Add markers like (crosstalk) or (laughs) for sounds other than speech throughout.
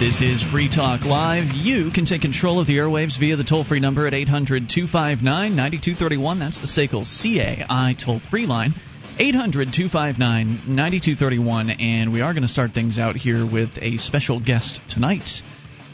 This is Free Talk Live. You can take control of the airwaves via the toll free number at 800 259 9231. That's the SACL CAI toll free line. 800 259 9231. And we are going to start things out here with a special guest tonight.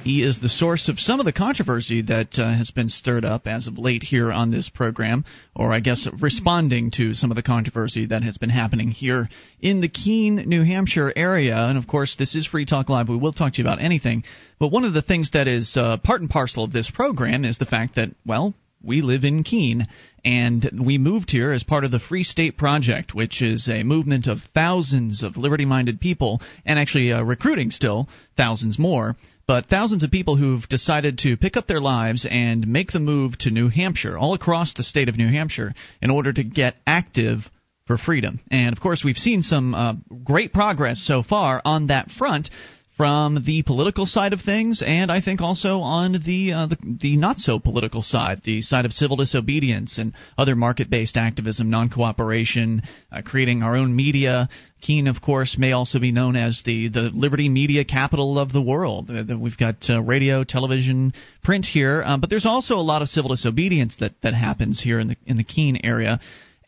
He is the source of some of the controversy that uh, has been stirred up as of late here on this program, or I guess responding to some of the controversy that has been happening here in the Keene, New Hampshire area. And of course, this is Free Talk Live. We will talk to you about anything. But one of the things that is uh, part and parcel of this program is the fact that, well, we live in Keene, and we moved here as part of the Free State Project, which is a movement of thousands of liberty minded people, and actually uh, recruiting still thousands more but thousands of people who've decided to pick up their lives and make the move to New Hampshire, all across the state of New Hampshire, in order to get active for freedom. And of course, we've seen some uh, great progress so far on that front from the political side of things, and I think also on the uh, the, the not so political side, the side of civil disobedience and other market-based activism, non-cooperation, uh, creating our own media. Keene, of course, may also be known as the the liberty media capital of the world. Uh, we've got uh, radio, television, print here, uh, but there's also a lot of civil disobedience that that happens here in the in the Keene area.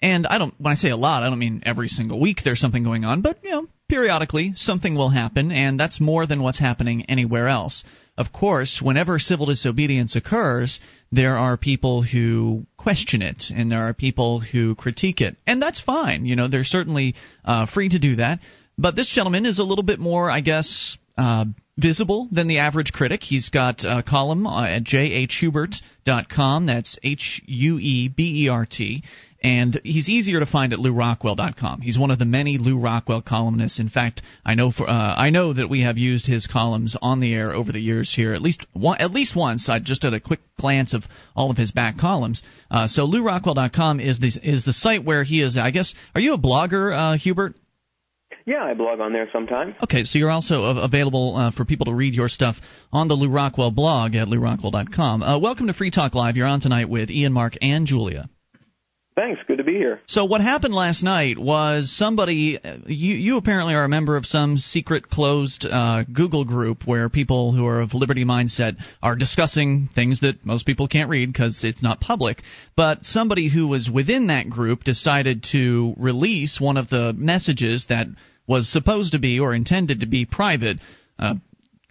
And I don't when I say a lot, I don't mean every single week there's something going on, but you know, periodically something will happen and that's more than what's happening anywhere else. Of course, whenever civil disobedience occurs, there are people who question it and there are people who critique it. And that's fine. You know, they're certainly uh, free to do that. But this gentleman is a little bit more, I guess, uh, visible than the average critic. He's got a column uh, at jhubert.com. That's H U E B E R T and he's easier to find at LewRockwell.com. He's one of the many Lew Rockwell columnists. In fact, I know for uh, I know that we have used his columns on the air over the years here at least one, at least once. I just did a quick glance of all of his back columns. Uh, so LewRockwell.com is the is the site where he is. I guess are you a blogger, uh, Huebert? Yeah, I blog on there sometimes. Okay, so you're also available uh, for people to read your stuff on the Lew Rockwell blog at lewrockwell.com. Uh, welcome to Free Talk Live. You're on tonight with Ian, Mark, and Julia. Thanks. Good to be here. So what happened last night was somebody you you apparently are a member of some secret closed uh, Google group where people who are of liberty mindset are discussing things that most people can't read because it's not public. But somebody who was within that group decided to release one of the messages that was supposed to be or intended to be private. Uh,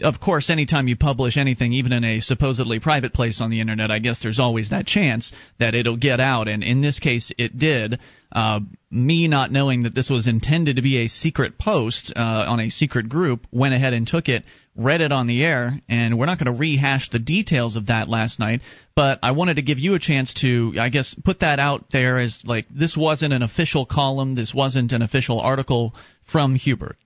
of course, anytime you publish anything, even in a supposedly private place on the internet, I guess there's always that chance that it'll get out. And in this case, it did. Uh, me not knowing that this was intended to be a secret post uh, on a secret group, went ahead and took it, read it on the air, and we're not going to rehash the details of that last night. But I wanted to give you a chance to, I guess, put that out there as like this wasn't an official column, this wasn't an official article from Huebert.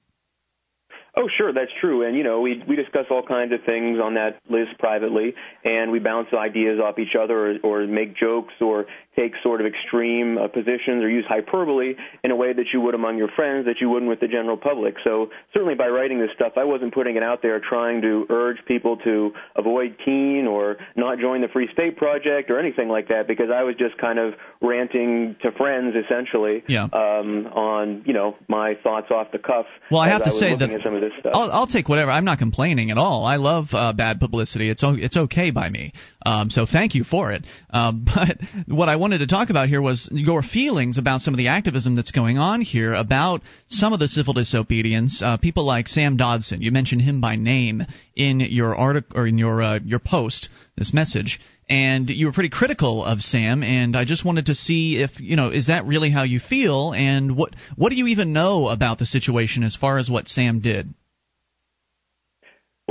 Oh, sure, that's true. And you know, we we discuss all kinds of things on that list privately, and we bounce ideas off each other, or, or make jokes, or take sort of extreme uh, positions, or use hyperbole in a way that you would among your friends, that you wouldn't with the general public. So certainly, by writing this stuff, I wasn't putting it out there trying to urge people to avoid Keene or not join the Free State Project or anything like that, because I was just kind of ranting to friends essentially yeah. um, on you know my thoughts off the cuff. Well, I have to I say that some of this stuff. I'll, I'll take whatever. I'm not complaining at all. I love uh, bad publicity. It's it's okay by me. Um, so thank you for it. Uh, (laughs) but what I wanted to talk about here was your feelings about some of the activism that's going on here about some of the civil disobedience. Uh, people like Sam Dodson. You mentioned him by name in your article or in your uh, your post. This message and you were pretty critical of Sam and I just wanted to see if you know is that really how you feel and what what do you even know about the situation as far as what Sam did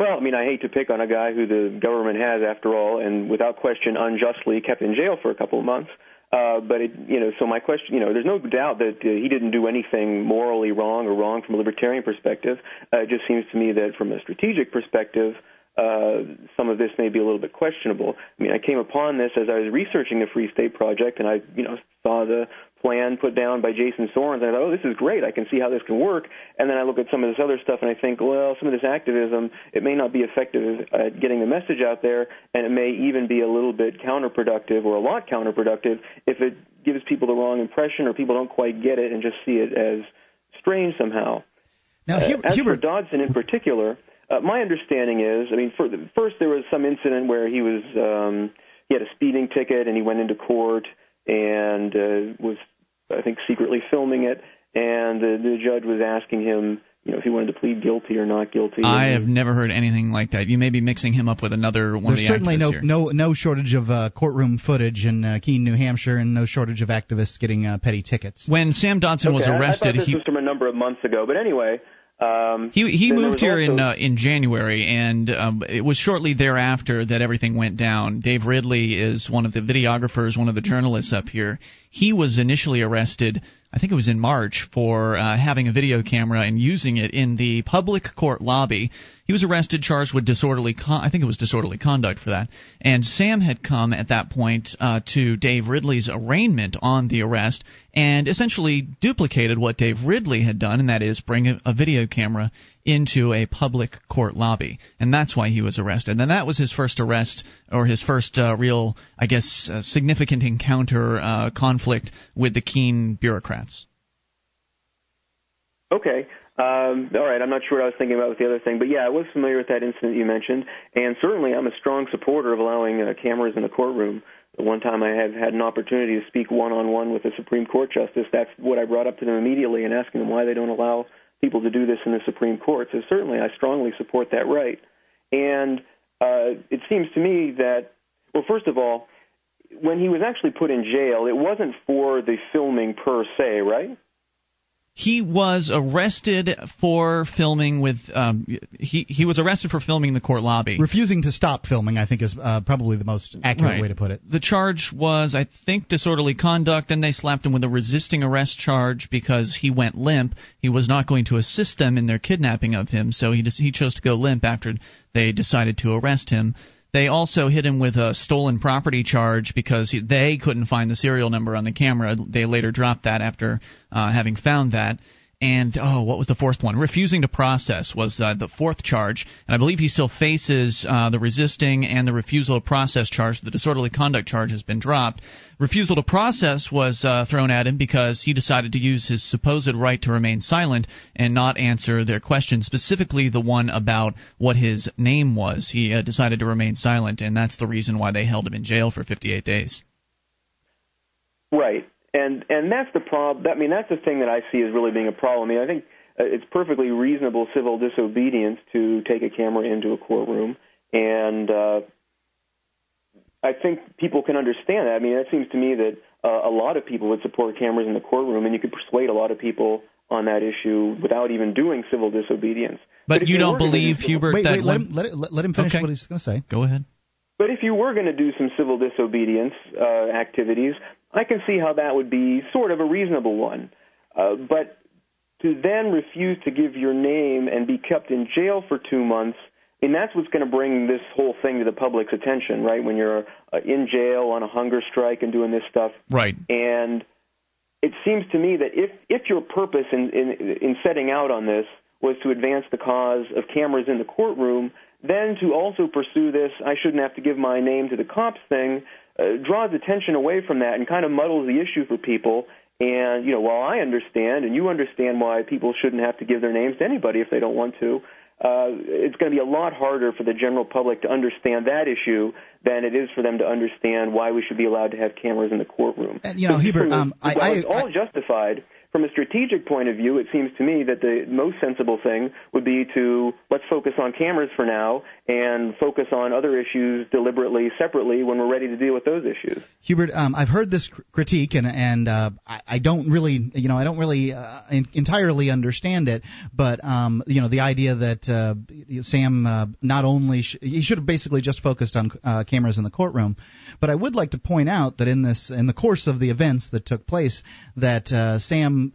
well, I mean, I hate to pick on a guy who the government has, after all, and without question, unjustly kept in jail for a couple of months. Uh, but it, you know, so my question, you know, there's no doubt that uh, he didn't do anything morally wrong or wrong from a libertarian perspective. Uh, it just seems to me that from a strategic perspective, uh, some of this may be a little bit questionable. I mean, I came upon this as I was researching the Free State Project, and I, you know, saw the plan put down by Jason Sorens. I thought, oh, this is great. I can see how this can work. And then I look at some of this other stuff and I think, well, some of this activism, it may not be effective at getting the message out there, and it may even be a little bit counterproductive or a lot counterproductive if it gives people the wrong impression or people don't quite get it and just see it as strange somehow. Now, Huebert, as for Dodson in particular, uh, my understanding is, I mean, for the, first there was some incident where he was um, he had a speeding ticket and he went into court and uh, was, I think, secretly filming it, and the, the judge was asking him you know, if he wanted to plead guilty or not guilty. I have never heard anything like that. You may be mixing him up with another one There's of the certainly no here. no no shortage of uh, courtroom footage in uh, Keene, New Hampshire, and no shortage of activists getting uh, petty tickets. When Sam Dodson okay, was arrested, I, I thought this he was from a number of months ago. But anyway, um, he he moved here also, in uh, in January, and um, it was shortly thereafter that everything went down. Dave Ridley is one of the videographers, one of the journalists up here. He was initially arrested. I think it was in March for uh, having a video camera and using it in the public court lobby. He was arrested, charged with disorderly. Con- I think it was disorderly conduct for that. And Sam had come at that point uh, to Dave Ridley's arraignment on the arrest and essentially duplicated what Dave Ridley had done, and that is bring a, a video camera into a public court lobby, and that's why he was arrested. And that was his first arrest, or his first uh, real, I guess, uh, significant encounter, uh, conflict with the Keene bureaucrats. Okay. Um, all right. I'm not sure what I was thinking about with the other thing, but yeah, I was familiar with that incident you mentioned, and certainly I'm a strong supporter of allowing uh, cameras in the courtroom. The one time I have had an opportunity to speak one-on-one with a Supreme Court justice, that's what I brought up to them immediately and asking them why they don't allow people to do this in the Supreme Court. So certainly I strongly support that right. And uh, it seems to me that, well, first of all, when he was actually put in jail, it wasn't for the filming per se, right? He was arrested for filming with. Um, he he was arrested for filming in the court lobby. Refusing to stop filming, I think, is uh, probably the most accurate right. way to put it. The charge was, I think, disorderly conduct, and they slapped him with a resisting arrest charge because he went limp. He was not going to assist them in their kidnapping of him, so he just, he chose to go limp after they decided to arrest him. They also hit him with a stolen property charge because they couldn't find the serial number on the camera. They later dropped that after uh, having found that. And oh, what was the fourth one? Refusing to process was uh, the fourth charge, and I believe he still faces uh, the resisting and the refusal to process charge. The disorderly conduct charge has been dropped. Refusal to process was uh, thrown at him because he decided to use his supposed right to remain silent and not answer their question, specifically the one about what his name was. He uh, decided to remain silent, and that's the reason why they held him in jail for 58 days. Right and and that's the problem. I mean, that's the thing that I see as really being a problem. I mean, I think uh, it's perfectly reasonable civil disobedience to take a camera into a courtroom, and uh, I think people can understand that. I mean, it seems to me that uh, a lot of people would support cameras in the courtroom, and you could persuade a lot of people on that issue without even doing civil disobedience. But, but you don't believe, Huebert, wait, that wait, let him, let, it, let him finish okay. what he's going to say. Go ahead. But if you were going to do some civil disobedience uh, activities, I can see how that would be sort of a reasonable one. Uh, but to then refuse to give your name and be kept in jail for two months, and that's what's going to bring this whole thing to the public's attention, right? When you're uh, in jail on a hunger strike and doing this stuff, right? And it seems to me that if if your purpose in in, in setting out on this was to advance the cause of cameras in the courtroom, then to also pursue this, I shouldn't have to give my name to the cops thing, draws attention away from that and kind of muddles the issue for people. And you know, while I understand and you understand why people shouldn't have to give their names to anybody if they don't want to, uh, it's going to be a lot harder for the general public to understand that issue than it is for them to understand why we should be allowed to have cameras in the courtroom. And, you know, so Huebert, um, I, I, it's all I, justified from a strategic point of view, it seems to me that the most sensible thing would be to let's focus on cameras for now and focus on other issues deliberately, separately when we're ready to deal with those issues. Huebert, um, I've heard this critique, and and uh, I, I, don't really, you know, I don't really uh, in, entirely understand it. But um, you know, the idea that uh, Sam uh, not only sh- he should have basically just focused on uh, cameras in the courtroom, but I would like to point out that in this in the course of the events that took place, that uh,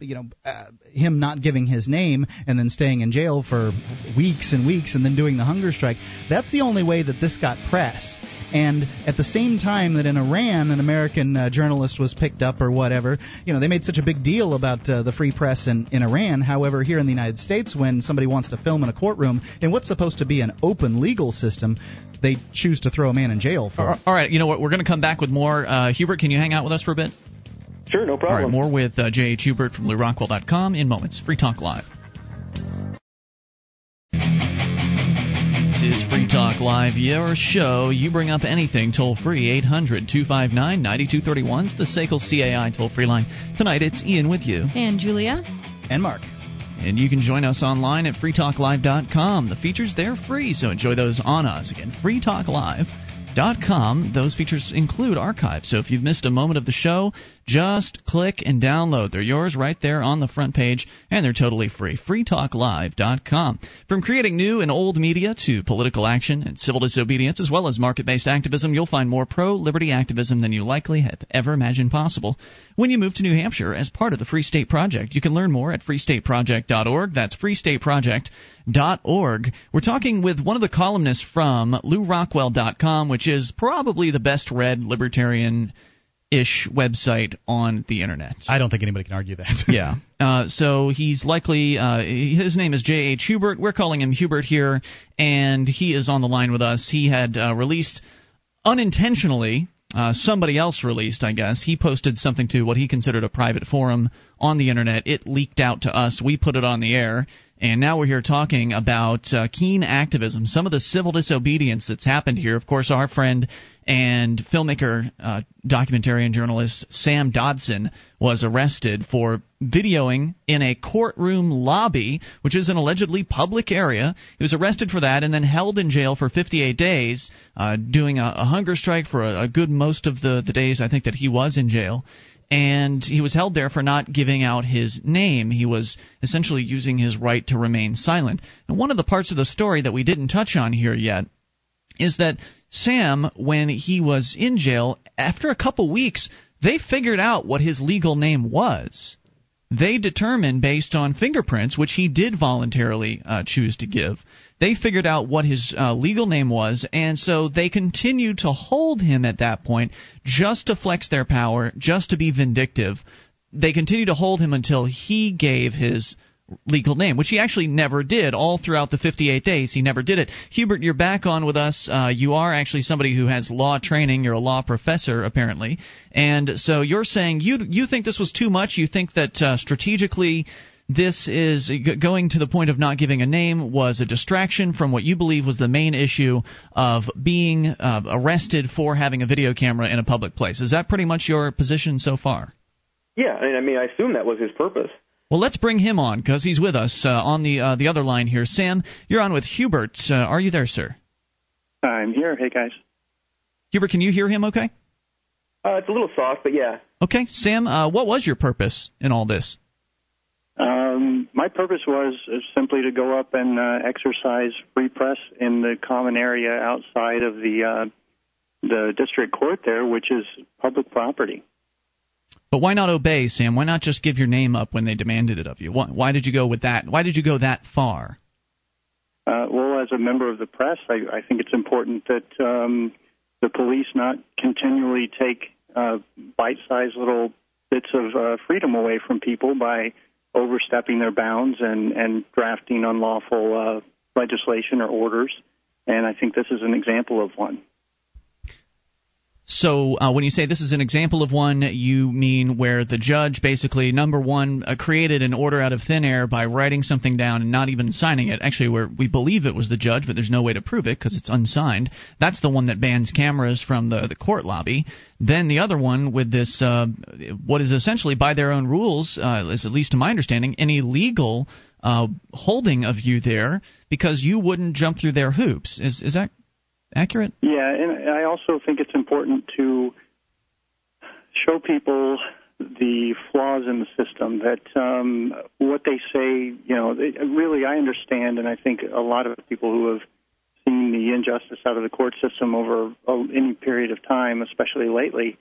You know, uh, him not giving his name and then staying in jail for weeks and weeks and then doing the hunger strike. That's the only way that this got press. And at the same time that in Iran an American uh, journalist was picked up or whatever, you know, they made such a big deal about uh, the free press in, in Iran. However, here in the United States, when somebody wants to film in a courtroom in what's supposed to be an open legal system, they choose to throw a man in jail for. All right, you know what? We're going to come back with more. Uh, Huebert, can you hang out with us for a bit? Sure, no problem. All right, more with uh, J.H. Huebert from LewRockwell.com in moments. Free Talk Live. This is Free Talk Live, your show. You bring up anything toll free, 800 259 9231. It's the SACL CAI toll free line. Tonight it's Ian with you. And Julia. And Mark. And you can join us online at freetalklive.com. The features, they're free, so enjoy those on us. Again, freetalklive.com. Those features include archives. So if you've missed a moment of the show, just click and download. They're yours right there on the front page, and they're totally free. freetalklive.com. From creating new and old media to political action and civil disobedience, as well as market based activism, you'll find more pro liberty activism than you likely have ever imagined possible. When you move to New Hampshire as part of the Free State Project, you can learn more at freestateproject.org. That's freestateproject.org. We're talking with one of the columnists from LewRockwell.com, which is probably the best read libertarian ish website on the internet. I don't think anybody can argue that. (laughs) yeah. Uh, so he's likely, uh, his name is J.H. Huebert. We're calling him Huebert here, and he is on the line with us. He had uh, released unintentionally. Uh, somebody else released, I guess. He posted something to what he considered a private forum on the internet. It leaked out to us. We put it on the air. And now we're here talking about uh, Keene activism, some of the civil disobedience that's happened here. Of course, our friend and filmmaker, uh, documentarian journalist Sam Dodson was arrested for videoing in a courtroom lobby, which is an allegedly public area. He was arrested for that and then held in jail for 58 days, uh, doing a, a, hunger strike for a, a good most of the, the days I think that he was in jail and he was held there for not giving out his name. He was essentially using his right to remain silent. And one of the parts of the story that we didn't touch on here yet is that Sam, when he was in jail, after a couple weeks, they figured out what his legal name was. They determined, based on fingerprints, which he did voluntarily uh, choose to give, they figured out what his uh, legal name was, and so they continued to hold him at that point just to flex their power, just to be vindictive. They continued to hold him until he gave his legal name, which he actually never did all throughout the 58 days. He never did it. Huebert, you're back on with us. Uh, you are actually somebody who has law training. You're a law professor, apparently, and so you're saying you you think this was too much. You think that uh, strategically this is going to the point of not giving a name was a distraction from what you believe was the main issue of being uh, arrested for having a video camera in a public place. Is that pretty much your position so far? Yeah, I mean, I assume that was his purpose. Well, let's bring him on because he's with us uh, on the uh, the other line here. Sam, you're on with Huebert. Uh, are you there, sir? I'm here. Hey, guys. Huebert, can you hear him? Okay. Uh, it's a little soft, but yeah. Okay, Sam. Uh, what was your purpose in all this? Um, my purpose was simply to go up and uh, exercise free press in the common area outside of the the district court there, which is public property. But why not obey, Sam? Why not just give your name up when they demanded it of you? Why, why did you go with that? Why did you go that far? Uh, well, as a member of the press, I, I think it's important that um, the police not continually take uh, bite-sized little bits of uh, freedom away from people by overstepping their bounds and, and drafting unlawful uh, legislation or orders. And I think this is an example of one. So uh, when you say this is an example of one, you mean where the judge basically, number one, uh, created an order out of thin air by writing something down and not even signing it. Actually, where we believe it was the judge, but there's no way to prove it because it's unsigned. That's the one that bans cameras from the, the court lobby. Then the other one with this, uh, what is essentially by their own rules, uh, is at least to my understanding, an illegal uh, holding of you there because you wouldn't jump through their hoops. Is is that accurate? Yeah, and I also think it's important to show people the flaws in the system. That um, what they say, you know, it, really, I understand, and I think a lot of people who have seen the injustice out of the court system over any period of time, especially lately,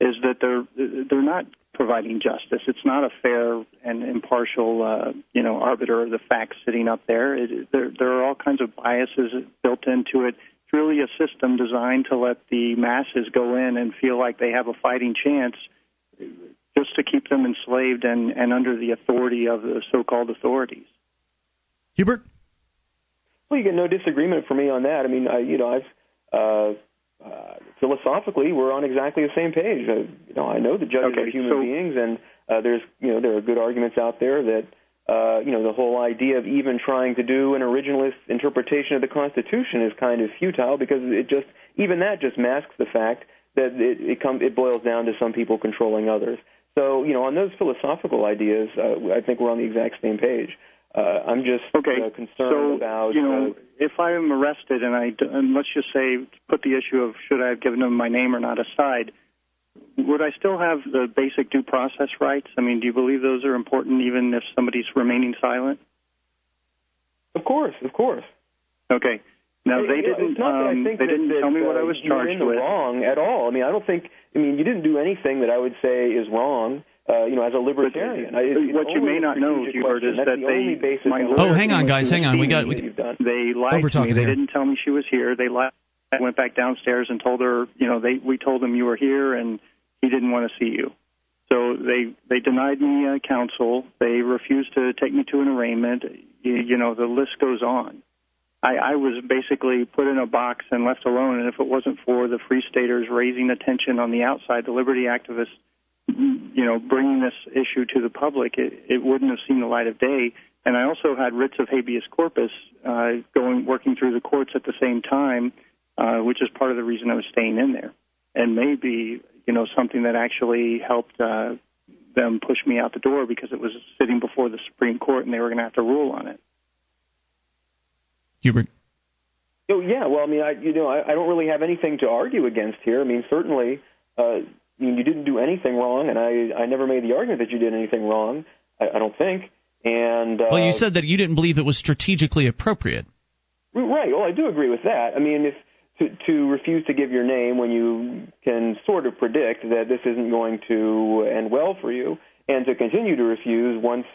is that they're they're not providing justice. It's not a fair and impartial, uh, you know, arbiter of the facts sitting up there. It, there. There are all kinds of biases built into it really a system designed to let the masses go in and feel like they have a fighting chance just to keep them enslaved and, and under the authority of the so called authorities. Huebert? Well, you get no disagreement from me on that. I mean, I, you know, I've uh, uh, philosophically we're on exactly the same page. Uh, you know, I know the judges okay, are human so, beings, and uh, there's you know there are good arguments out there that uh, you know, the whole idea of even trying to do an originalist interpretation of the Constitution is kind of futile because it just even that just masks the fact that it it, come, it boils down to some people controlling others. So, you know, on those philosophical ideas, uh, I think we're on the exact same page. Uh, I'm just okay. uh, concerned so, about. You know, uh, if I am arrested and I and let's just say put the issue of should I have given them my name or not aside, would I still have the basic due process rights? I mean, do you believe those are important even if somebody's remaining silent? Of course, of course. Okay. Now they Yeah, didn't. It's not that I Um, they that, didn't that, tell me what uh, I was you charged with. wrong at all. I mean, I don't think. I mean, you didn't do anything that I would say is wrong. Uh, you know, as a libertarian, I, what you may not know, strategic Huebert, is that the they- only basis my on lawyer- which Oh, hang on, guys, hang on. We got- that. They lied Over to me. They here. didn't tell me she was here. They lied. I (laughs) went back downstairs and told her, you know, they we told him you were here and he didn't want to see you. So they they denied me uh, counsel. They refused to take me to an arraignment. You, you know, the list goes on. I, I was basically put in a box and left alone. And if it wasn't for the Free Staters raising attention on the outside, the liberty activists, you know, bringing this issue to the public, it, it wouldn't have seen the light of day. And I also had writs of habeas corpus uh, going working through the courts at the same time, uh, which is part of the reason I was staying in there, and maybe you know something that actually helped uh, them push me out the door because it was sitting before the Supreme Court and they were going to have to rule on it. Huebert. Oh yeah, well, I mean, I you know, I, I don't really have anything to argue against here. I mean, certainly, uh, I mean, you didn't do anything wrong, and I I never made the argument that you did anything wrong. I, I don't think. And uh, Well, you said that you didn't believe it was strategically appropriate. Right. Well, I do agree with that. I mean, if to, to refuse to give your name when you can sort of predict that this isn't going to end well for you, and to continue to refuse once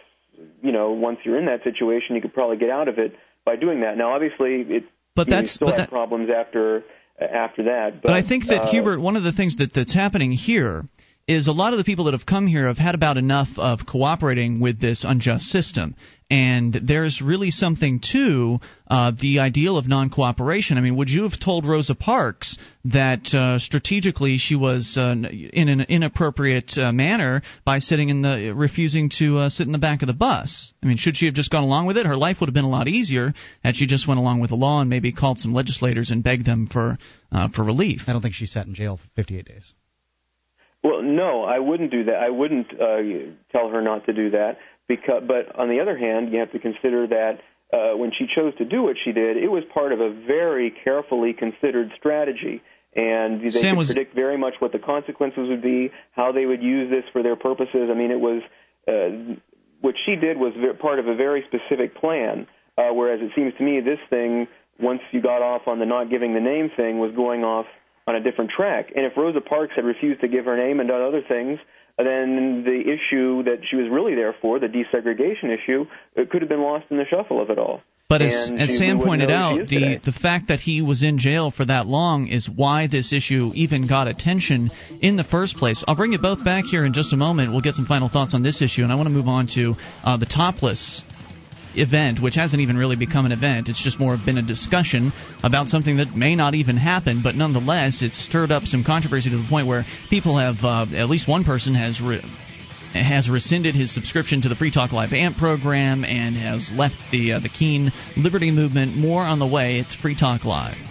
you know once you're in that situation, you could probably get out of it by doing that. Now, obviously, it But you, that's- still but have that- problems after after that. But, But I think that uh, Huebert, one of the things that that's happening here is a lot of the people that have come here have had about enough of cooperating with this unjust system. And there's really something to uh, the ideal of non cooperation. I mean, would you have told Rosa Parks that uh, strategically she was uh, in an inappropriate uh, manner by sitting in the refusing to uh, sit in the back of the bus? I mean, should she have just gone along with it? Her life would have been a lot easier had she just went along with the law and maybe called some legislators and begged them for uh, for relief. I don't think she sat in jail for 58 days. Well, no, I wouldn't do that. I wouldn't uh, tell her not to do that. Because, but on the other hand, you have to consider that uh, when she chose to do what she did, it was part of a very carefully considered strategy. And they Sam could was- predict very much what the consequences would be, how they would use this for their purposes. I mean, it was uh, what she did was part of a very specific plan. Uh, whereas it seems to me this thing, once you got off on the not giving the name thing, was going off on a different track. And if Rosa Parks had refused to give her name and done other things, then the issue that she was really there for, the desegregation issue, it could have been lost in the shuffle of it all. But as, as Sam pointed out, the, today. the fact that he was in jail for that long is why this issue even got attention in the first place. I'll bring you both back here in just a moment. We'll get some final thoughts on this issue, and I want to move on to uh, the topless event, which hasn't even really become an event. It's just more been a discussion about something that may not even happen, but nonetheless, it's stirred up some controversy to the point where people have, uh, at least one person has. Re- has rescinded his subscription to the Free Talk Live AMP program and has left the uh, the Keene Liberty movement. More on the way. It's Free Talk Live.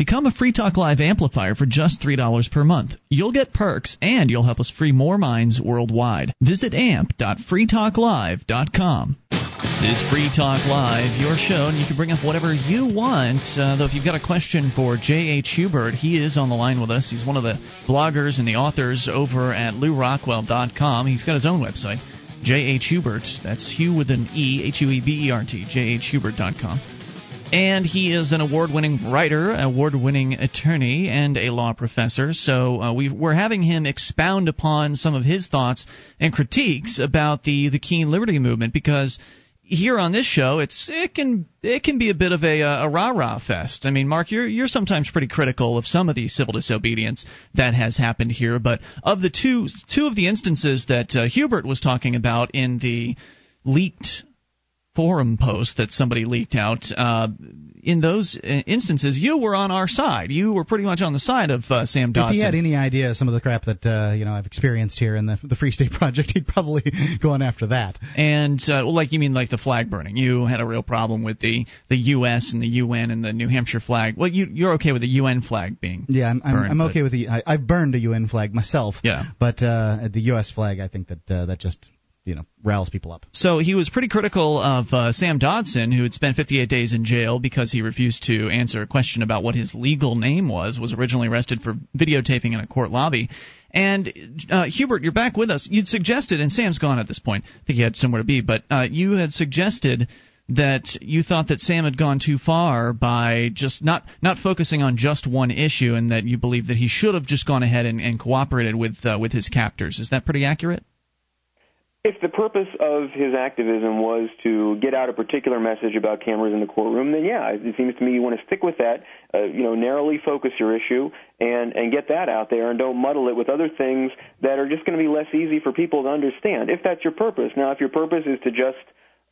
Become a Free Talk Live amplifier for just $3 per month. You'll get perks and you'll help us free more minds worldwide. Visit amp.freetalklive.com. This is Free Talk Live, your show, and you can bring up whatever you want. Uh, though, if you've got a question for J.H. Huebert, he is on the line with us. He's one of the bloggers and the authors over at LewRockwell.com. He's got his own website, J.H. Huebert. That's Hugh with an E, H U E B E R T, jhubert.com. And he is an award winning writer, award winning attorney, and a law professor. So uh, we we're having him expound upon some of his thoughts and critiques about the, the Keene Liberty movement because here on this show, it's it can it can be a bit of a a rah rah fest. I mean, Mark, you're you're sometimes pretty critical of some of the civil disobedience that has happened here, but of the two two of the instances that uh, Huebert was talking about in the leaked forum post that somebody leaked out. Uh, in those uh, instances, you were on our side. You were pretty much on the side of uh, Sam Dodson. If he had any idea some of the crap that uh, you know I've experienced here in the the Free State (laughs) Project, he'd probably (laughs) go on after that. And uh, well, like you mean like the flag burning? You had a real problem with the the U.S. and the UN and the New Hampshire flag. Well, you you're okay with the UN flag being yeah, I'm I'm, burned, I'm okay with the I, I've burned a UN flag myself. Yeah. but uh, the U.S. flag, I think that uh, that just you know riles people up. So he was pretty critical of uh, Sam Dodson, who had spent 58 days in jail because he refused to answer a question about what his legal name was. Was originally arrested for videotaping in a court lobby. And uh, Huebert, you're back with us. You'd suggested, and Sam's gone at this point. I think he had somewhere to be, but uh, you had suggested that you thought that Sam had gone too far by just not not focusing on just one issue, and that you believe that he should have just gone ahead and, and cooperated with uh, with his captors. Is that pretty accurate? If the purpose of his activism was to get out a particular message about cameras in the courtroom, then yeah, it seems to me you want to stick with that. Uh, you know, narrowly focus your issue and and get that out there, and don't muddle it with other things that are just going to be less easy for people to understand. If that's your purpose. Now, if your purpose is to just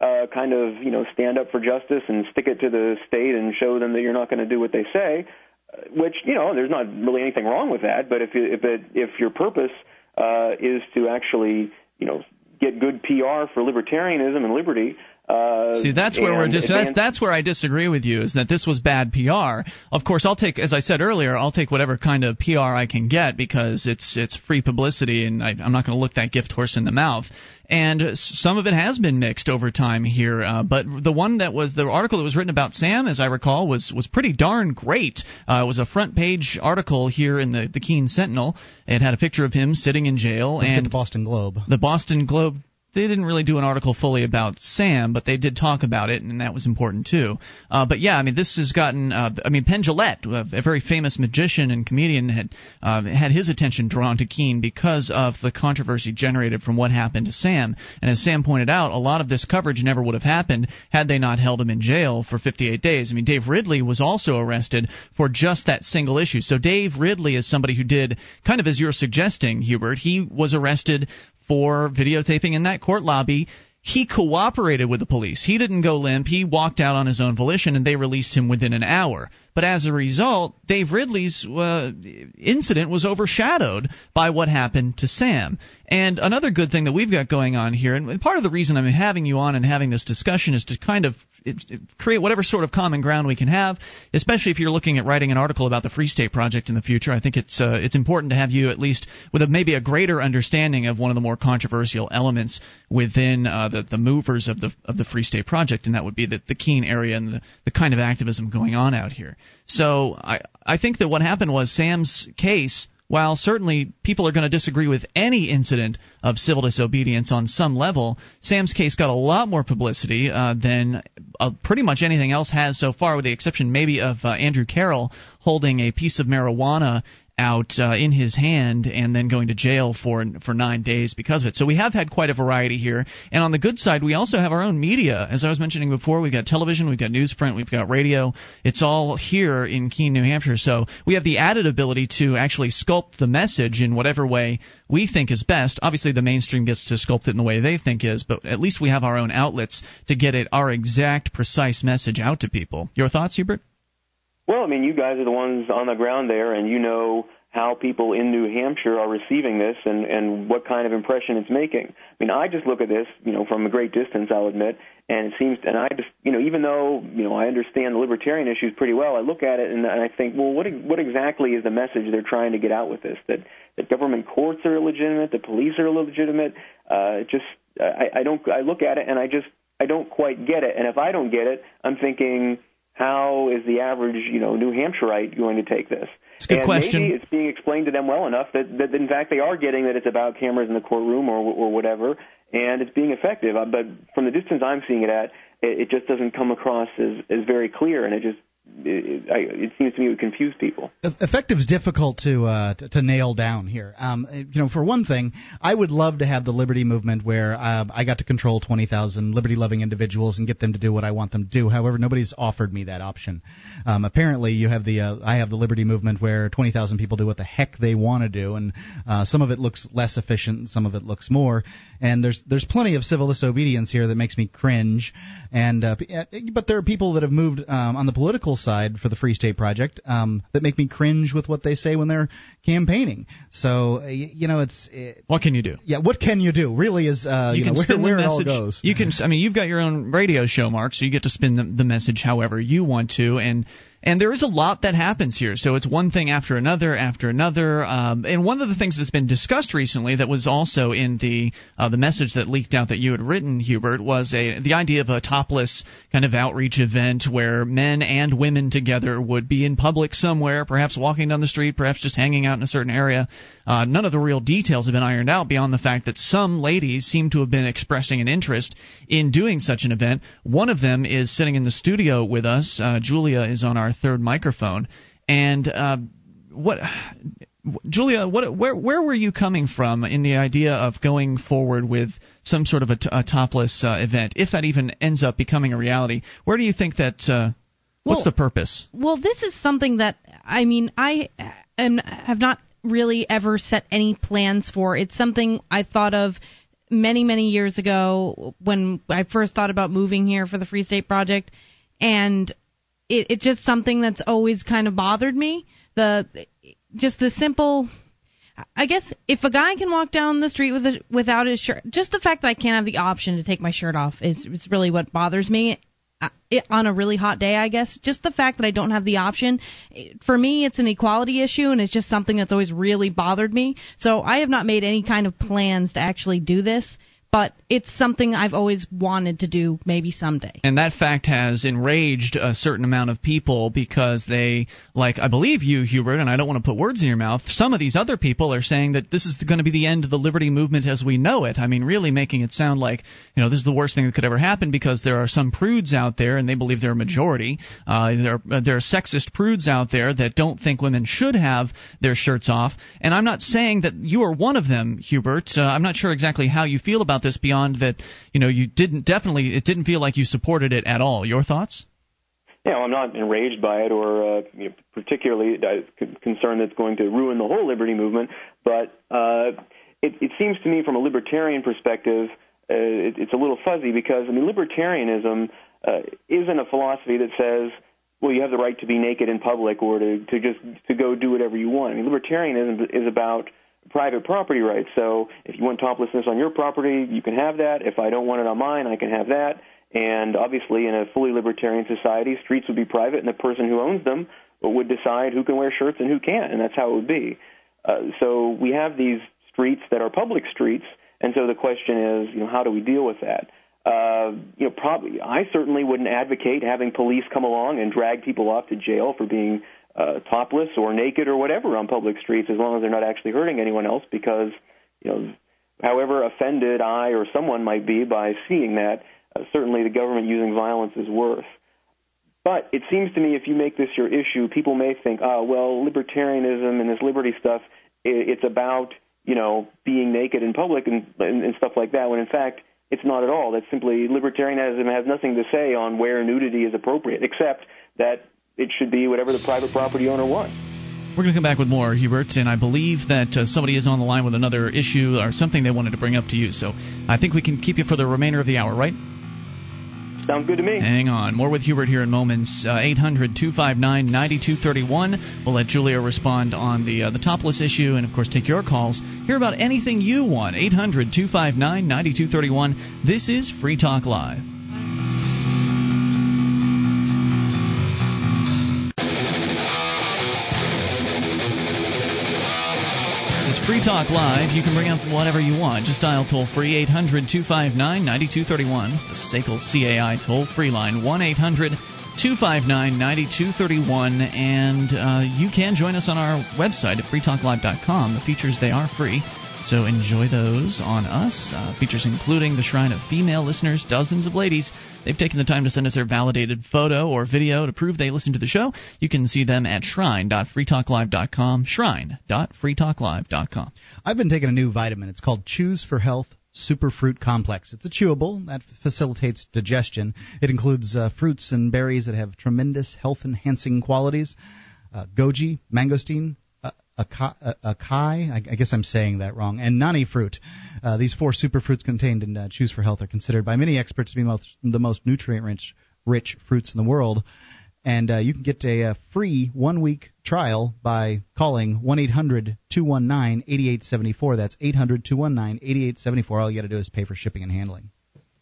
uh, kind of you know stand up for justice and stick it to the state and show them that you're not going to do what they say, uh, which you know there's not really anything wrong with that. But if if it, if your purpose uh, is to actually you know get good PR for libertarianism and liberty. Uh, See, that's where we're and dis- that's, that's where I disagree with you. Is that this was bad PR? Of course, I'll take, as I said earlier, I'll take whatever kind of PR I can get because it's it's free publicity, and I, I'm not going to look that gift horse in the mouth. And uh, some of it has been mixed over time here, uh, but the one that was the article that was written about Sam, as I recall, was was pretty darn great. Uh, it was a front page article here in the the Keene Sentinel. It had a picture of him sitting in jail, Look at and the Boston Globe. the Boston Globe they didn't really do an article fully about Sam, but they did talk about it, and that was important too. Uh, but yeah, I mean, this has gotten. Uh, I mean, Penn Jillette, a very famous magician and comedian, had uh, had his attention drawn to Keene because of the controversy generated from what happened to Sam. And as Sam pointed out, a lot of this coverage never would have happened had they not held him in jail for 58 days. I mean, Dave Ridley was also arrested for just that single issue. So Dave Ridley is somebody who did kind of as you're suggesting, Huebert. He was arrested for videotaping in that court lobby. He cooperated with the police. He didn't go limp. He walked out on his own volition, and they released him within an hour. But as a result, Dave Ridley's uh, incident was overshadowed by what happened to Sam. And another good thing that we've got going on here, and part of the reason I'm having you on and having this discussion is to kind of create whatever sort of common ground we can have, especially if you're looking at writing an article about the Free State Project in the future. I think it's uh, it's important to have you at least with a, maybe a greater understanding of one of the more controversial elements within uh, the the movers of the of the Free State Project, and that would be the the Keene area and the the kind of activism going on out here. So I I think that what happened was Sam's case while certainly people are going to disagree with any incident of civil disobedience on some level, Sam's case got a lot more publicity uh, than uh, pretty much anything else has so far, with the exception maybe of uh, Andrew Carroll holding a piece of marijuana out uh, in his hand and then going to jail for for nine days because of it. So we have had quite a variety here. And on the good side, we also have our own media. As I was mentioning before, we've got television, we've got newsprint, we've got radio. It's all here in Keene, New Hampshire. So we have the added ability to actually sculpt the message in whatever way we think is best. Obviously, the mainstream gets to sculpt it in the way they think is, but at least we have our own outlets to get it our exact, precise message out to people. Your thoughts, Huebert? Well, I mean, you guys are the ones on the ground there, and you know how people in New Hampshire are receiving this and, and what kind of impression it's making. I mean, I just look at this, you know, from a great distance, I'll admit, and it seems, and I just, you know, even though, you know, I understand the libertarian issues pretty well, I look at it and, and I think, well, what what exactly is the message they're trying to get out with this? That that government courts are illegitimate, the police are illegitimate. Uh, just, I, I don't, I look at it and I just, I don't quite get it. And if I don't get it, I'm thinking, how is the average, you know, New Hampshireite going to take this? It's a good and question. maybe it's being explained to them well enough that, that in fact they are getting that it's about cameras in the courtroom or or whatever, and it's being effective. Uh, But from the distance I'm seeing it at, it, it just doesn't come across as as very clear, and it just it, it, seems to me it would confuse people. Effective is difficult to, uh, to, to nail down here. Um, you know, for one thing, I would love to have the liberty movement where uh, I got to control twenty thousand liberty-loving individuals and get them to do what I want them to do. However, nobody's offered me that option. Um, apparently, you have the uh, I have the liberty movement where twenty thousand people do what the heck they want to do, and uh, some of it looks less efficient, some of it looks more. And there's there's plenty of civil disobedience here that makes me cringe. And uh, but there are people that have moved um, on the political side for the Free State Project um, that make me cringe with what they say when they're campaigning. So you know, it's it, what can you do? Yeah, what can you do? Really is uh, you, you, can know, spin where, where the message. it all goes. You can. I mean, you've got your own radio show, Mark, so you get to spin the, the message however you want to, and and there is a lot that happens here. So it's one thing after another after another. Um, and one of the things that's been discussed recently that was also in the uh, the message that leaked out that you had written, Huebert, was a the idea of a topless kind of outreach event where men and women together would be in public somewhere, perhaps walking down the street, perhaps just hanging out in a certain area. Uh, none of the real details have been ironed out beyond the fact that some ladies seem to have been expressing an interest in doing such an event. One of them is sitting in the studio with us. Uh, Julia is on our third microphone, and uh, what? Julia, what, where where were you coming from in the idea of going forward with some sort of a, t- a topless uh, event, if that even ends up becoming a reality? Where do you think that? Uh, what's well, the purpose? Well, this is something that I mean I am have not really ever set any plans for. It's something I thought of many many years ago when I first thought about moving here for the Free State Project, and it, it's just something that's always kind of bothered me. The just the simple. I guess if a guy can walk down the street with a, without his shirt, just the fact that I can't have the option to take my shirt off is, is really what bothers me. Uh, it, on a really hot day, I guess. Just the fact that I don't have the option, for me, it's an equality issue, and it's just something that's always really bothered me. So I have not made any kind of plans to actually do this but it's something I've always wanted to do maybe someday. And that fact has enraged a certain amount of people because they, like I believe you, Huebert, and I don't want to put words in your mouth, some of these other people are saying that this is going to be the end of the liberty movement as we know it. I mean, really making it sound like, you know, this is the worst thing that could ever happen because there are some prudes out there, and they believe they're a majority. Uh, there, are, uh, there are sexist prudes out there that don't think women should have their shirts off. And I'm not saying that you are one of them, Huebert. Uh, I'm not sure exactly how you feel about about this beyond that you know you didn't definitely it didn't feel like you supported it at all. Your thoughts? Yeah, well, I'm not enraged by it or uh, you know, particularly uh, concerned that it's going to ruin the whole liberty movement. But uh, it, it seems to me, from a libertarian perspective, uh, it, it's a little fuzzy because I mean, libertarianism uh, isn't a philosophy that says, well, you have the right to be naked in public or to to just to go do whatever you want. I mean, libertarianism is about private property rights. So if you want toplessness on your property, you can have that. If I don't want it on mine, I can have that. And obviously, in a fully libertarian society, streets would be private, and the person who owns them would decide who can wear shirts and who can't, and that's how it would be. Uh, so we have these streets that are public streets, and so the question is, you know, how do we deal with that? Uh, you know, probably I certainly wouldn't advocate having police come along and drag people off to jail for being uh, topless or naked or whatever on public streets, as long as they're not actually hurting anyone else. Because you know, however offended I or someone might be by seeing that, uh, certainly the government using violence is worse. But it seems to me if you make this your issue, people may think, oh, well, libertarianism and this liberty stuff, it's about you know being naked in public and, and, and stuff like that. When in fact, it's not at all. That's simply libertarianism has nothing to say on where nudity is appropriate, except that it should be whatever the private property owner wants. We're going to come back with more, Huebert, and I believe that uh, somebody is on the line with another issue or something they wanted to bring up to you. So I think we can keep you for the remainder of the hour, right? Sounds good to me. Hang on. More with Huebert here in moments. Uh, 800 259 9231. We'll let Julia respond on the, uh, the topless issue and, of course, take your calls. Hear about anything you want. 800 259 9231. This is Free Talk Live. Free Talk Live. You can bring up whatever you want. Just dial toll free 800 259 9231. The SACL CAI toll free line 1 800 259 9231. And uh, you can join us on our website at freetalklive.com. The features, they are free. So enjoy those on us. Uh, features including the shrine of female listeners, dozens of ladies. They've taken the time to send us their validated photo or video to prove they listen to the show. You can see them at shrine.freetalklive.com. Shrine.freetalklive.com. I've been taking a new vitamin. It's called Chews for Health Superfruit Complex. It's a chewable that facilitates digestion. It includes uh, fruits and berries that have tremendous health enhancing qualities. Uh, goji, mangosteen, acai, acai, I guess I'm saying that wrong, and nani fruit. Uh, these four superfruits contained in uh, Chews for Health are considered by many experts to be most, the most nutrient rich, fruits in the world. And uh, you can get a, a free one week trial by calling 1 800 219 8874. That's 800 219 8874. All you got to do is pay for shipping and handling.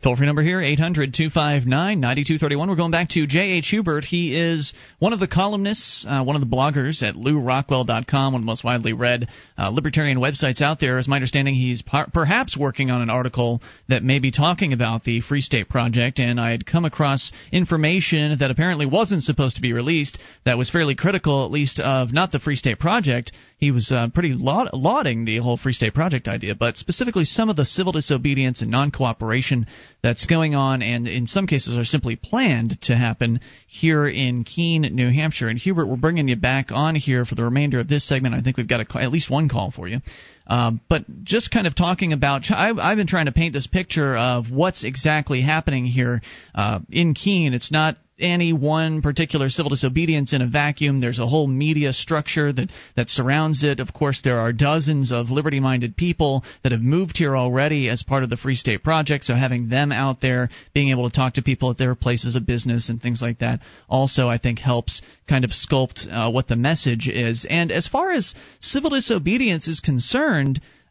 Toll free number here, 800 259 9231. We're going back to J.H. Huebert. He is one of the columnists, uh, one of the bloggers at lewrockwell.com, one of the most widely read uh, libertarian websites out there. As my understanding, he's par- perhaps working on an article that may be talking about the Free State Project, and I had come across information that apparently wasn't supposed to be released that was fairly critical, at least, of not the Free State Project, he was uh, pretty laud- lauding the whole Free State Project idea, but specifically some of the civil disobedience and non cooperation that's going on, and in some cases are simply planned to happen here in Keene, New Hampshire. And Huebert, we're bringing you back on here for the remainder of this segment. I think we've got a, at least one call for you. Um, but just kind of talking about, I've, I've, been trying to paint this picture of what's exactly happening here uh, in Keene. It's not any one particular civil disobedience in a vacuum. There's a whole media structure that, that surrounds it. Of course, there are dozens of liberty minded people that have moved here already as part of the Free State Project. So having them out there, being able to talk to people at their places of business and things like that, also I think helps kind of sculpt uh, what the message is. And as far as civil disobedience is concerned,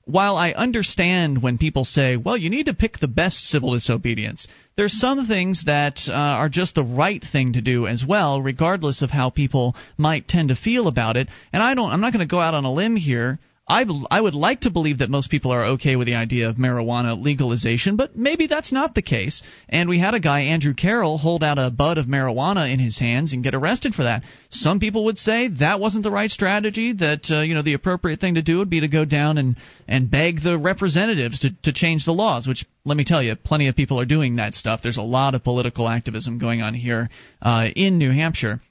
while I understand when people say, well, you need to pick the best civil disobedience, there's some things that uh, are just the right thing to do as well, regardless of how people might tend to feel about it. And I don't, I'm not going to go out on a limb here I, I would like to believe that most people are okay with the idea of marijuana legalization, but maybe that's not the case. And we had a guy, Andrew Carroll, hold out a bud of marijuana in his hands and get arrested for that. Some people would say that wasn't the right strategy. That uh, you know the appropriate thing to do would be to go down and and beg the representatives to to change the laws. Which let me tell you, plenty of people are doing that stuff. There's a lot of political activism going on here uh, in New Hampshire.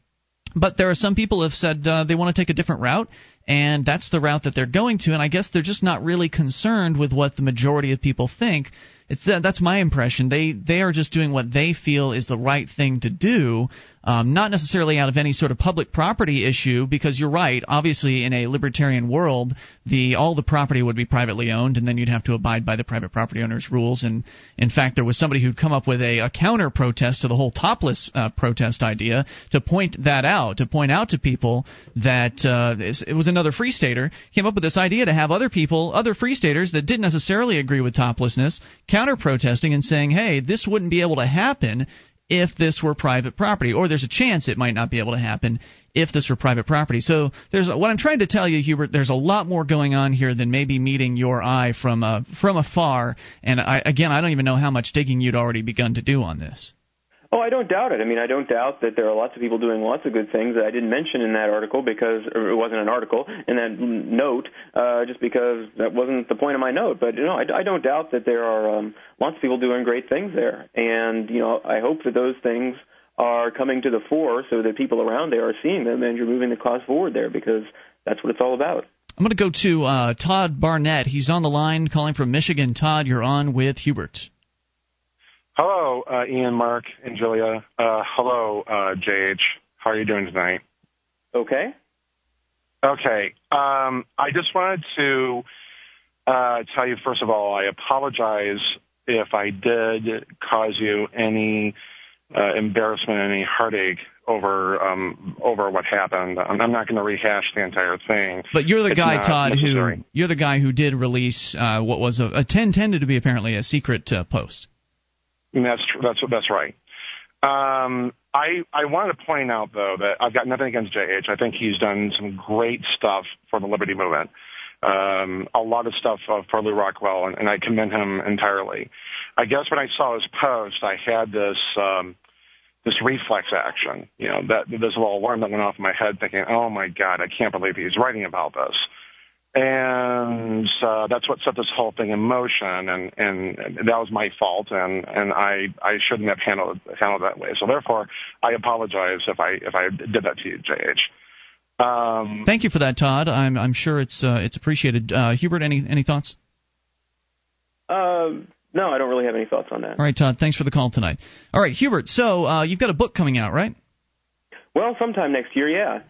But there are some people who have said uh, they want to take a different route, and that's the route that they're going to. And I guess they're just not really concerned with what the majority of people think. It's uh, that's my impression. They they are just doing what they feel is the right thing to do, um, not necessarily out of any sort of public property issue. Because you're right. Obviously, in a libertarian world, the all the property would be privately owned, and then you'd have to abide by the private property owner's rules. And in fact, there was somebody who'd come up with a, a counter protest to the whole topless uh, protest idea to point that out, to point out to people that uh, it was another free stater came up with this idea to have other people, other free staters that didn't necessarily agree with toplessness counter protesting and saying, hey, this wouldn't be able to happen if this were private property, or there's a chance it might not be able to happen if this were private property. So there's what I'm trying to tell you, Huebert. There's a lot more going on here than maybe meeting your eye from uh, from afar. And I, again, I don't even know how much digging you'd already begun to do on this. Oh, I don't doubt it. I mean, I don't doubt that there are lots of people doing lots of good things that I didn't mention in that article because it wasn't an article in that note, uh, just because that wasn't the point of my note. But you know, I, I don't doubt that there are um, lots of people doing great things there, and you know, I hope that those things are coming to the fore so that people around there are seeing them and you're moving the cause forward there because that's what it's all about. I'm going to go to uh, Todd Barnett. He's on the line calling from Michigan. Todd, you're on with Huebert. Hello, uh, Ian, Mark, and Julia. Uh, hello, uh, JH. How are you doing tonight? Okay. Okay. Um, I just wanted to uh, tell you, first of all, I apologize if I did cause you any uh, embarrassment, any heartache over um, over what happened. I'm, I'm not going to rehash the entire thing. But you're the it's guy, Todd, necessary. who you're the guy who did release uh, what was a, a 10 tended to be apparently a secret uh, post. That's that's that's right. Um, I I wanted to point out though that I've got nothing against JH. I think he's done some great stuff for the Liberty Movement. Um, a lot of stuff uh, for Lew Rockwell, and, and I commend him entirely. I guess when I saw his post, I had this um, this reflex action. You know, that this little alarm that went off in my head, thinking, "Oh my God, I can't believe he's writing about this." And uh, that's what set this whole thing in motion. And, and that was my fault, and and I I shouldn't have handled handled that way. So therefore, I apologize if I if I did that to you, JH. Um, Thank you for that, Todd. I'm I'm sure it's uh, it's appreciated. Uh, Huebert, any any thoughts? Um. No, I don't really have any thoughts on that. All right, Todd. Thanks for the call tonight. All right, Huebert. So uh, you've got a book coming out, right? Well, sometime next year, yeah.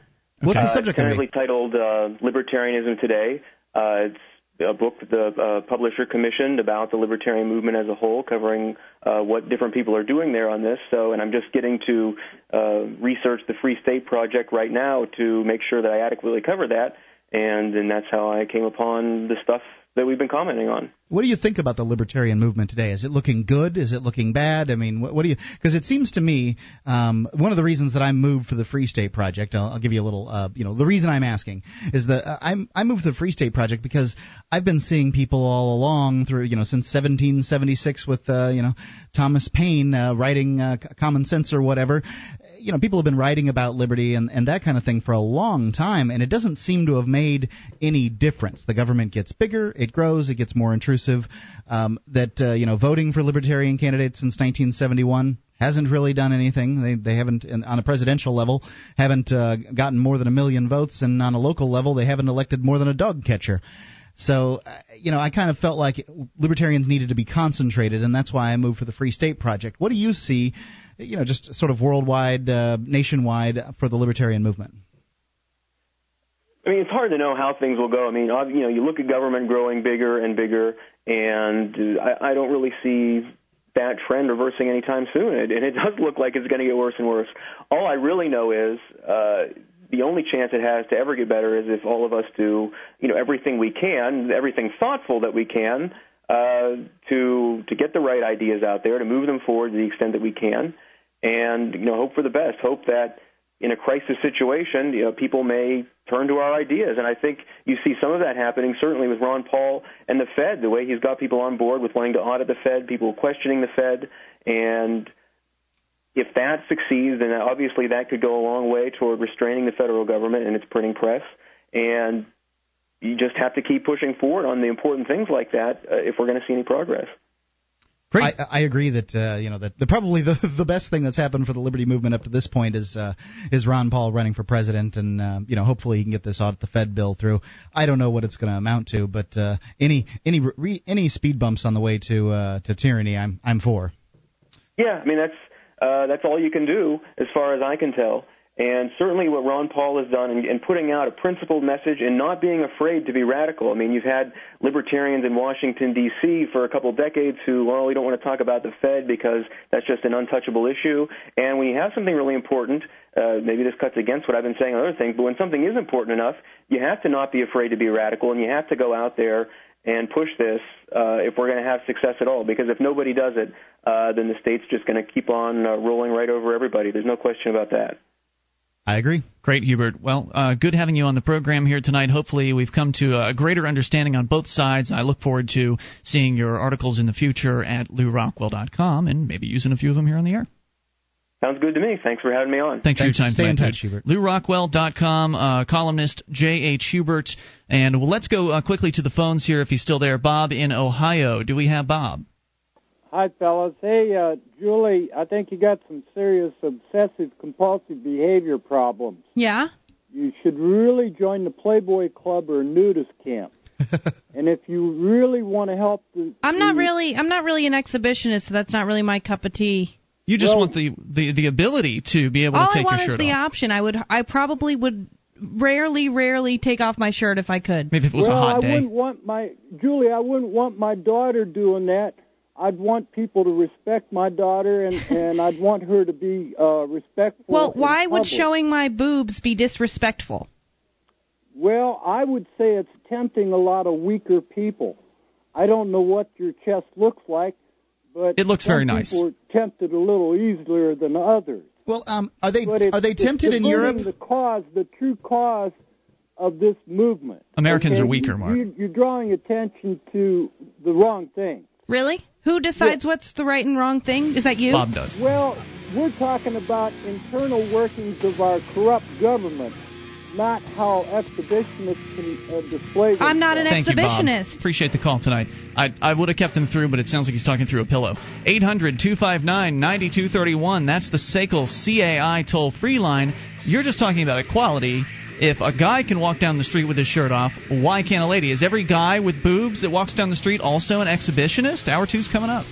What's the subject? Tentatively titled uh, "Libertarianism Today." Uh, it's a book that the uh, publisher commissioned about the libertarian movement as a whole, covering uh, what different people are doing there on this. So, and I'm just getting to uh, research the Free State Project right now to make sure that I adequately cover that, and then that's how I came upon the stuff that we've been commenting on. What do you think about the libertarian movement today? Is it looking good? Is it looking bad? I mean, what, what do you? Because it seems to me um, one of the reasons that I moved for the Free State Project. I'll, I'll give you a little. Uh, you know, the reason I'm asking is that uh, I'm I moved to the Free State Project because I've been seeing people all along through you know since 1776 with uh, you know Thomas Paine uh, writing uh, Common Sense or whatever you know people have been writing about liberty and, and that kind of thing for a long time, and it doesn't seem to have made any difference. The government gets bigger, it grows, it gets more intrusive. Um, that uh, you know voting for libertarian candidates since 1971 hasn't really done anything. They they haven't on a presidential level haven't uh, gotten more than a million votes, and on a local level they haven't elected more than a dog catcher. So, uh, you know, I kind of felt like libertarians needed to be concentrated, and that's why I moved for the Free State Project. What do you see you know, just sort of worldwide, uh, nationwide for the libertarian movement? I mean, it's hard to know how things will go. I mean, you know, you look at government growing bigger and bigger, and I, I don't really see that trend reversing anytime soon. And it does look like it's going to get worse and worse. All I really know is uh, the only chance it has to ever get better is if all of us do, you know, everything we can, everything thoughtful that we can uh, to to get the right ideas out there, to move them forward to the extent that we can, and you know hope for the best. Hope that in a crisis situation, you know, people may turn to our ideas, and I think you see some of that happening certainly with Ron Paul and the Fed. The way he's got people on board with wanting to audit the Fed, people questioning the Fed, and if that succeeds, then obviously that could go a long way toward restraining the federal government and its printing press. And you just have to keep pushing forward on the important things like that uh, if we're going to see any progress. Great. I, I agree that uh, you know that the, probably the (laughs) the best thing that's happened for the liberty movement up to this point is uh, is Ron Paul running for president, and uh, you know hopefully he can get this audit the Fed bill through. I don't know what it's going to amount to, but uh, any any re, any speed bumps on the way to uh, to tyranny, I'm I'm for. Yeah, I mean that's uh, that's all you can do as far as I can tell. And certainly what Ron Paul has done in, in putting out a principled message and not being afraid to be radical. I mean, you've had libertarians in Washington, D.C. for a couple decades who, well, we don't want to talk about the Fed because that's just an untouchable issue. And when you have something really important, uh, maybe this cuts against what I've been saying on other things, but when something is important enough, you have to not be afraid to be radical and you have to go out there and push this uh, if we're going to have success at all. Because if nobody does it, uh, then the state's just going to keep on uh, rolling right over everybody. There's no question about that. I agree. Great, Huebert. Well, uh, good having you on the program here tonight. Hopefully, we've come to a greater understanding on both sides. I look forward to seeing your articles in the future at lewrockwell.com and maybe using a few of them here on the air. Sounds good to me. Thanks for having me on. Thanks, Thanks for your time. Stay in touch, Huebert. LewRockwell.com, uh, columnist J.H. Huebert. And well, let's go uh, quickly to the phones here if he's still there. Bob in Ohio. Do we have Bob? Hi, fellas. Hey, uh, Julie, I think you got some serious obsessive compulsive behavior problems. Yeah? You should really join the Playboy Club or nudist camp. (laughs) and if you really want to help the I'm not really I'm not really an exhibitionist, so that's not really my cup of tea. You just well, want the, the the ability to be able to take your shirt off. All I want is the option. I would I probably would rarely rarely take off my shirt if I could. Maybe if it was well, a hot I day. I wouldn't want my Julie, I wouldn't want my daughter doing that I'd want people to respect my daughter, and (laughs) and I'd want her to be uh, respectful. Well, why would showing my boobs be disrespectful? Well, I would say it's tempting a lot of weaker people. I don't know what your chest looks like, but it looks very nice. People are tempted a little easier than others. Well, um, are they are they tempted in Europe? The cause, the true cause of this movement. Americans okay? are weaker, Mark. You, you're drawing attention to the wrong thing. Really? Who decides what's the right and wrong thing? Is that you? Bob does. Well, we're talking about internal workings of our corrupt government. not how exhibitionists can uh, display. I'm not an Thank you, Bob. exhibitionist. Appreciate the call tonight. I, I would have kept him through, but it sounds like he's talking through a pillow. 800 259 9231. That's the SACL CAI toll free line. You're just talking about equality. If a guy can walk down the street with his shirt off, why can't a lady? Is every guy with boobs that walks down the street also an exhibitionist? Hour two's coming up.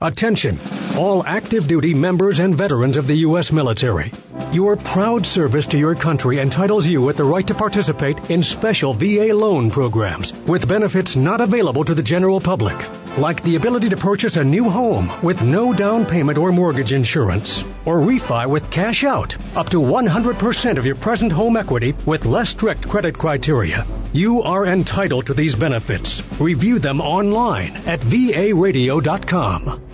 Attention, all active duty members and veterans of the U.S. military. Your proud service to your country entitles you with the right to participate in special VA loan programs with benefits not available to the general public, like the ability to purchase a new home with no down payment or mortgage insurance, or refi with cash out, up to 100% of your present home equity with less strict credit criteria. You are entitled to these benefits. Review them online at varadio.com.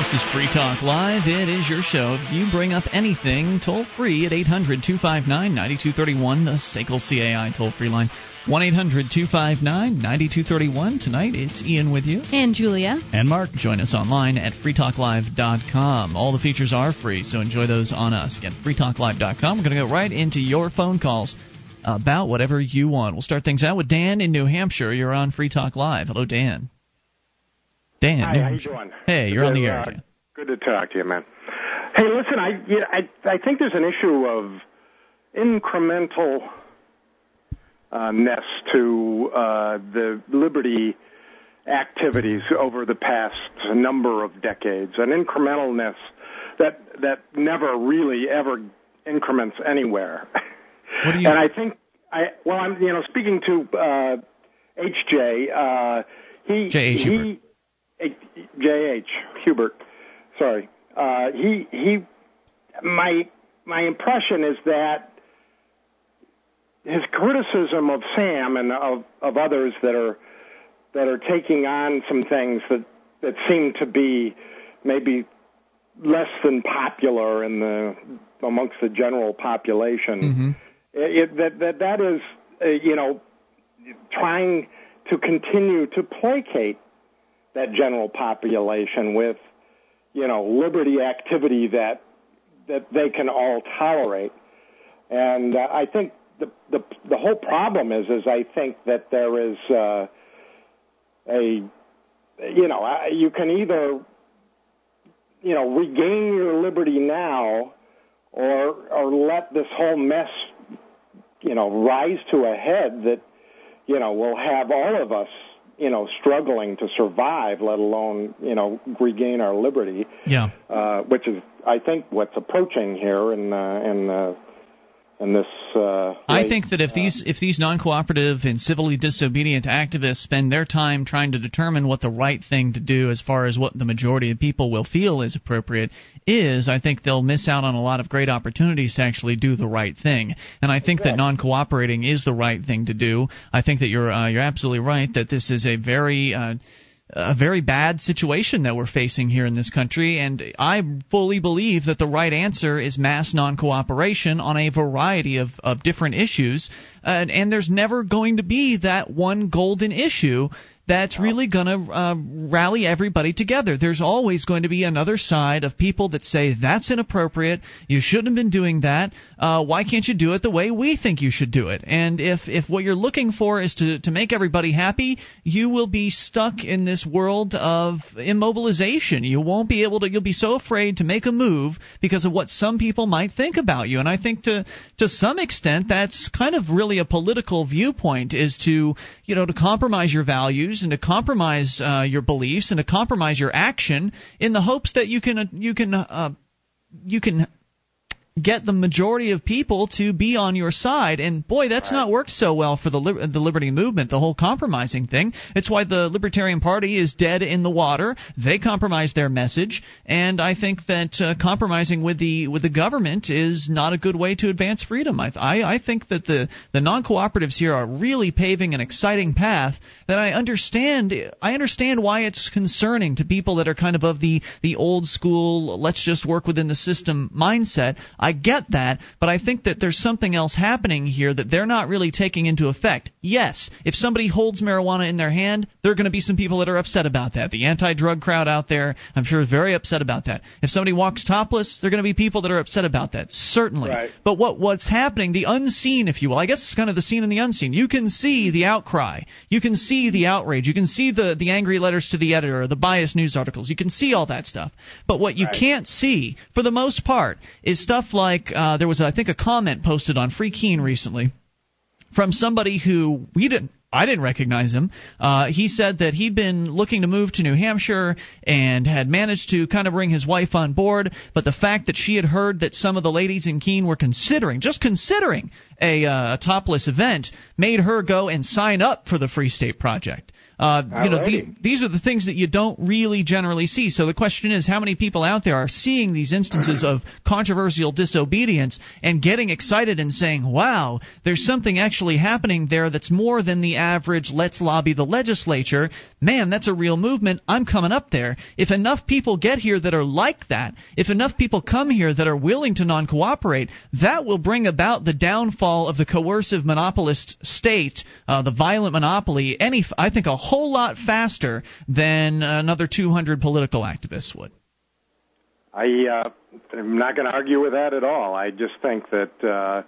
This is Free Talk Live. It is your show. If you bring up anything, toll free at 800 259 9231, the SACL CAI toll free line. 1 800 259 9231. Tonight, it's Ian with you. And Julia. And Mark. Join us online at freetalklive.com. All the features are free, so enjoy those on us. Again, freetalklive.com. We're going to go right into your phone calls about whatever you want. We'll start things out with Dan in New Hampshire. You're on Free Talk Live. Hello, Dan. Dan. Hi, how you doing? Hey, you're on the air. uh. Good to talk to you, man. Hey, listen, I yeah, I I think there's an issue of incremental uh, ness to uh, the liberty activities over the past number of decades, an incrementalness that that never really ever increments anywhere. What do you? (laughs) And I think I well, I'm you know speaking to uh, HJ. Uh, he J.H. he J.H. Huebert. Sorry. Uh, he he. My my impression is that his criticism of Sam and of of others that are that are taking on some things that that seem to be maybe less than popular in the amongst the general population Mhm. it, that that that is uh, you know trying to continue to placate that general population with you know liberty activity that that they can all tolerate. And uh, I think the the the whole problem is is I think that there is uh, a you know you can either you know regain your liberty now or or let this whole mess you know rise to a head that you know will have all of us you know struggling to survive let alone you know regain our liberty Yeah. uh, which is I think what's approaching here in uh, in uh, in this uh, I think that if these if these non-cooperative and civilly disobedient activists spend their time trying to determine what the right thing to do as far as what the majority of people will feel is appropriate is, I think they'll miss out on a lot of great opportunities to actually do the right thing. And I think that non-cooperating is the right thing to do. I think that you're uh, you're absolutely right that this is a very uh, a very bad situation that we're facing here in this country, and I fully believe that the right answer is mass non cooperation on a variety of, of different issues. Uh, and, and there's never going to be that one golden issue that's really going to uh, rally everybody together. There's always going to be another side of people that say that's inappropriate. You shouldn't have been doing that. Uh, why can't you do it the way we think you should do it? And if if what you're looking for is to to make everybody happy, you will be stuck in this world of immobilization. You won't be able to. You'll be so afraid to make a move because of what some people might think about you. And I think to to some extent that's kind of really a political viewpoint is to you know to compromise your values and to compromise uh, your beliefs and to compromise your action in the hopes that you can uh, you can uh, you can get the majority of people to be on your side. And boy, that's right. not worked so well for the the liberty movement. The whole compromising thing. It's why the Libertarian Party is dead in the water. They compromise their message, and I think that uh, compromising with the with the government is not a good way to advance freedom. I I, I think that the the non cooperatives here are really paving an exciting path that I understand. I understand why it's concerning to people that are kind of of the the old school. Let's just work within the system mindset. I get that, but I think that there's something else happening here that they're not really taking into effect. Yes, if somebody holds marijuana in their hand, there are going to be some people that are upset about that. The anti-drug crowd out there, I'm sure, is very upset about that. If somebody walks topless, there are going to be people that are upset about that. Certainly. Right. But what what's happening, the unseen, if you will, I guess it's kind of the seen and the unseen. You can see the outcry. You can see the outrage. You can see the the angry letters to the editor, the biased news articles. You can see all that stuff. But what you right. can't see, for the most part, is stuff like uh, there was, I think, a comment posted on Free Keene recently from somebody who we didn't I didn't recognize him. Uh, he said that he'd been looking to move to New Hampshire and had managed to kind of bring his wife on board, but the fact that she had heard that some of the ladies in Keene were considering, just considering, a, uh, a topless event, made her go and sign up for the Free State Project. Uh, you know, the, these are the things that you don't really generally see. So the question is, how many people out there are seeing these instances of controversial disobedience and getting excited and saying, "Wow, there's something actually happening there that's more than the average let's lobby the legislature." Man, that's a real movement. I'm coming up there. If enough people get here that are like that, if enough people come here that are willing to non-cooperate, that will bring about the downfall of the coercive monopolist state, uh, the violent monopoly. Any, I think, a whole lot faster than another 200 political activists would. I uh, am not going to argue with that at all. I just think that uh,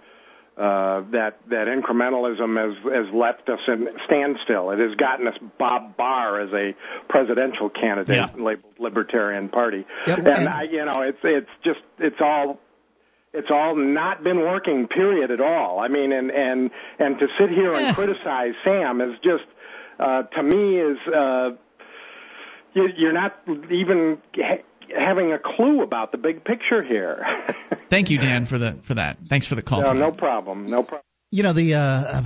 uh, that that incrementalism has has left us in standstill. It has gotten us Bob Barr as a presidential candidate yeah. labeled Libertarian Party, Yep. and I, you know, it's it's just it's all it's all not been working. Period. At all. I mean, and and and to sit here and criticize Sam is just uh, to me is uh, you, you're not even ha- having a clue about the big picture here. Thank you, Dan, for the for that. Thanks for the call. no, no problem. No problem. you know the uh,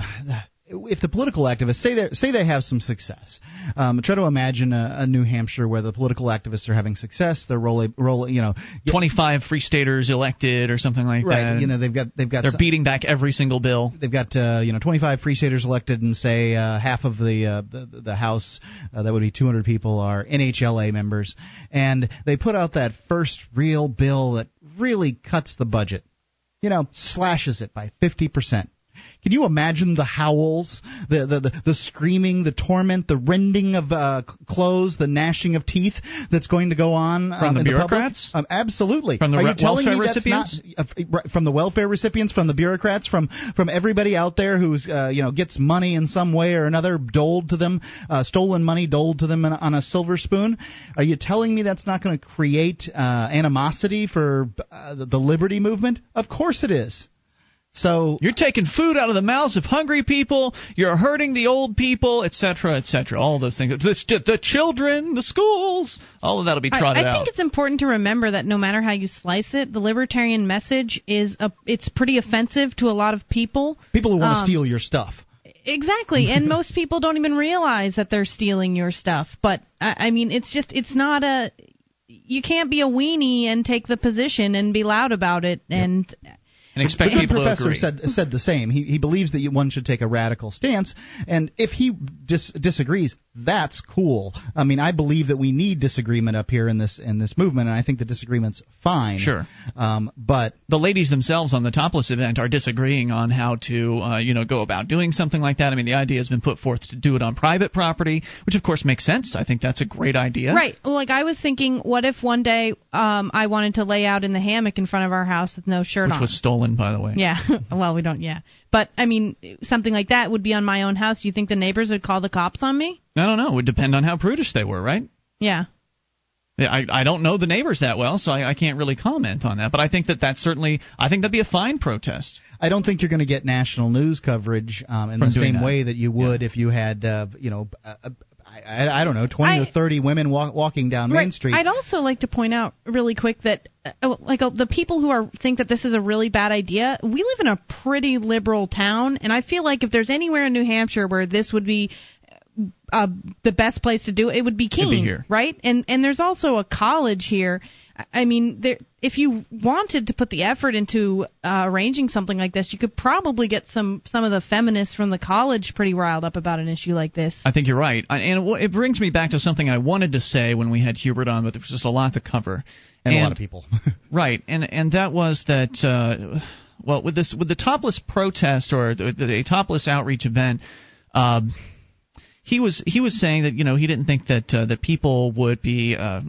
if the political activists say they say they have some success, um, try to imagine a, a New Hampshire where the political activists are having success. They're rolling, rolling, you know, 25 free staters elected or something like right. that. You know, they've got they've got they're some- beating back every single bill. they've got uh, you know 25 free staters elected and say uh, half of the uh, the, the House uh, that would be 200 people are NHLA members and they put out that first real bill that really cuts the budget you know slashes it by 50% can you imagine the howls, the the the, the screaming, the torment, the rending of uh, clothes, the gnashing of teeth that's going to go on From um, the in public? bureaucrats? Um, absolutely. From the Are you re- telling welfare me that's recipients? not- uh, from the welfare recipients, from the bureaucrats, from from everybody out there who's uh, you know gets money in some way or another doled to them, uh, stolen money doled to them on, on a silver spoon. Are you telling me that's not going to create uh, animosity for uh, the, the liberty movement? Of course it is. So You're taking food out of the mouths of hungry people. You're hurting the old people, etc., etc. All those things. The, the children, the schools, all of that'll be I, trotted I out. think it's important to remember that no matter how you slice it, the libertarian message is a, it's pretty offensive to a lot of people. people who want to Um, steal your stuff. Exactly, and (laughs) most people don't even realize that they're stealing your stuff. But I, I mean, it's just it's not a you can't be a weenie and take the position and be loud about it and and expect the people to professor agree. said said the same. He he believes that you- one should take a radical stance, and if he dis- disagrees, that's cool. I mean, I believe that we need disagreement up here in this in this movement, and I think the disagreement's fine. Sure. Um, but the ladies themselves on the topless event are disagreeing on how to, uh, you know, go about doing something like that. I mean, the idea has been put forth to do it on private property, which of course makes sense. I think that's a great idea. right. Well, like I was thinking, what if one day um I wanted to lay out in the hammock in front of our house with no shirt Which on? was stolen, by the way. yeah. (laughs) well, we don't. Yeah. But I mean, something like that would be on my own house. Do you think the neighbors would call the cops on me? I don't know. It would depend on how prudish they were, right? Yeah. Yeah, I, I don't know the neighbors that well, so I, I can't really comment on that. But I think that that's certainly, I think that'd be a fine protest. I don't think you're going to get national news coverage um, in From the same that. way that you would if you had, uh, you know, uh, uh, I, I don't know, 20 I- or 30 women walk, walking down Main Street. I'd also like to point out really quick that, uh, like, uh, the people who are think that this is a really bad idea. We live in a pretty liberal town, and I feel like if there's anywhere in New Hampshire where this would be uh, the best place to do it, it would be Keene, here. right? And and there's also a college here. I- I mean, there, if you wanted to put the effort into uh, arranging something like this, you could probably get some some of the feminists from the college pretty riled up about an issue like this. I think you're right, I- and it- it brings me back to something I wanted to say when we had Huebert on, but there was just a lot to cover. and a lot of people. (laughs) Right, and and that was that. Uh, well, with this with the topless protest or the, the topless outreach event, um, he was he was saying that you know he didn't think that uh, that people would be uh,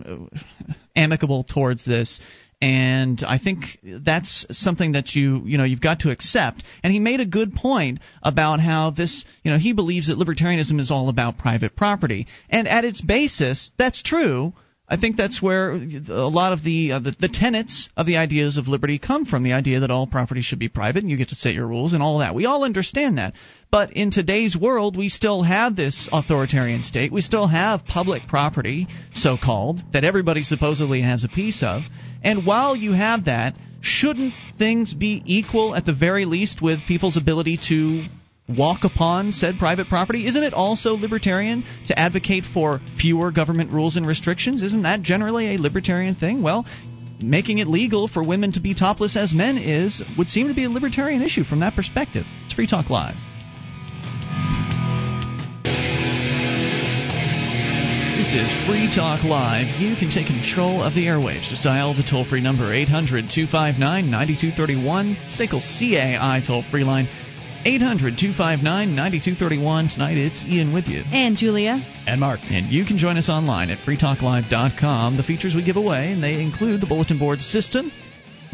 amicable towards this. And I think that's something that you you know you've got to accept. And he made a good point about how this you know he believes that libertarianism is all about private property. And at its basis, that's true. I think that's where a lot of the, uh, the the tenets of the ideas of liberty come from. The idea that all property should be private and you get to set your rules and all that. We all understand that. But in today's world, we still have this authoritarian state. We still have public property, so called, that everybody supposedly has a piece of. And while you have that, shouldn't things be equal at the very least with people's ability to walk upon said private property? Isn't it also libertarian to advocate for fewer government rules and restrictions? Isn't that generally a libertarian thing? Well, making it legal for women to be topless as men is would seem to be a libertarian issue from that perspective. It's Free Talk Live. This is Free Talk Live. You can take control of the airwaves. Just dial the toll free number 800 259 9231, SACL CAI toll free line 800 259 9231. Tonight it's Ian with you. And Julia. and Mark. And you can join us online at freetalklive.com. The features we give away, and they include the bulletin board system.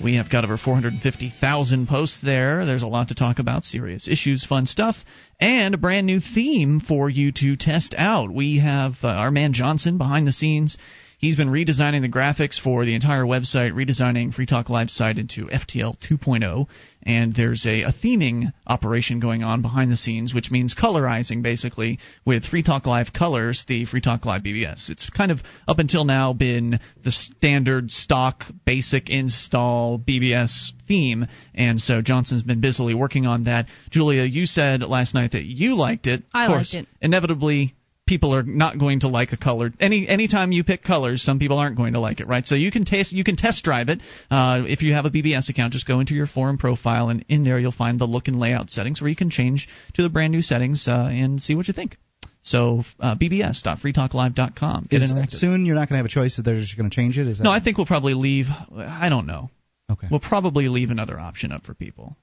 We have got over 450,000 posts there. There's a lot to talk about, serious issues, fun stuff, and a brand new theme for you to test out. We have uh, our man Johnson behind the scenes. He's been redesigning the graphics for the entire website, redesigning Free Talk Live site into FTL 2.0, and there's a, a theming operation going on behind the scenes, which means colorizing basically with Free Talk Live colors, the Free Talk Live BBS. It's kind of up until now been the standard stock basic install BBS theme, and so Johnson's been busily working on that. Julia, you said last night that you liked it. I of course, liked it. Inevitably, people are not going to like a color. Any anytime you pick colors, some people aren't going to like it, right? So you can taste, you can test drive it. Uh, if you have a BBS account, just go into your forum profile, and in there you'll find the look and layout settings, where you can change to the brand new settings uh, and see what you think. So uh, bbs.freetalklive.com. Get Is- interactive. soon you're not going to have a choice that they're just going to change it. Is that No, I think we'll probably leave. I don't know. okay? We'll probably leave another option up for people.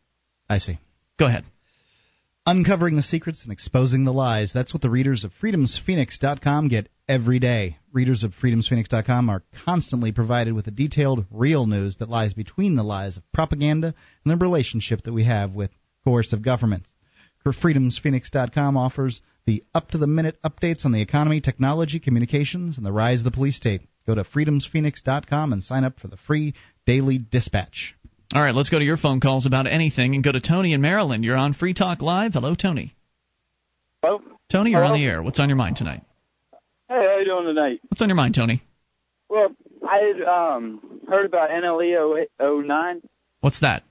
I see. Go ahead. Uncovering the secrets and exposing the lies. That's what the readers of freedomsphoenix.com get every day. Readers of freedomsphoenix.com are constantly provided with the detailed, real news that lies between the lies of propaganda and the relationship that we have with coercive governments. Freedomsphoenix.com offers the up to the minute updates on the economy, technology, communications, and the rise of the police state. Go to freedomsphoenix.com and sign up for the free daily dispatch. All right, let's go to your phone calls about anything and go to Tony in Maryland. You're on Free Talk Live. Hello, Tony. Hello. Tony, you're on the air. What's on your mind tonight? Hey, how you doing tonight? What's on your mind, Tony? Well, I had um, heard about NLE 09, What's that?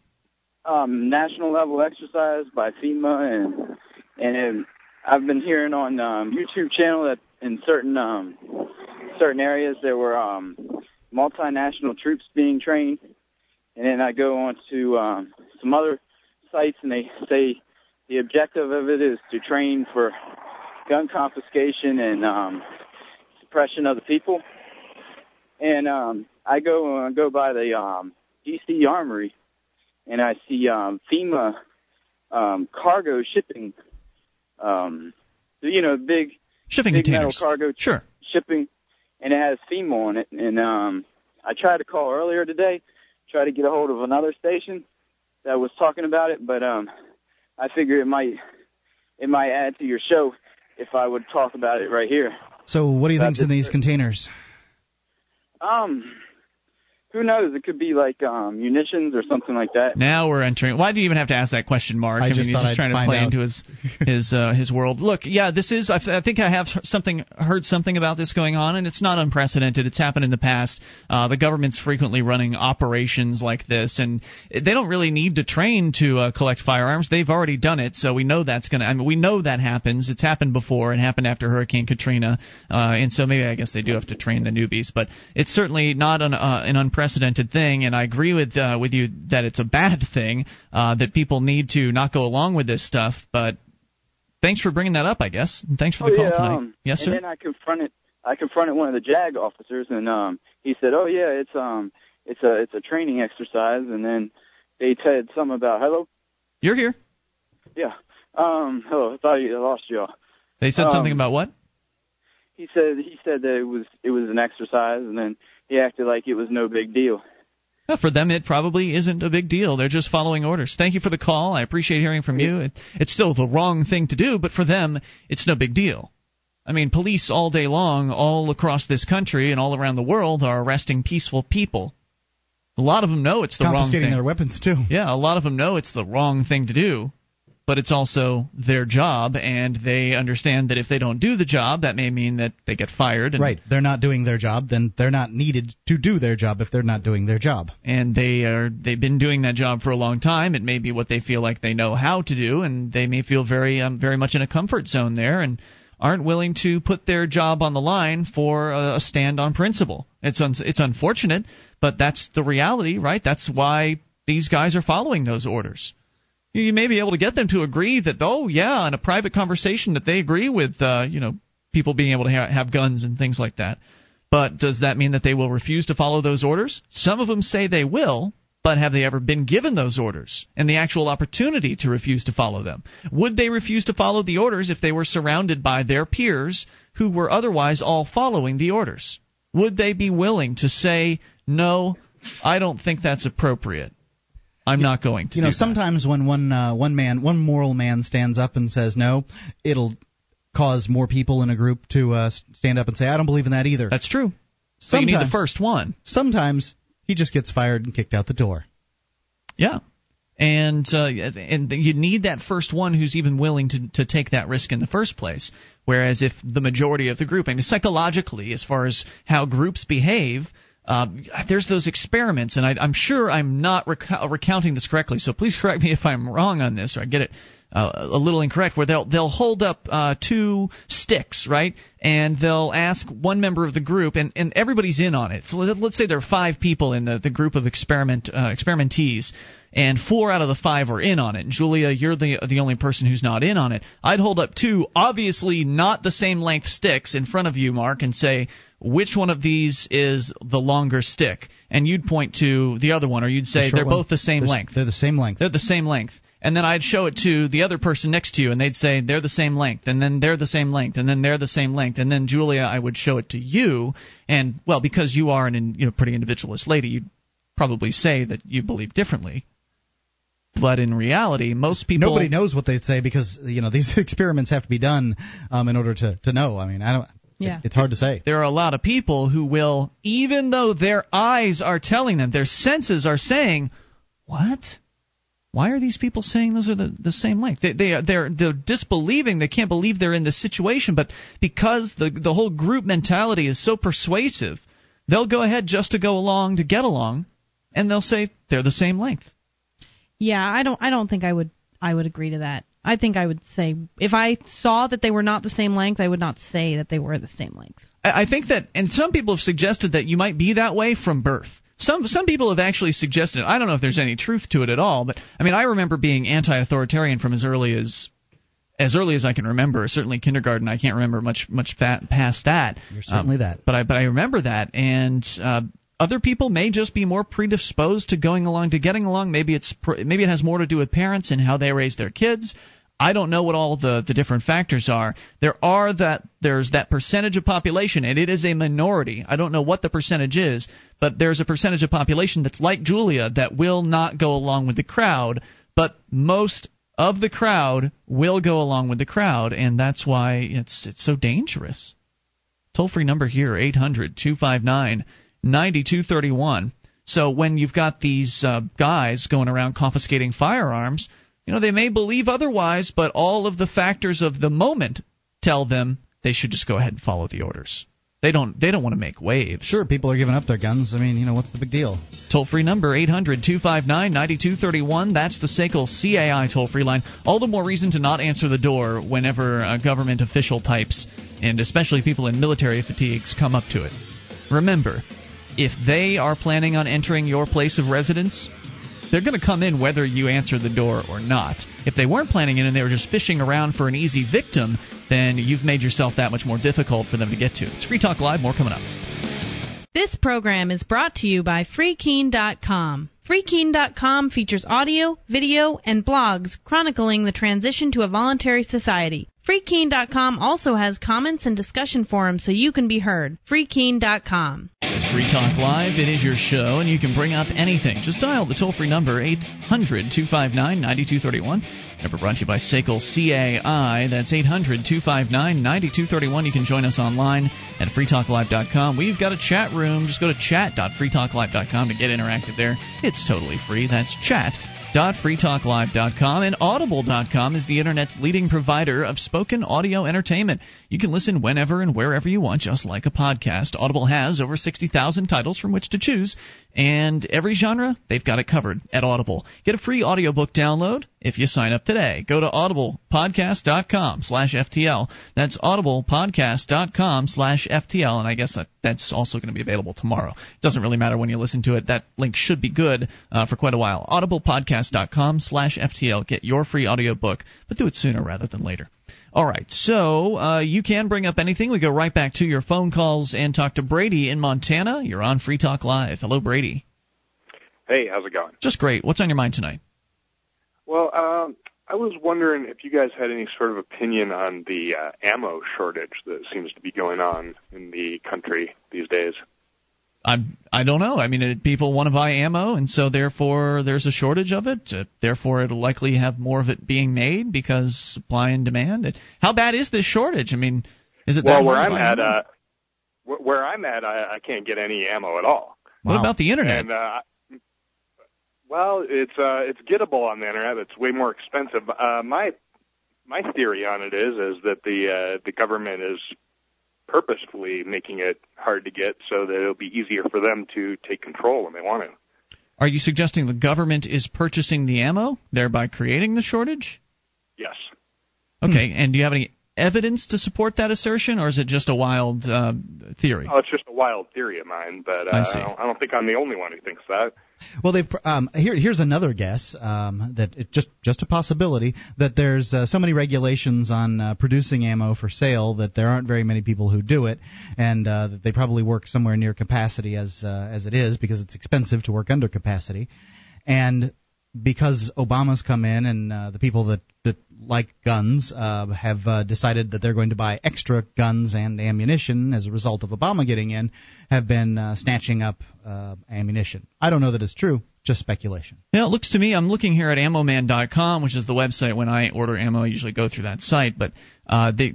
um, national level exercise by FEMA, and and I've been hearing on um, YouTube channel that in certain um, certain areas there were um, multinational troops being trained, and then I go on to um, some other sites and they say the objective of it is to train for gun confiscation and um, suppression of the people. And um, I go uh, go by the um, DC Armory, and I see um, FEMA um, cargo shipping. Um, you know, big Shipping big containers. metal cargo Sure. shipping, and it has FEMA on it. And um, I tried to call earlier today, try to get a hold of another station that was talking about it, but um, I figure it might it might add to your show if I would talk about it right here. So, what do you think's in these containers? Um, who knows? It could be like um, munitions or something like that. Now we're entering. Why do you even have to ask that question, Mark? I mean, just he's just I'd trying to play out. into his (laughs) his uh, his world. Look, yeah, this is. I think I have something heard something about this going on, and it's not unprecedented. It's happened in the past. Uh, the government's frequently running operations like this, and they don't really need to train to uh, collect firearms. They've already done it, so we know that's gonna. I mean, we know that happens. It's happened before. It happened after Hurricane Katrina, uh, and so maybe I guess they do have to train the newbies, but it's certainly not an uh, an unprecedented thing. And I agree with uh, with you that it's a bad thing uh, that people need to not go along with this stuff. But thanks for bringing that up, I guess. And thanks for the oh, call yeah, tonight. Um, yes, and sir. then I confronted I confronted one of the JAG officers, and um, he said, "Oh yeah, it's um, it's a it's a training exercise." And then they said something about hello, You're here. yeah, um, hello. I thought you I lost you. all. They said something Um, about what? He said he said that it was it was an exercise, and then he acted like it was no big deal. Well, for them, it probably isn't a big deal. They're just following orders. Thank you for the call. I appreciate hearing from you. It, it's still the wrong thing to do, but for them, it's no big deal. I mean, police all day long, all across this country and all around the world, are arresting peaceful people. A lot of them know it's the wrong thing. Confiscating their weapons too. Yeah, a lot of them know it's the wrong thing to do, but it's also their job, and they understand that if they don't do the job, that may mean that they get fired. And Right. They're not doing their job, then they're not needed to do their job if they're not doing their job. and they are they've been doing that job for a long time. It may be what they feel like they know how to do, and they may feel very um, very much in a comfort zone there, and aren't willing to put their job on the line for a, a stand on principle. It's un- it's unfortunate, but that's the reality, right? That's why these guys are following those orders. You, may be able to get them to agree that, oh yeah, in a private conversation that they agree with, uh, you know, people being able to ha- have guns and things like that. But does that mean that they will refuse to follow those orders? Some of them say they will, but have they ever been given those orders and the actual opportunity to refuse to follow them? Would they refuse to follow the orders if they were surrounded by their peers who were otherwise all following the orders? Would they be willing to say, no, I don't think that's appropriate? I'm not going to. You know, do that." sometimes when one uh, one man, one moral man stands up and says no, it'll cause more people in a group to uh, stand up and say, "I don't believe in that either." That's true. So you need the first one. Sometimes he just gets fired and kicked out the door. Yeah. And uh, and you need that first one who's even willing to to take that risk in the first place. Whereas if the majority of the group, I mean psychologically, as far as how groups behave, uh, there's those experiments, and I, I'm sure I'm not rec- recounting this correctly. So please correct me if I'm wrong on this or I get it uh, a little incorrect. Where they'll they'll hold up uh, two sticks, right, and they'll ask one member of the group, and, and everybody's in on it. So let- let's say there are five people in the the group of experiment uh, experimentees and four out of the five are in on it. And Julia, you're the the only person who's not in on it. I'd hold up two obviously not the same length sticks in front of you, Mark, and say which one of these is the longer stick, and you'd point to the other one, or you'd say The they're one. both the same They're length. They're the same length. They're the same length. And then I'd show it to the other person next to you, and they'd say they're the same length, and then they're the same length, and then they're the same length, and then Julia, I would show it to you, and well, because you are an you know pretty individualist lady, you'd probably say that you believe differently. But in reality, most people Nobody knows what they say because you know these (laughs) experiments have to be done um, in order to to know. I mean, I don't. Yeah. It's hard to say. there are a lot of people who will, even though their eyes are telling them, their senses are saying, "What? Why are these people saying those are the, the same length?" They, they are they're they're disbelieving. They can't believe they're in this situation, but because the the whole group mentality is so persuasive, they'll go ahead just to go along to get along, and they'll say they're the same length. Yeah, I don't I don't think I would I would agree to that. I think I would say if I saw that they were not the same length, I would not say that they were the same length. I I think that, and some people have suggested that you might be that way from birth. Some some people have actually suggested. I don't know if there's any truth to it at all, but I mean, I remember being anti-authoritarian from as early as as early as I can remember. Certainly kindergarten. I can't remember much much fa- past that. You're certainly that. But I but I remember that, and uh, other people may just be more predisposed to going along to getting along. Maybe it's maybe it has more to do with parents and how they raise their kids. I don't know what all the, the different factors are. There are that there's that percentage of population, and it is a minority. I don't know what the percentage is, but there's a percentage of population that's like Julia that will not go along with the crowd. But most of the crowd will go along with the crowd, and that's why it's it's so dangerous. Toll free number here, 800 259 9231. So when you've got these uh, guys going around confiscating firearms, you know, they may believe otherwise, but all of the factors of the moment tell them they should just go ahead and follow the orders. They don't. They don't want to make waves. Sure, people are giving up their guns. I mean, you know, what's the big deal? Toll free number 800-259-9231. That's the SACL CAI toll free line. All the more reason to not answer the door whenever uh, government official types, and especially people in military fatigues, come up to it. Remember, if they are planning on entering your place of residence, they're going to come in whether you answer the door or not. If they weren't planning it and they were just fishing around for an easy victim, then you've made yourself that much more difficult for them to get to. It's Free Talk Live, more coming up. This program is brought to you by FreeKeene.com. FreeKeene.com features audio, video, and blogs chronicling the transition to a voluntary society. FreeKeene.com also has comments and discussion forums so you can be heard. FreeKeene.com. This is Free Talk Live. It is your show, and you can bring up anything. Just dial the toll free number 800 259 9231. Number brought to you by SACL CAI. That's 800 259 9231. You can join us online at freetalklive.com. We've got a chat room. Just go to chat.freetalklive.com to get interactive there. It's totally free. That's chat www.freetalklive.com and audible.com is the internet's leading provider of spoken audio entertainment. You can listen whenever and wherever you want just like a podcast. Audible has over 60,000 titles from which to choose and every genre, they've got it covered at Audible. Get a free audiobook download if you sign up today. Go to audiblepodcast.com slash FTL. That's audiblepodcast.com slash FTL, and I guess that's also going to be available tomorrow. It Doesn't really matter when you listen to it. That link should be good uh, for quite a while. audiblepodcast.com slash FTL. Get your free audiobook, but do it sooner rather than later. All right, so uh, you can bring up anything. We go right back to your phone calls and talk to Brady in Montana. You're on Free Talk Live. Hello, Brady. Hey, how's it going? Just great. What's on your mind tonight? Well, um, I was wondering if you guys had any sort of opinion on the uh, ammo shortage that seems to be going on in the country these days. I I don't know. I mean, it, people want to buy ammo, and so therefore there's a shortage of it. Uh, therefore, it'll likely have more of it being made because supply and demand. It, how bad is this shortage? I mean, is it well that where I'm at? Uh, where I'm at, I, I can't get any ammo at all. What about the internet? And uh, well, it's uh, it's gettable on the internet. It's way more expensive. Uh, my my theory on it is is that the uh, the government is purposefully making it hard to get so that it'll be easier for them to take control when they want to. Are you suggesting the government is purchasing the ammo, thereby creating the shortage? Yes. Okay, hmm. and do you have any evidence to support that assertion, or is it just a wild uh, theory? Oh, it's just a wild theory of mine, but uh, I see. don't, I don't think I'm the only one who thinks that. Well, they've um, here. Here's another guess um, that it just just a possibility that there's uh, so many regulations on uh, producing ammo for sale that there aren't very many people who do it, and uh, that they probably work somewhere near capacity as uh, as it is because it's expensive to work under capacity, and because Obama's come in and uh, the people that that like guns uh, have uh, decided that they're going to buy extra guns and ammunition as a result of Obama getting in, have been uh, snatching up uh, ammunition. I don't know that it's true, just speculation. Yeah, it looks to me. I'm looking here at ammoman.com, which is the website. When I order ammo, I usually go through that site. But uh, they,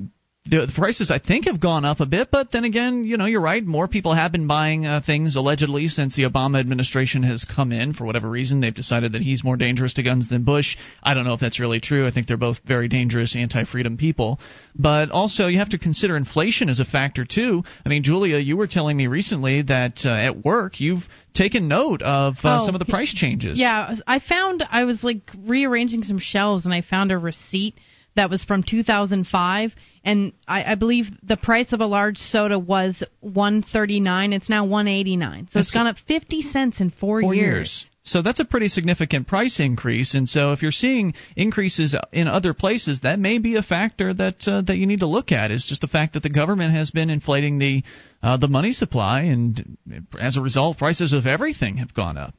the, the prices, I think, have gone up a bit. But then again, you know, you're right. More people have been buying uh, things allegedly since the Obama administration has come in. For whatever reason, they've decided that he's more dangerous to guns than Bush. I don't know if that's really true. I think they're both very dangerous anti-freedom people. But also, you have to consider inflation as a factor too. I mean, Julia, you were telling me recently that uh, at work you've taken note of uh, Oh, some of the price changes. Yeah, I found I was like rearranging some shelves and I found a receipt that was from 2005 and I, I believe the price of a large soda was 139. It's now 189. So it's gone up 50 cents in four, four years. So that's a pretty significant price increase, and so if you're seeing increases in other places, that may be a factor that uh, that you need to look at. Is just the fact that the government has been inflating the uh, the money supply, and as a result, prices of everything have gone up.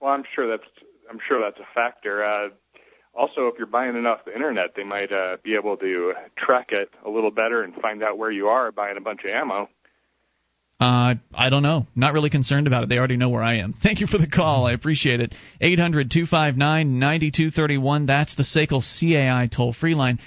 Well, I'm sure that's I'm sure that's a factor. Uh, also, if you're buying off the internet, they might uh, be able to track it a little better and find out where you are buying a bunch of ammo. Uh, I don't know. Not really concerned about it. They already know where I am. (laughs) Thank you for the call. I appreciate it. 800 259 9231. That's the SACL CAI toll free line.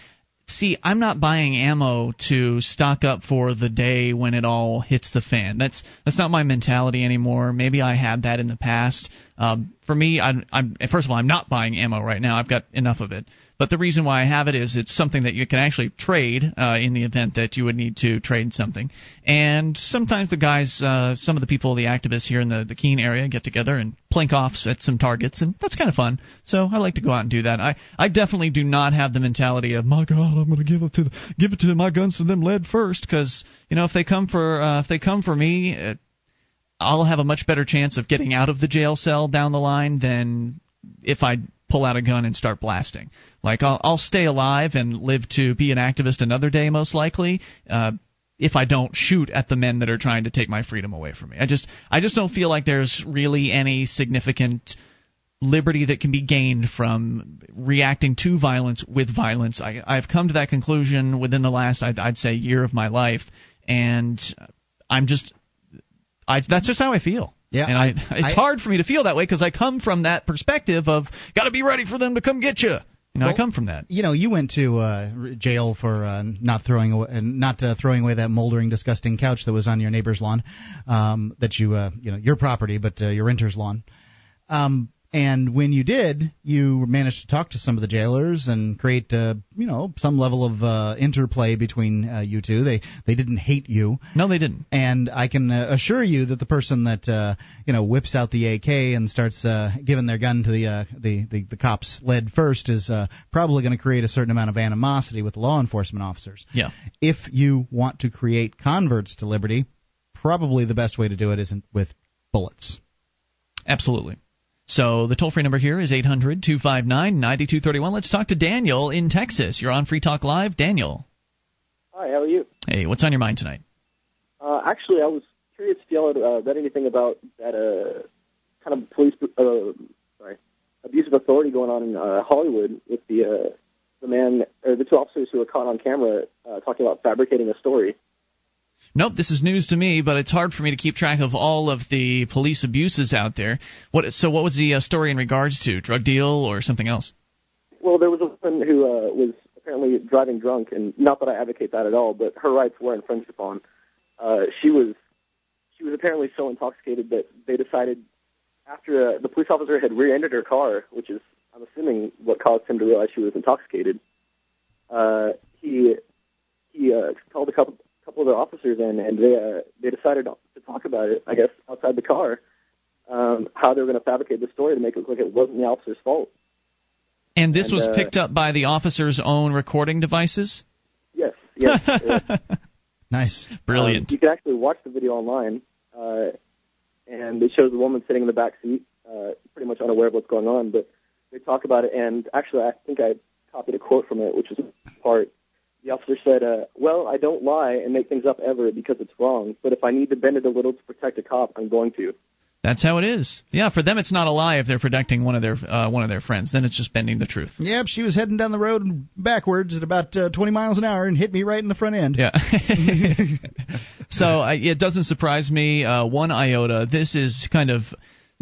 See, I'm not buying ammo to stock up for the day when it all hits the fan. That's that's not my mentality anymore. Maybe I had that in the past. Um, for me, I'm, I'm first of all, I'm not buying ammo right now. I've got enough of it. But the reason why I have it is it's something that you can actually trade uh, in the event that you would need to trade something. And sometimes the guys, uh, some of the people, the activists here in the, the Keene area get together and plink off at some targets, and that's kind of fun. So I like to go out and do that. I, I definitely do not have the mentality of my God, I'm going to give it to the, give it to my guns to them lead first, because you know if they come for uh, if they come for me. Uh, I'll have a much better chance of getting out of the jail cell down the line than if I pull out a gun and start blasting. Like I'll, I'll stay alive and live to be an activist another day, most likely. Uh, if I don't shoot at the men that are trying to take my freedom away from me, I just I just don't feel like there's really any significant liberty that can be gained from reacting to violence with violence. I, I've come to that conclusion within the last I'd, I'd say year of my life, and I'm just I that's just how I feel. Yeah, and I, it's I, hard for me to feel that way because I come from that perspective of got to be ready for them to come get you. You know, well, I come from that. You know, you went to uh, jail for uh, not throwing away, not uh, throwing away that moldering, disgusting couch that was on your neighbor's lawn, um, that you, uh, you know, your property, but uh, your renter's lawn. Um, and when you did, you managed to talk to some of the jailers and create, uh, you know, some level of uh, interplay between uh, you two. They they didn't hate you. No, they didn't. And I can uh, assure you that the person that uh, you know whips out the AK and starts uh, giving their gun to the uh, the, the the cops lead first is uh, probably going to create a certain amount of animosity with law enforcement officers. Yeah. If you want to create converts to liberty, probably the best way to do it isn't with bullets. Absolutely. So the toll free number here is 800 259 9231. Let's talk to Daniel in Texas. You're on Free Talk Live. Daniel. Hi, how are you? Hey, what's on your mind tonight? Uh, actually, I was curious if y'all had uh, read anything about that uh, kind of police, uh, sorry, abuse of authority going on in uh, Hollywood with the uh, the man or the two officers who were caught on camera uh, talking about fabricating a story. Nope, this is news to me, but it's hard for me to keep track of all of the police abuses out there. What? So, what was the uh, story in regards to drug deal or something else? Well, there was a woman who uh, was apparently driving drunk, and not that I advocate that at all, but her rights were infringed upon. Uh, she was she was apparently so intoxicated that they decided after uh, the police officer had rear-ended her car, which is I'm assuming what caused him to realize she was intoxicated. Uh, he he uh, called a couple couple of the officers in, and they uh, they decided to talk about it. I guess outside the car, um, how they were going to fabricate the story to make it look like it wasn't the officer's fault. And this And, was uh, picked up by the officer's own recording devices. Yes, yes. (laughs) Nice. Brilliant. Um, you can actually watch the video online, uh, and it shows a woman sitting in the back seat, uh, pretty much unaware of what's going on. But they talk about it, and actually, I think I copied a quote from it, which is part. The officer said, uh, "Well, I don't lie and make things up ever because it's wrong. But if I need to bend it a little to protect a cop, I'm going to." That's how it is. Yeah, for them it's not a lie if they're protecting one of their uh, one of their friends. Then it's just bending the truth. Yep, she was heading down the road backwards at about uh, 20 miles an hour and hit me right in the front end. Yeah. (laughs) so I, it doesn't surprise me uh, one iota. This is kind of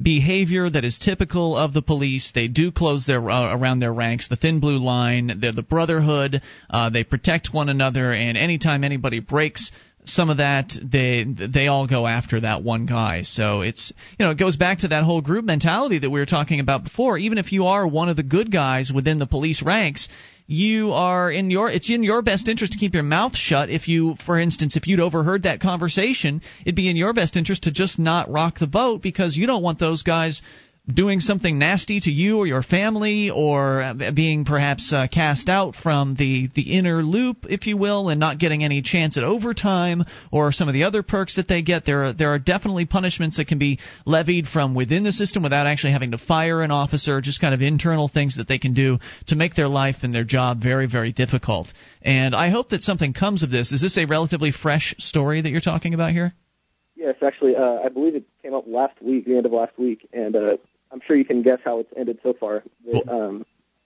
behavior that is typical of the police. They do close their uh, around their ranks, the thin blue line. They're the brotherhood. Uh, they protect one another, and anytime anybody breaks some of that they they all go after that one guy so it's you know it goes back to that whole group mentality that we were talking about before even if you are one of the good guys within the police ranks you are in your it's in your best interest to keep your mouth shut if you for instance if you'd overheard that conversation it'd be in your best interest to just not rock the boat because you don't want those guys doing something nasty to you or your family or uh, being perhaps uh, cast out from the the inner loop if you will and not getting any chance at overtime or some of the other perks that they get. There are, there are definitely punishments that can be levied from within the system without actually having to fire an officer just kind of internal things that they can do to make their life and their job very very difficult. And i hope that something comes of this. Is this a relatively fresh story that you're talking about here? Yes, actually, uh, I believe it came up last week, the end of last week, and uh, I'm sure you can guess how it's ended so far. The, um,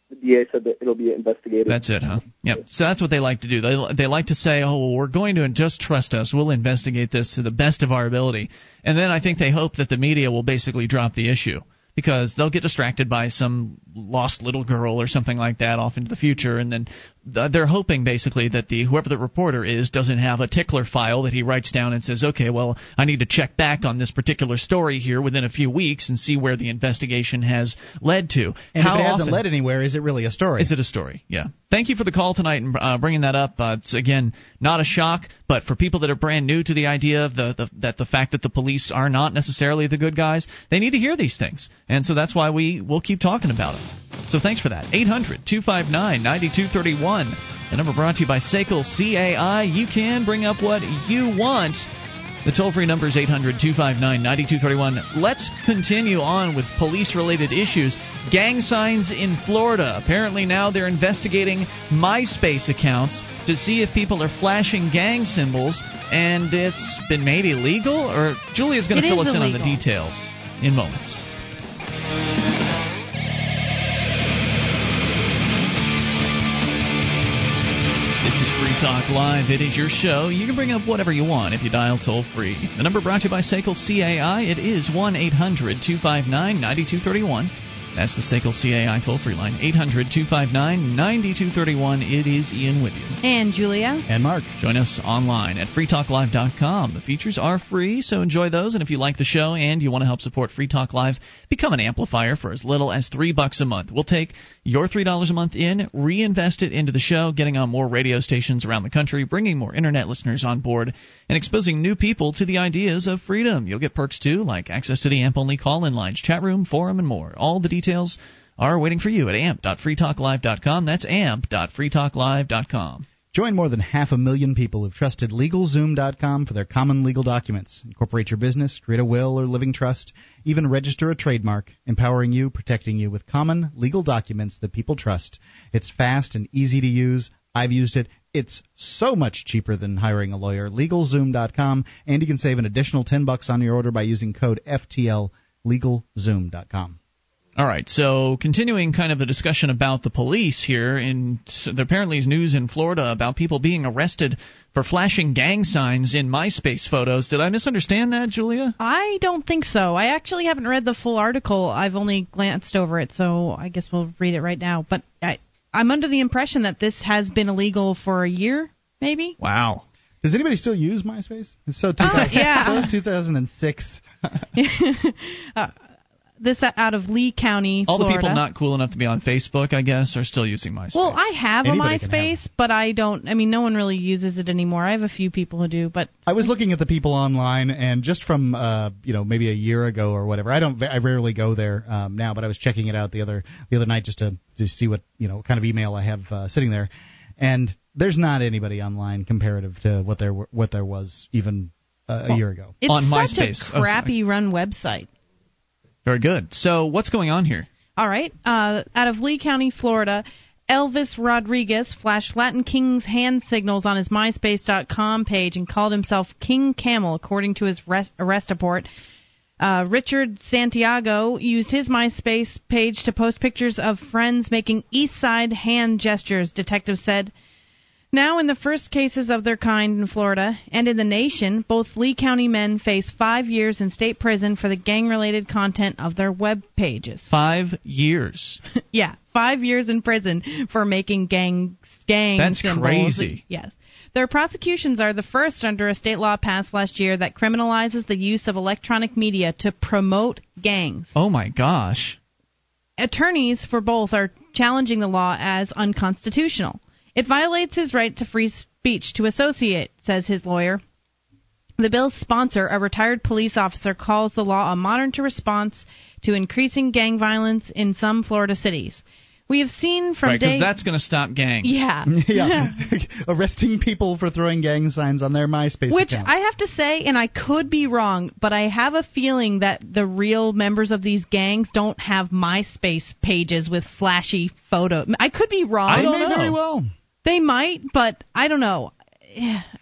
the DA said that it'll be investigated. That's it, huh? Yep. So that's what they like to do. They they like to say, "Oh, well, we're going to just trust us. We'll investigate this to the best of our ability." And then I think they hope that the media will basically drop the issue because they'll get distracted by some lost little girl or something like that off into the future, and then th- they're hoping basically that the whoever the reporter is doesn't have a tickler file that he writes down and says, okay, well, I need to check back on this particular story here within a few weeks and see where the investigation has led to. And How if it hasn't led anywhere, is it really a story? is it a story? Yeah. Thank you for the call tonight and uh, bringing that up. Uh, it's again not a shock, but for people that are brand new to the idea of the, the that the fact that the police are not necessarily the good guys, they need to hear these things, and so that's why we will keep talking about it. So thanks for that. 800 259 9231. The number brought to you by Sekel CAI. You can bring up what you want. The toll free number is 800 259 9231. Let's continue on with police related issues. Gang signs in Florida. Apparently, now they're investigating MySpace accounts to see if people are flashing gang symbols, and it's been made illegal? Or Julia's going to fill us in on the details in moments. This is Free Talk Live. It is your show. You can bring up whatever you want if you dial toll free. The number brought to you by Sekel CAI. It is 1 800 259 9231. That's the Sekel CAI toll free line. 800 259 9231. It is Ian with you. And Julia. And Mark. Join us online at freetalklive.com. The features are free, so enjoy those. And if you like the show and you want to help support Free Talk Live, become an amplifier for as little as three bucks a month. We'll take your three dollars a month in, reinvest it into the show, getting on more radio stations around the country, bringing more internet listeners on board, and exposing new people to the ideas of freedom. You'll get perks too, like access to the AMP-only call-in lines, chat room, forum, and more. All the details are waiting for you at amp.freetalklive.com. That's amp.freetalklive.com. Join more than half a million people who've trusted LegalZoom.com for their common legal documents. Incorporate your business, create a will or living trust, even register a trademark, empowering you, protecting you with common legal documents that people trust. It's fast and easy to use. I've used it. It's so much cheaper than hiring a lawyer. LegalZoom.com, and you can save an additional 10 bucks on your order by using code FTL. LegalZoom.com. All right, so continuing kind of the discussion about the police here, and there apparently is news in Florida about people being arrested for flashing gang signs in MySpace photos. Did I misunderstand that, Julia? I don't think so. I actually haven't read the full article. I've only glanced over it, so I guess we'll read it right now. But I, I'm under the impression that this has been illegal for a year, maybe. Wow. Does anybody still use MySpace? It's so (laughs) (laughs) (laughs) Uh, yeah. 2006. uh, this out of Lee County, All the people not cool enough to be on Facebook, I guess, are still using MySpace. Well, I have Anybody a can MySpace, but I don't. I mean, no one really uses it anymore. I have a few people who do, but I was looking at the people online, and just from uh, you know maybe a year ago or whatever. I don't. I rarely go there um, now, but I was checking it out the other the other night just to to see what you know kind of email I have uh, sitting there, and there's not anybody online comparative to what there what there was even uh, a year ago. it's On such MySpace. a Oh, crappy run website. Very good. So, what's going on here? All right. Uh, out of Lee County, Florida, Elvis Rodriguez flashed Latin King's hand signals on his MySpace.com page and called himself King Camel, according to his res- arrest report. Uh, Richard Santiago used his MySpace page to post pictures of friends making East Side hand gestures, detectives said. Now, in the first cases of their kind in Florida and in the nation, both Lee County men face five years in state prison for the gang related content of their web pages. Five years. (laughs) yeah, five years in prison for making gang gang That's symbols. crazy. Yes. Their prosecutions are the first under a state law passed last year that criminalizes the use of electronic media to promote gangs. Oh my gosh. Attorneys for both are challenging the law as unconstitutional. It violates his right to free speech to associate, says his lawyer. The bill's sponsor, a retired police officer, calls the law a modern response to increasing gang violence in some Florida cities. We have seen from right, because day that's going to stop gangs. yeah (laughs) (laughs) yeah, (laughs) arresting people for throwing gang signs on their MySpace Which accounts. I have to say, and I could be wrong, but I have a feeling that the real members of these gangs don't have MySpace pages with flashy photos. I could be wrong. They may very well. They might, but I don't know.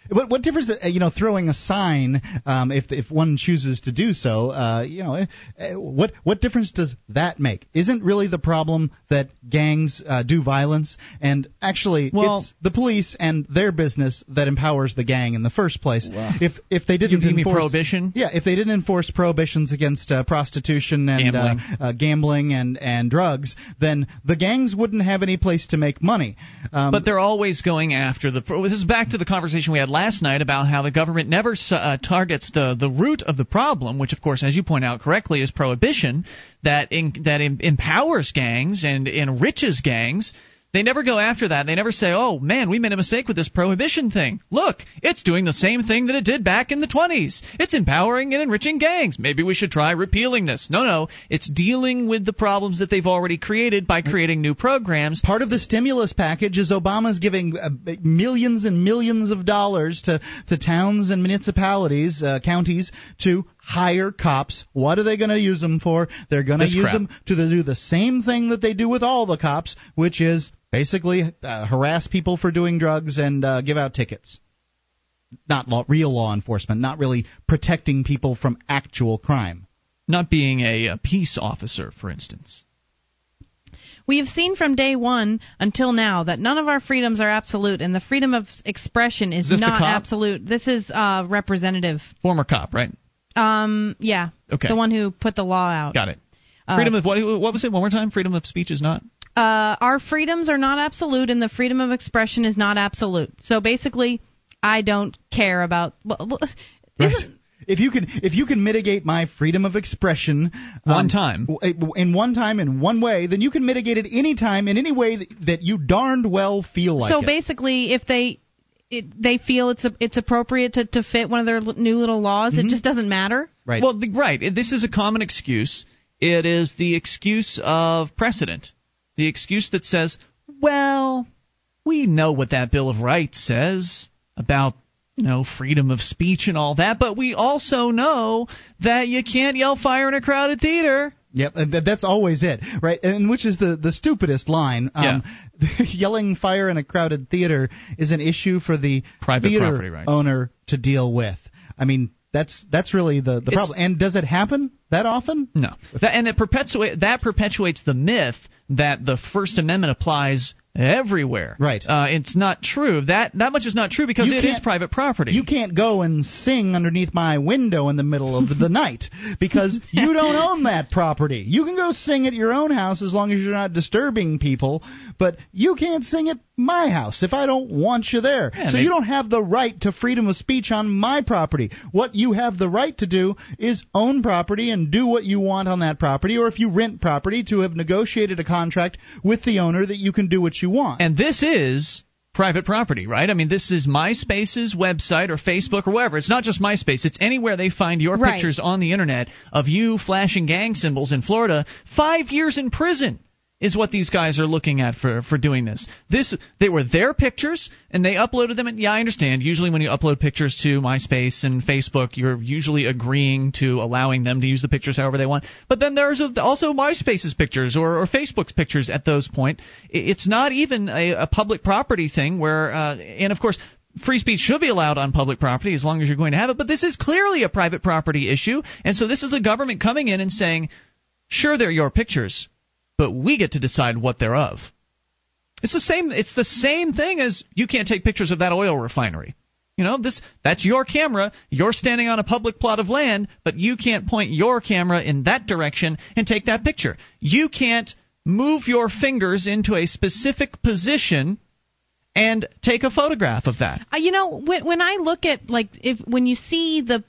What what difference? Uh, you know, throwing a sign, um, if if one chooses to do so, uh, you know, uh, what what difference does that make? Isn't really the problem that gangs uh, do violence, and actually, Well- it's the police and their business that empowers the gang in the first place. Wow. If if they didn't You mean enforce prohibition? yeah, if they didn't enforce prohibitions against uh, prostitution and Gambling. Uh, uh, gambling and and drugs, then the gangs wouldn't have any place to make money. Um, but they're always going after the. This is back to the conversation we had last night about how the government never uh, targets the the root of the problem, which, of course, as you point out correctly, is prohibition that in, that em- empowers gangs and enriches gangs. They never go after that. They never say, "Oh man, we made a mistake with this prohibition thing. Look, it's doing the same thing that it did back in the 20s. It's empowering and enriching gangs. Maybe we should try repealing this." No, no, it's dealing with the problems that they've already created by creating new programs. Part of the stimulus package is Obama's giving uh, millions and millions of dollars to, to towns and municipalities, uh, counties, to hire cops. What are they going to use them for? They're going to use crap. them to do the same thing that they do with all the cops, which is basically uh, harass people for doing drugs and uh, give out tickets. Not law, real law enforcement, not really protecting people from actual crime. Not being a, a peace officer, for instance. We have seen from day one until now that none of our freedoms are absolute, and the freedom of expression is Is not absolute. This is uh, representative. Former cop, right? Um, yeah. Okay. The one who put the law out. Got it. Uh, Freedom of what? What was it? One more time. Freedom of speech is not. Uh, our freedoms are not absolute, and the freedom of expression is not absolute. So basically, I don't care about. Well, well, Right. If you can, if you can mitigate my freedom of expression One um, time. in one time in one way, then you can mitigate it any time in any way that, that you darned well feel like so it. basically, if they it, they feel it's a, it's appropriate to, to fit one of their l- new little laws, Mm-hmm. it just doesn't matter. Right. Well, the, right. This is a common excuse. It is the excuse of precedent. The excuse that says, well, we know what that Bill of Rights says about you know freedom of speech and all that, but we also know that you can't yell fire in a crowded theater. Yep, that's always it, right? And which is the the stupidest line. Um, (laughs) yelling fire in a crowded theater is an issue for the Private theater property rights. owner to deal with. I mean, that's that's really the the It's- problem. And does it happen that often? No, that, and it perpetuate that perpetuates the myth that the First Amendment applies everywhere. Right. Uh, it's not true. That that much is not true because You it is private property. You can't go and sing underneath my window in the middle of the (laughs) night because you don't (laughs) own that property. You can go sing at your own house as long as you're not disturbing people, but you can't sing at my house if I don't want you there. Yeah, so they- you don't have the right to freedom of speech on my property. What you have the right to do is own property and do what you want on that property, or if you rent property, to have negotiated a contract with the owner that you can do what you want. And this is private property, right? I mean, this is MySpace's website or Facebook or wherever. It's not just MySpace. It's anywhere they find your Right. pictures on the internet of you flashing gang symbols in Florida. Five years in prison is what these guys are looking at for for doing this. This they were their pictures and they uploaded them. And yeah, I understand. Usually, when you upload pictures to MySpace and Facebook, you're usually agreeing to allowing them to use the pictures however they want. But then there's also MySpace's pictures or, or Facebook's pictures at those point. It's not even a, a public property thing where, uh, and of course. Free speech should be allowed on public property as long as you're going to have it, but this is clearly a private property issue, and so this is the government coming in and saying, "Sure, they're your pictures, but we get to decide what they're of. It's the same. It's the same thing as you can't take pictures of that oil refinery. You know, this that's your camera. You're standing on a public plot of land, but you can't point your camera in that direction and take that picture. You can't move your fingers into a specific position and take a photograph of that. Uh, you know, when when I look at like if when you see the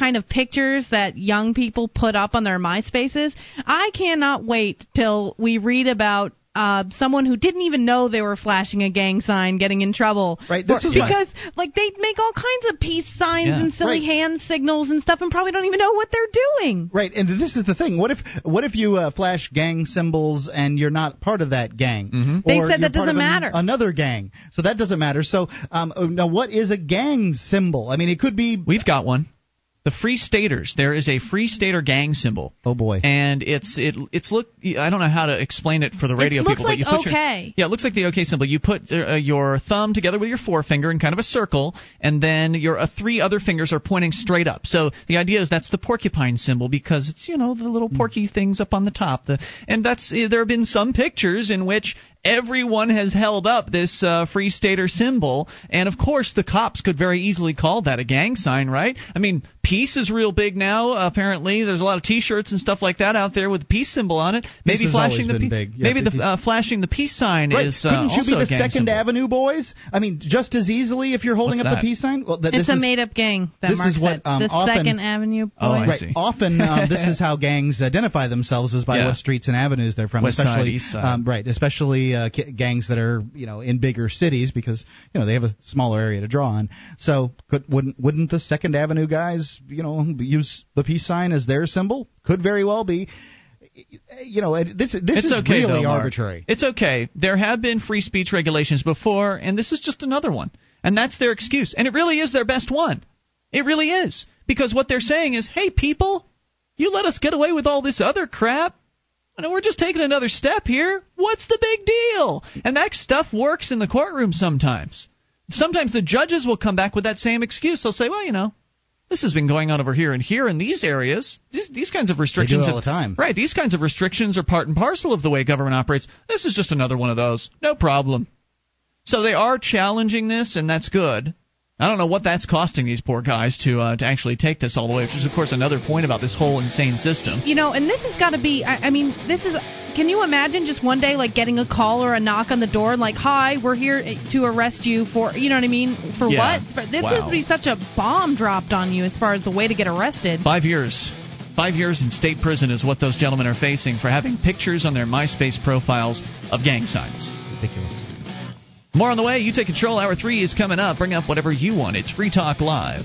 kind of pictures that young people put up on their MySpaces, I cannot wait till we read about uh, someone who didn't even know they were flashing a gang sign getting in trouble. Right, this For- is my- because like they make all kinds of peace signs Yeah. and silly Right. hand signals and stuff, and probably don't even know what they're doing. Right, and this is the thing. What if what if you uh, flash gang symbols and you're not part of that gang? Mm-hmm. They Or said that doesn't an- matter. Another gang, so that doesn't matter. So um, uh, now, what is a gang symbol? I mean, it could be We've got one. The Free Staters. There is a Free Stater gang symbol. Oh boy. And it's it it's look. I don't know how to explain it for the radio it looks people. like but you put okay. Your, yeah, it looks like the OK symbol. You put uh, your thumb together with your forefinger in kind of a circle, and then your uh, three other fingers are pointing straight up. So the idea is that's the porcupine symbol because it's you know the little porky things up on the top. The and that's uh, there have been some pictures in which everyone has held up this uh, Free Stater symbol, and of course the cops could very easily call that a gang sign, right? I mean, peace is real big now. Apparently, there's a lot of T-shirts and stuff like that out there with the peace symbol on it. Maybe has flashing always the been pe- big. Yeah, maybe the peace- uh, flashing the peace sign Right. is uh, Couldn't you also be the Second symbol. Avenue boys? I mean, just as easily if you're holding What's up that? the peace sign. Well, th- It's this a is, made-up gang that this Mark is what, um, the often- Second Avenue boys. Oh, I right. Often, um, (laughs) this is how gangs identify themselves is by Yeah. what streets and avenues they're from. West side, especially, east side. Um, right. Especially uh, ki- gangs that are you know in bigger cities because you know they have a smaller area to draw on. So could, wouldn't wouldn't the Second Avenue guys you know use the peace sign as their symbol? Could very well be. You know, this this it's is okay, really though, arbitrary. It's okay. There have been free speech regulations before, and this is just another one. And that's their excuse. And it really is their best one. It really is. Because what they're saying is, hey, people, you let us get away with all this other crap. And we're just taking another step here. What's the big deal? And that stuff works in the courtroom sometimes. Sometimes the judges will come back with that same excuse. They'll say, well, you know, this has been going on over here and here in these areas. These, these kinds of restrictions all have- the time. Right, these kinds of restrictions are part and parcel of the way government operates. This is just another one of those. No problem. So they are challenging this, and that's good. I don't know what that's costing these poor guys to uh, to actually take this all the way, which is of course another point about this whole insane system. You know, and this has got to be. I, I mean, this is. Can you imagine just one day like getting a call or a knock on the door and like, "Hi, we're here to arrest you for," you know what I mean? For Yeah. what? For, this Wow. would be such a bomb dropped on you as far as the way to get arrested. Five years. Five years in state prison is what those gentlemen are facing for having pictures on their MySpace profiles of gang signs. Ridiculous. More on the way. You take control. Hour three is coming up. Bring up whatever you want. It's Free Talk Live.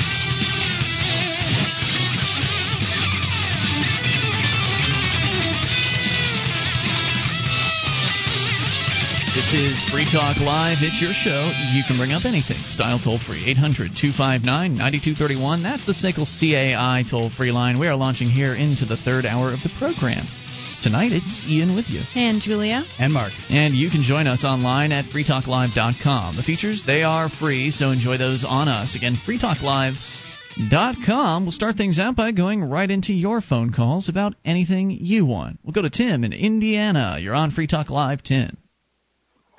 This is Free Talk Live. It's your show. You can bring up anything. Style toll free. 800 259 9231. That's the SACL CAI toll free line. We are launching here into the third hour of the program. Tonight, it's Ian with you. And Julia. And Mark. And you can join us online at freetalklive.com. The features, they are free, so enjoy those on us. Again, freetalklive.com. We'll start things out by going right into your phone calls about anything you want. We'll go to Tim in Indiana. You're on Free Talk Live, Tim.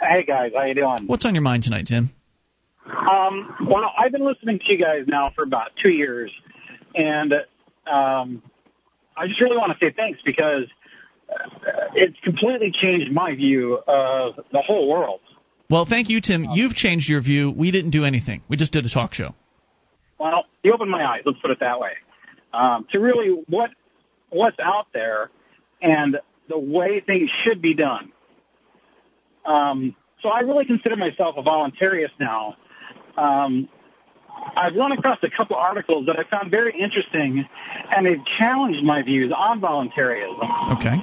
Hey guys, how you doing? What's on your mind tonight, Tim? Um, well, I've been listening to you guys now for about two years, and um, I just really want to say thanks because uh, it's completely changed my view of the whole world. Well, thank you, Tim. You've changed your view. We didn't do anything. We just did a talk show. Well, you opened my eyes. Let's put it that way. Um, to really what what's out there and the way things should be done. Um, so I really consider myself a voluntarist now. Um, I've run across a couple articles that I found very interesting, and they've challenged my views on voluntarism. Okay.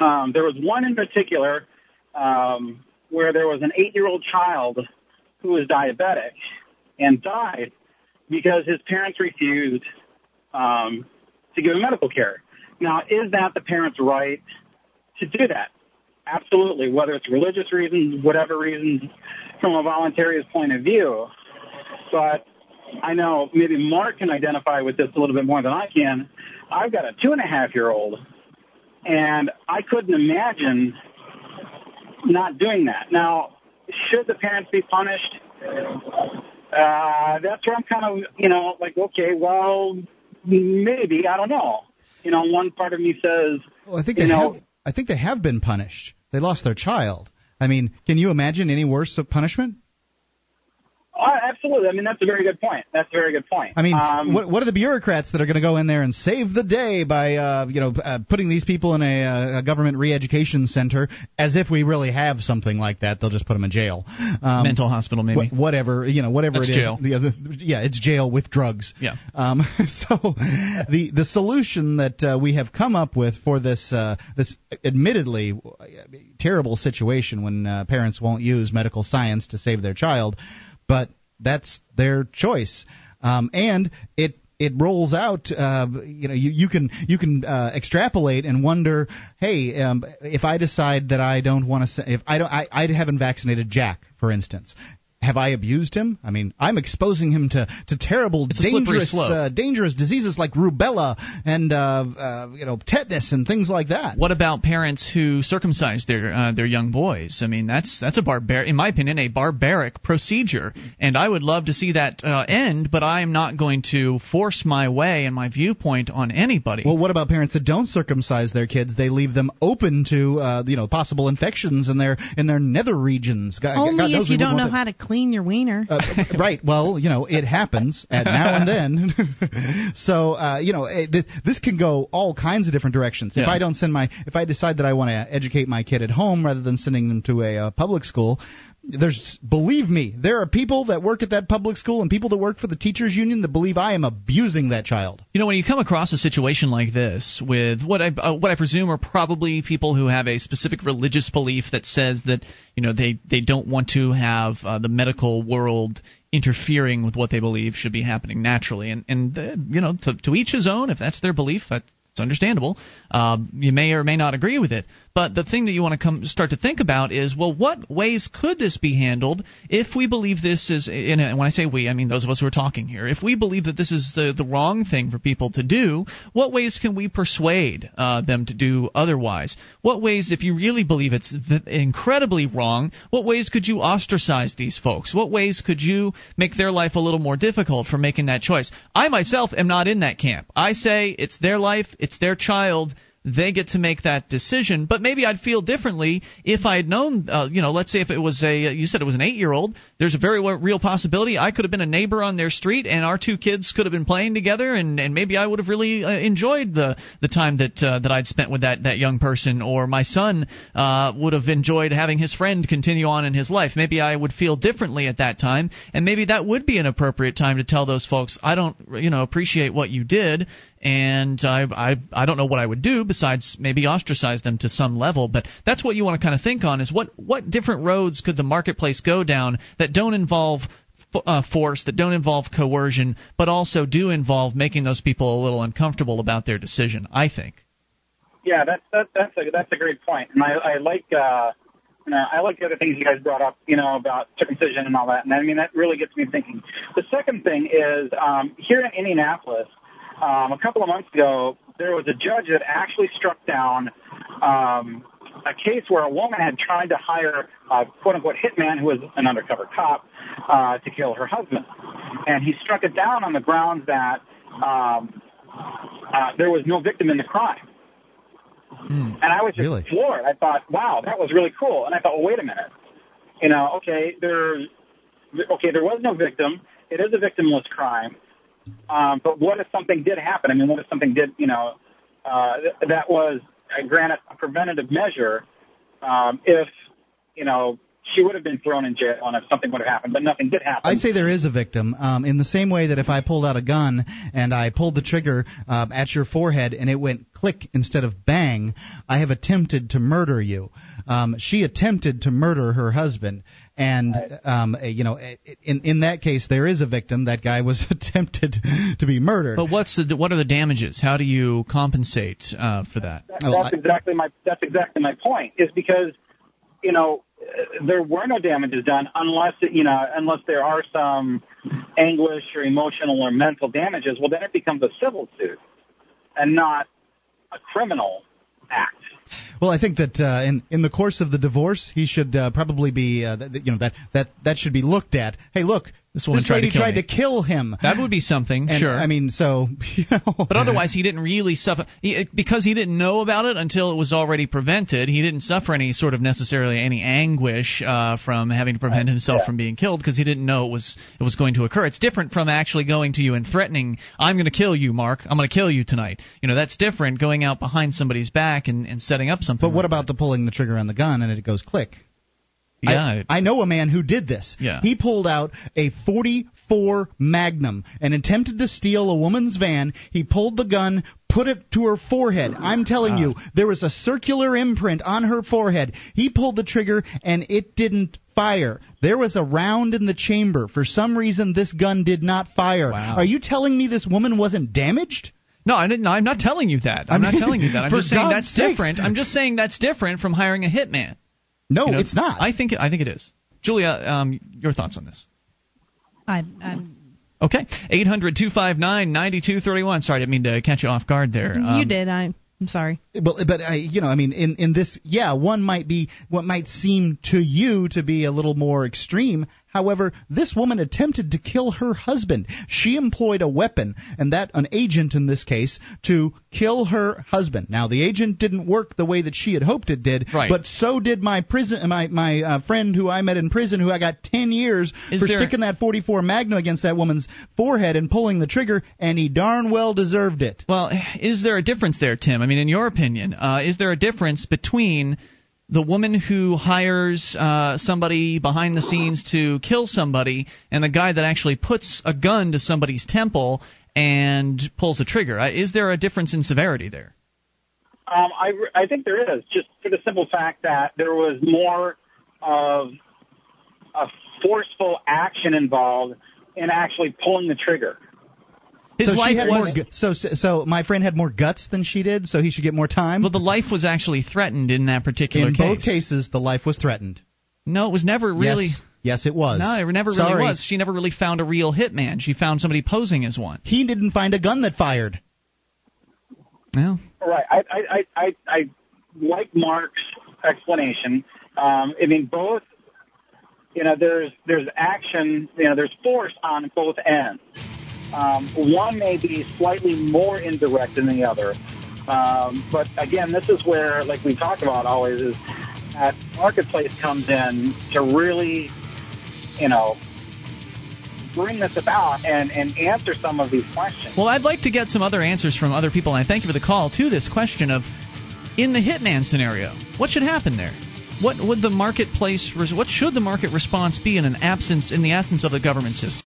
Um, there was one in particular um, where there was an eight-year-old child who was diabetic and died because his parents refused um, to give him medical care. Now, is that the parent's right to do that? Absolutely, whether it's religious reasons, whatever reasons, from a voluntarist point of view. But I know maybe Mark can identify with this a little bit more than I can. I've got a two and a half year old, and I couldn't imagine not doing that. Now, should the parents be punished? Uh, that's where I'm kind of, you know, like, okay, well, maybe, I don't know. You know, one part of me says, Well, I think you know, have. I think they have been punished. They lost their child. I mean, can you imagine any worse of punishment? Oh, absolutely. I mean, that's a very good point. That's a very good point. I mean, um, what, what are the bureaucrats that are going to go in there and save the day by, uh, you know, uh, putting these people in a, uh, a government re-education center as if we really have something like that? They'll just put them in jail, um, mental hospital, maybe. Wh- whatever, you know, whatever That's it is. jail. The other, yeah, it's jail with drugs. Yeah. Um, (laughs) so the the solution that uh, we have come up with for this uh, this admittedly terrible situation when uh, parents won't use medical science to save their child, but that's their choice, um, and it it rolls out. Uh, you know, you, you can you can uh, extrapolate and wonder, hey, um, if I decide that I don't want to, if I don't, I, I haven't vaccinated Jack, for instance. Have I abused him? I mean, I'm exposing him to, to terrible, It's dangerous, uh, dangerous diseases like rubella and uh, uh, you know tetanus and things like that. What about parents who circumcise their uh, their young boys? I mean, that's that's a barbar, in my opinion, a barbaric procedure, and I would love to see that uh, end. But I am not going to force my way and my viewpoint on anybody. Well, what about parents that don't circumcise their kids? They leave them open to uh, you know possible infections in their in their nether regions. God, God Only knows if you don't know how to clean your wiener. Uh, right. Well, you know, it happens at now and then. (laughs) so, uh, you know, it, th- this can go all kinds of different directions. If Yeah. I don't send my, if I decide that I want to educate my kid at home rather than sending them to a uh, public school, there's, believe me, there are people that work at that public school and people that work for the teachers union that believe I am abusing that child. You know, when you come across a situation like this with what I uh, what I presume are probably people who have a specific religious belief that says that you know they they don't want to have uh, the medical world interfering with what they believe should be happening naturally, and and uh, you know to, to each his own. If that's their belief, that's it's understandable. Um, you may or may not agree with it, but the thing that you want to come start to think about is, well, what ways could this be handled if we believe this is? And when I say we, I mean those of us who are talking here. If we believe that this is the the wrong thing for people to do, what ways can we persuade uh, them to do otherwise? What ways, if you really believe it's th- incredibly wrong, what ways could you ostracize these folks? What ways could you make their life a little more difficult for making that choice? I myself am not in that camp. I say it's their life, it's their child. They get to make that decision, but maybe I'd feel differently if I had known. Uh, you know, let's say if it was a, you said it was an eight-year-old. There's a very real possibility I could have been a neighbor on their street, and our two kids could have been playing together, and, and maybe I would have really uh, enjoyed the the time that uh, that I'd spent with that that young person, or my son uh, would have enjoyed having his friend continue on in his life. Maybe I would feel differently at that time, and maybe that would be an appropriate time to tell those folks, I don't, you know, appreciate what you did, and I I I don't know what I would do besides maybe ostracize them to some level. But that's what you want to kind of think on is what what different roads could the marketplace go down that don't involve uh, force, that don't involve coercion, but also do involve making those people a little uncomfortable about their decision. I think. Yeah, that's that, that's a that's a great point, and I, I like uh, you know, I like the other things you guys brought up, you know, about circumcision and all that, and I mean that really gets me thinking. The second thing is um, here in Indianapolis, um, a couple of months ago, there was a judge that actually struck down um, a case where a woman had tried to hire a quote unquote hitman who was an undercover cop uh, to kill her husband, and he struck it down on the grounds that um, uh, there was no victim in the crime. And I was just floored. I thought, wow, that was really cool. And I thought, well, wait a minute. You know, okay, there, okay, there was no victim. It is a victimless crime. Um, but what if something did happen? I mean, what if something did, you know, uh, th- that was, granted, a preventative measure. Um, if, you know, she would have been thrown in jail and if something would have happened, but nothing did happen. I say there is a victim, um, in the same way that if I pulled out a gun and I pulled the trigger uh, at your forehead and it went click instead of bang, I have attempted to murder you. Um, she attempted to murder her husband, and um, you know, in in that case, there is a victim. That guy was (laughs) attempted to be murdered. But what's the, what are the damages? How do you compensate uh, for that? That- that's exactly my that's exactly my point. Is because you know there were no damages done unless you know unless there are some anguish or emotional or mental damages. Well, then it becomes a civil suit and not a criminal act. Well, I think that uh, in in the course of the divorce, he should uh, probably be, uh, th- you know, that that that should be looked at. Hey, look, This woman this tried to kill tried to kill him. That would be something, And, sure. I mean, so (laughs) you know, but otherwise, he didn't really suffer he, because he didn't know about it until it was already prevented. He didn't suffer any sort of necessarily any anguish uh, from having to prevent himself yeah. from being killed because he didn't know it was it was going to occur. It's different from actually going to you and threatening, "I'm going to kill you, Mark. I'm going to kill you tonight." You know, that's different. Going out behind somebody's back and, and setting up something. But what like about the pulling the trigger on the gun and it goes click? Yeah? I, I know a man who did this. Yeah. He pulled out a 44 Magnum and attempted to steal a woman's van. He pulled the gun, put it to her forehead. I'm telling you, ah. there was a circular imprint on her forehead. He pulled the trigger and it didn't fire. There was a round in the chamber. For some reason, this gun did not fire. Wow. Are you telling me this woman wasn't damaged? No, I didn't. I'm not telling you that. I'm not telling you that. I'm just saying that's different. I'm just saying that's different from hiring a hitman. No, You know, it's not. I think I think it is. Julia, um, your thoughts on this? I, I, Okay, eight hundred two five nine ninety two thirty one. Sorry, I didn't mean to catch you off guard there. you Um, did. I, I'm sorry. But but I, you know, I mean, in in this, yeah, one might be what might seem to you to be a little more extreme. However, this woman attempted to kill her husband. She employed a weapon, and that an agent in this case, to kill her husband. Now, the agent didn't work the way that she had hoped it did, Right. but so did my prison my my uh, friend who I met in prison, who I got ten years Is for there- sticking that 44 Magnum against that woman's forehead and pulling the trigger, and he darn well deserved it. Well, is there a difference there, Tim? I mean, in your opinion, uh, is there a difference between the woman who hires uh, somebody behind the scenes to kill somebody and the guy that actually puts a gun to somebody's temple and pulls the trigger? Uh, Is there a difference in severity there? Um, I, I think there is, just for the simple fact that there was more of a forceful action involved in actually pulling the trigger. His so she had was- more. So so my friend had more guts than she did, so he should get more time. Well, the life was actually threatened in that particular in case. both cases, the life was threatened. No, it was never really. Yes, yes it was. No, it never really Sorry. was. She never really found a real hitman. She found somebody posing as one. He didn't find a gun that fired. Well, Right. I I I I, I like Mark's explanation. Um, I mean, both. You know, there's there's action. You know, there's force on both ends. Um, one may be slightly more indirect than the other. Um, but again, this is where, like we talk about always, is that marketplace comes in to really, you know, bring this about and, and answer some of these questions. Well, I'd like to get some other answers from other people, and I thank you for the call to this question of in the hitman scenario, what should happen there? What would the marketplace? What should the market response be in an absence in the absence of the government system?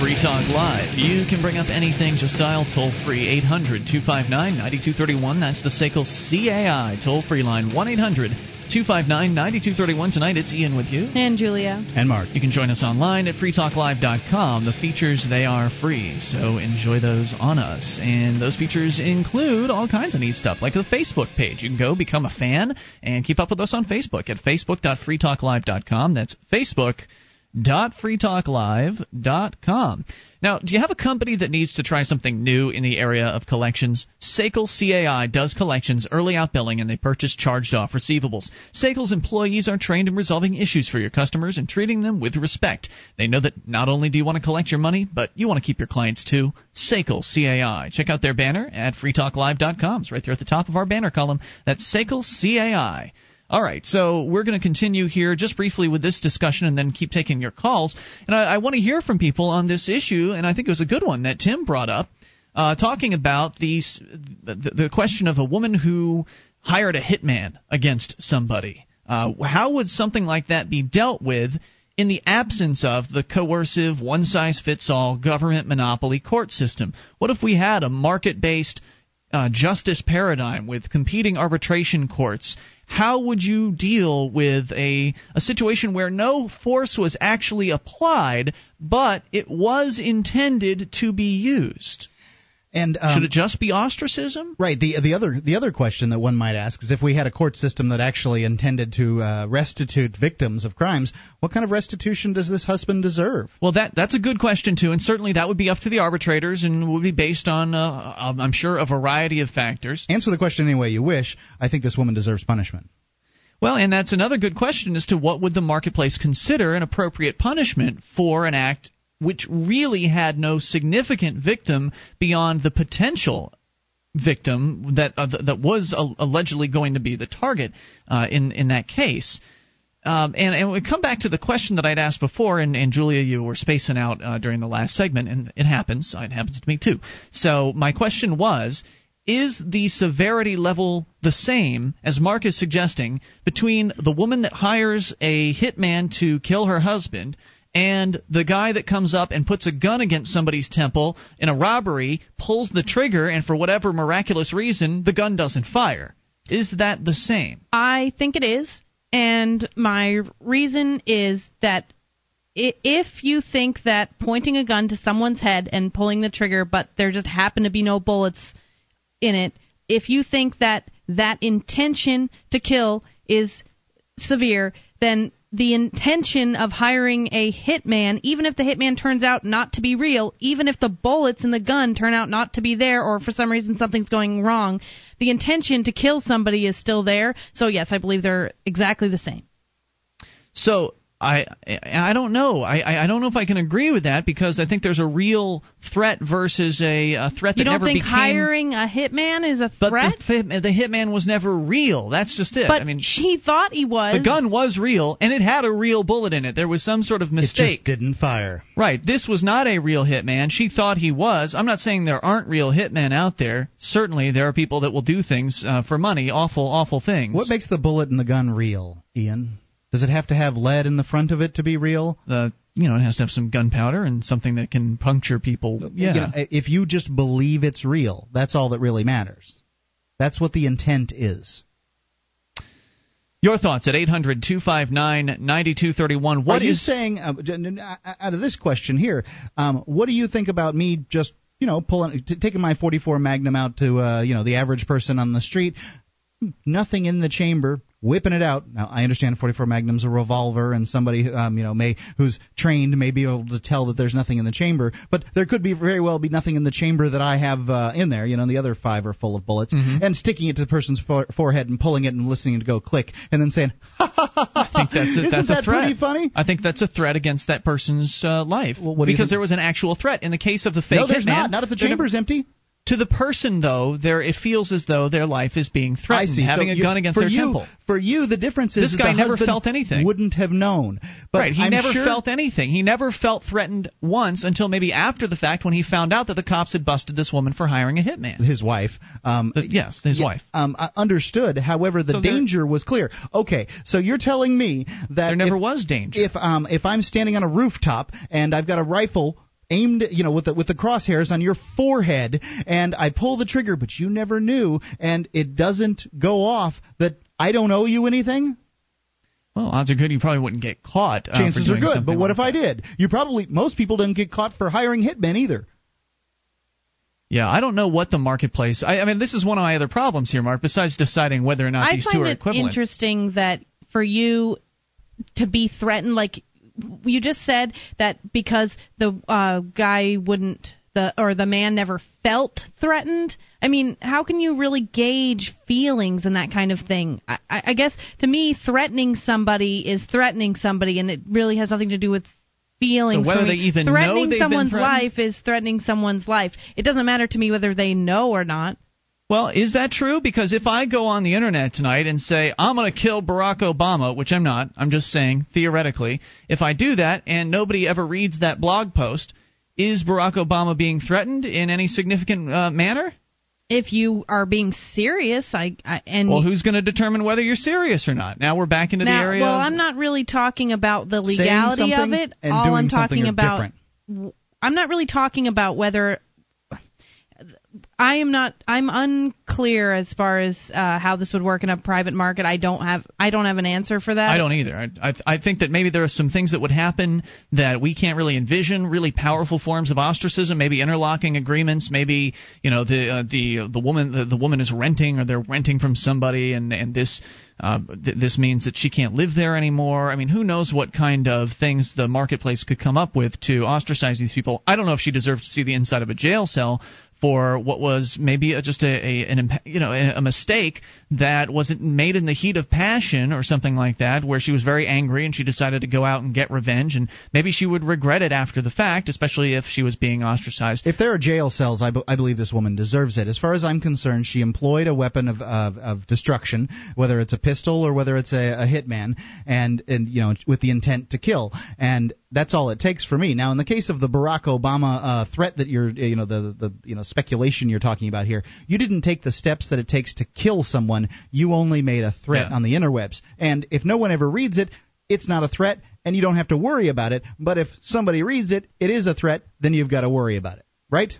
Free Talk Live. You can bring up anything, just dial toll free 800 259 9231. That's the SACL CAI toll free line 1 800 259 9231. Tonight it's Ian with you. And Julia. And Mark. You can join us online at freetalklive.com. The features, they are free, so enjoy those on us. And those features include all kinds of neat stuff, like the Facebook page. You can go become a fan and keep up with us on Facebook at facebook.freetalklive.com. That's Facebook www.freetalklive.com. Now, do you have a company that needs to try something new in the area of collections? SACL CAI does collections, early outbilling, and they purchase charged off receivables. SACL's employees are trained in resolving issues for your customers and treating them with respect. They know that not only do you want to collect your money, but you want to keep your clients too. SACL CAI. Check out their banner at freetalklive.com. It's right there at the top of our banner column. That's SACL CAI. All right, so we're going to continue here just briefly with this discussion and then keep taking your calls. And I, I want to hear from people on this issue, and I think it was a good one that Tim brought up, uh, talking about these, the, the question of a woman who hired a hitman against somebody. Uh, how would something like that be dealt with in the absence of the coercive, one size fits all government monopoly court system? What if we had a market based uh, justice paradigm with competing arbitration courts, how would you deal with a, a situation where no force was actually applied, but it was intended to be used? And um, should it just be ostracism? Right. The the other the other question that one might ask is if we had a court system that actually intended to uh, restitute victims of crimes, what kind of restitution does this husband deserve? Well, that that's a good question too, and certainly that would be up to the arbitrators and would be based on, uh, I'm sure, a variety of factors. Answer the question any way you wish. I think this woman deserves punishment. Well, and that's another good question as to what would the marketplace consider an appropriate punishment for an act which really had no significant victim beyond the potential victim that uh, that was allegedly going to be the target uh, in in that case. Um, and, and we come back to the question that I'd asked before, and, and Julia, you were spacing out uh, during the last segment, and it happens. It happens to me too. So my question was: Is the severity level the same as Mark is suggesting between the woman that hires a hitman to kill her husband? And the guy that comes up and puts a gun against somebody's temple in a robbery pulls the trigger, and for whatever miraculous reason, the gun doesn't fire. Is that the same? I think it is. And my reason is that if you think that pointing a gun to someone's head and pulling the trigger, but there just happen to be no bullets in it, if you think that that intention to kill is severe, then the intention of hiring a hitman, even if the hitman turns out not to be real, even if the bullets in the gun turn out not to be there, or for some reason something's going wrong, the intention to kill somebody is still there. So, yes, I believe they're exactly the same. So, I I don't know. I I don't know if I can agree with that because I think there's a real threat versus a, a threat that you don't never think became. hiring a hitman is a threat? But the, the hitman was never real. That's just it. But I mean, she thought he was. The gun was real and it had a real bullet in it. There was some sort of mistake. It just didn't fire. Right. This was not a real hitman. She thought he was. I'm not saying there aren't real hitmen out there. Certainly, there are people that will do things uh, for money, awful, awful things. What makes the bullet in the gun real, Ian? Does it have to have lead in the front of it to be real? Uh, you know, it has to have some gunpowder and something that can puncture people. Yeah. You know, if you just believe it's real, that's all that really matters. That's what the intent is. Your thoughts at 800 259 9231. What Are you is- saying, uh, out of this question here, um, what do you think about me just, you know, pulling, t- taking my 44 Magnum out to, uh, you know, the average person on the street? Nothing in the chamber, whipping it out. Now I understand 44 Magnum's a revolver, and somebody um, you know may who's trained may be able to tell that there's nothing in the chamber, but there could be very well be nothing in the chamber that I have uh, in there. You know, the other five are full of bullets, mm-hmm. and sticking it to the person's for- forehead and pulling it and listening to go click, and then saying, ha ha ha. I think that's a, that's that a threat. pretty funny? I think that's a threat against that person's uh, life well, because there was an actual threat in the case of the fake no, there's hitman. not. Not if the chamber's empty. To the person, though, there it feels as though their life is being threatened, having so a you, gun against their you, temple. For you, the difference is this guy never felt anything. Wouldn't have known. But right, he I'm never sure felt anything. He never felt threatened once until maybe after the fact when he found out that the cops had busted this woman for hiring a hitman. His wife. Um, the, yes, his yeah, wife. Um, understood. However, the so danger was clear. Okay, so you're telling me that there never if, was danger. If um, if I'm standing on a rooftop and I've got a rifle aimed you know with the with the crosshairs on your forehead and I pull the trigger but you never knew and it doesn't go off that I don't owe you anything well, odds are good you probably wouldn't get caught. Uh, Chances are good, but what like if I did? You probably most people don't get caught for hiring hitmen either. Yeah, I don't know what the marketplace. I, I mean, this is one of my other problems here, Mark. Besides deciding whether or not I these two are equivalent. I find it interesting that for you to be threatened, like you just said that because the uh, guy wouldn't the or the man never felt threatened. I mean, how can you really gauge feelings and that kind of thing? I, I guess to me, threatening somebody is threatening somebody, and it really has nothing to do with feelings. So whether they even threatening know they've someone's been threatened? Someone's life is threatening someone's life. It doesn't matter to me whether they know or not. Well, is that true? Because if I go on the internet tonight and say, I'm going to kill Barack Obama, which I'm not, I'm just saying theoretically, if I do that and nobody ever reads that blog post, is Barack Obama being threatened in any significant uh, manner? If you are being serious, I, I and Well, who's going to determine whether you're serious or not? Now we're back into now, the area. well, I'm not really talking about the legality of it. All I'm talking about, different. I'm not really talking about whether I am not. I'm unclear as far as uh, how this would work in a private market. I don't have. I don't have an answer for that. I don't either. I, I, I think that maybe there are some things that would happen that we can't really envision. Really powerful forms of ostracism, maybe interlocking agreements. Maybe you know the uh, the the woman the, the woman is renting or they're renting from somebody, and and this uh, th- this means that she can't live there anymore. I mean, who knows what kind of things the marketplace could come up with to ostracize these people. I don't know if she deserves to see the inside of a jail cell for what was maybe a, just a, a an you know a mistake that wasn't made in the heat of passion or something like that, where she was very angry and she decided to go out and get revenge, and maybe she would regret it after the fact, especially if she was being ostracized. If there are jail cells, I, be- I believe this woman deserves it. As far as I'm concerned, she employed a weapon of of, of destruction, whether it's a pistol or whether it's a, a hitman, and and you know with the intent to kill, and that's all it takes for me. Now, in the case of the Barack Obama uh, threat that you're, you know, the the you know speculation you're talking about here, you didn't take the steps that it takes to kill someone. You only made a threat Yeah. on the interwebs, and if no one ever reads it, it's not a threat, and you don't have to worry about it. But if somebody reads it, it is a threat. Then you've got to worry about it, right?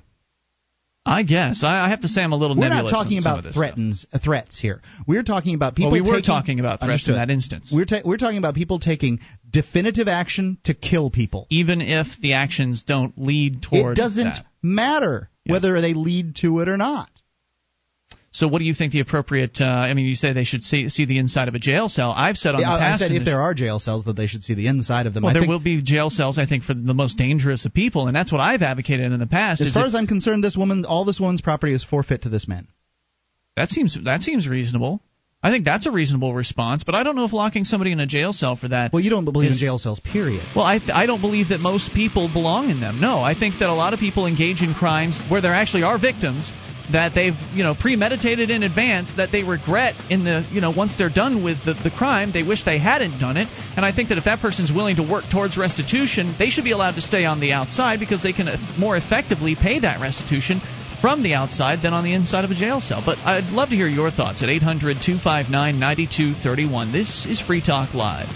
I guess I, I have to say I'm a little We're not talking about threatens uh, threats here. We're talking about people. Well, we were taking- talking about threats in that instance. We're ta- we're talking about people taking definitive action to kill people. even if the actions don't lead towards it doesn't that. matter whether they lead to it or not. So, what do you think the appropriate? Uh, I mean, you say they should see see the inside of a jail cell. I've said on Yeah, the I said if there are jail cells, that they should see the inside of them. well, I there think, will be jail cells, I think, for the most dangerous of people, and that's what I've advocated in the past. as is far if- as I'm concerned, this woman, all this woman's property is forfeit to this man. that seems that seems reasonable. I think that's a reasonable response, but I don't know if locking somebody in a jail cell for that. Well, you don't believe is- in jail cells, period. Well, I, th- I don't believe that most people belong in them. No, I think that a lot of people engage in crimes where there actually are victims that they've you know premeditated in advance that they regret in the you know once they're done with the, the crime they wish they hadn't done it. And i think that if that person's willing to work towards restitution they should be allowed to stay on the outside because they can uh, more effectively pay that restitution from the outside than on the inside of a jail cell. But i'd love to hear your thoughts at 800-259-9231 this is free talk live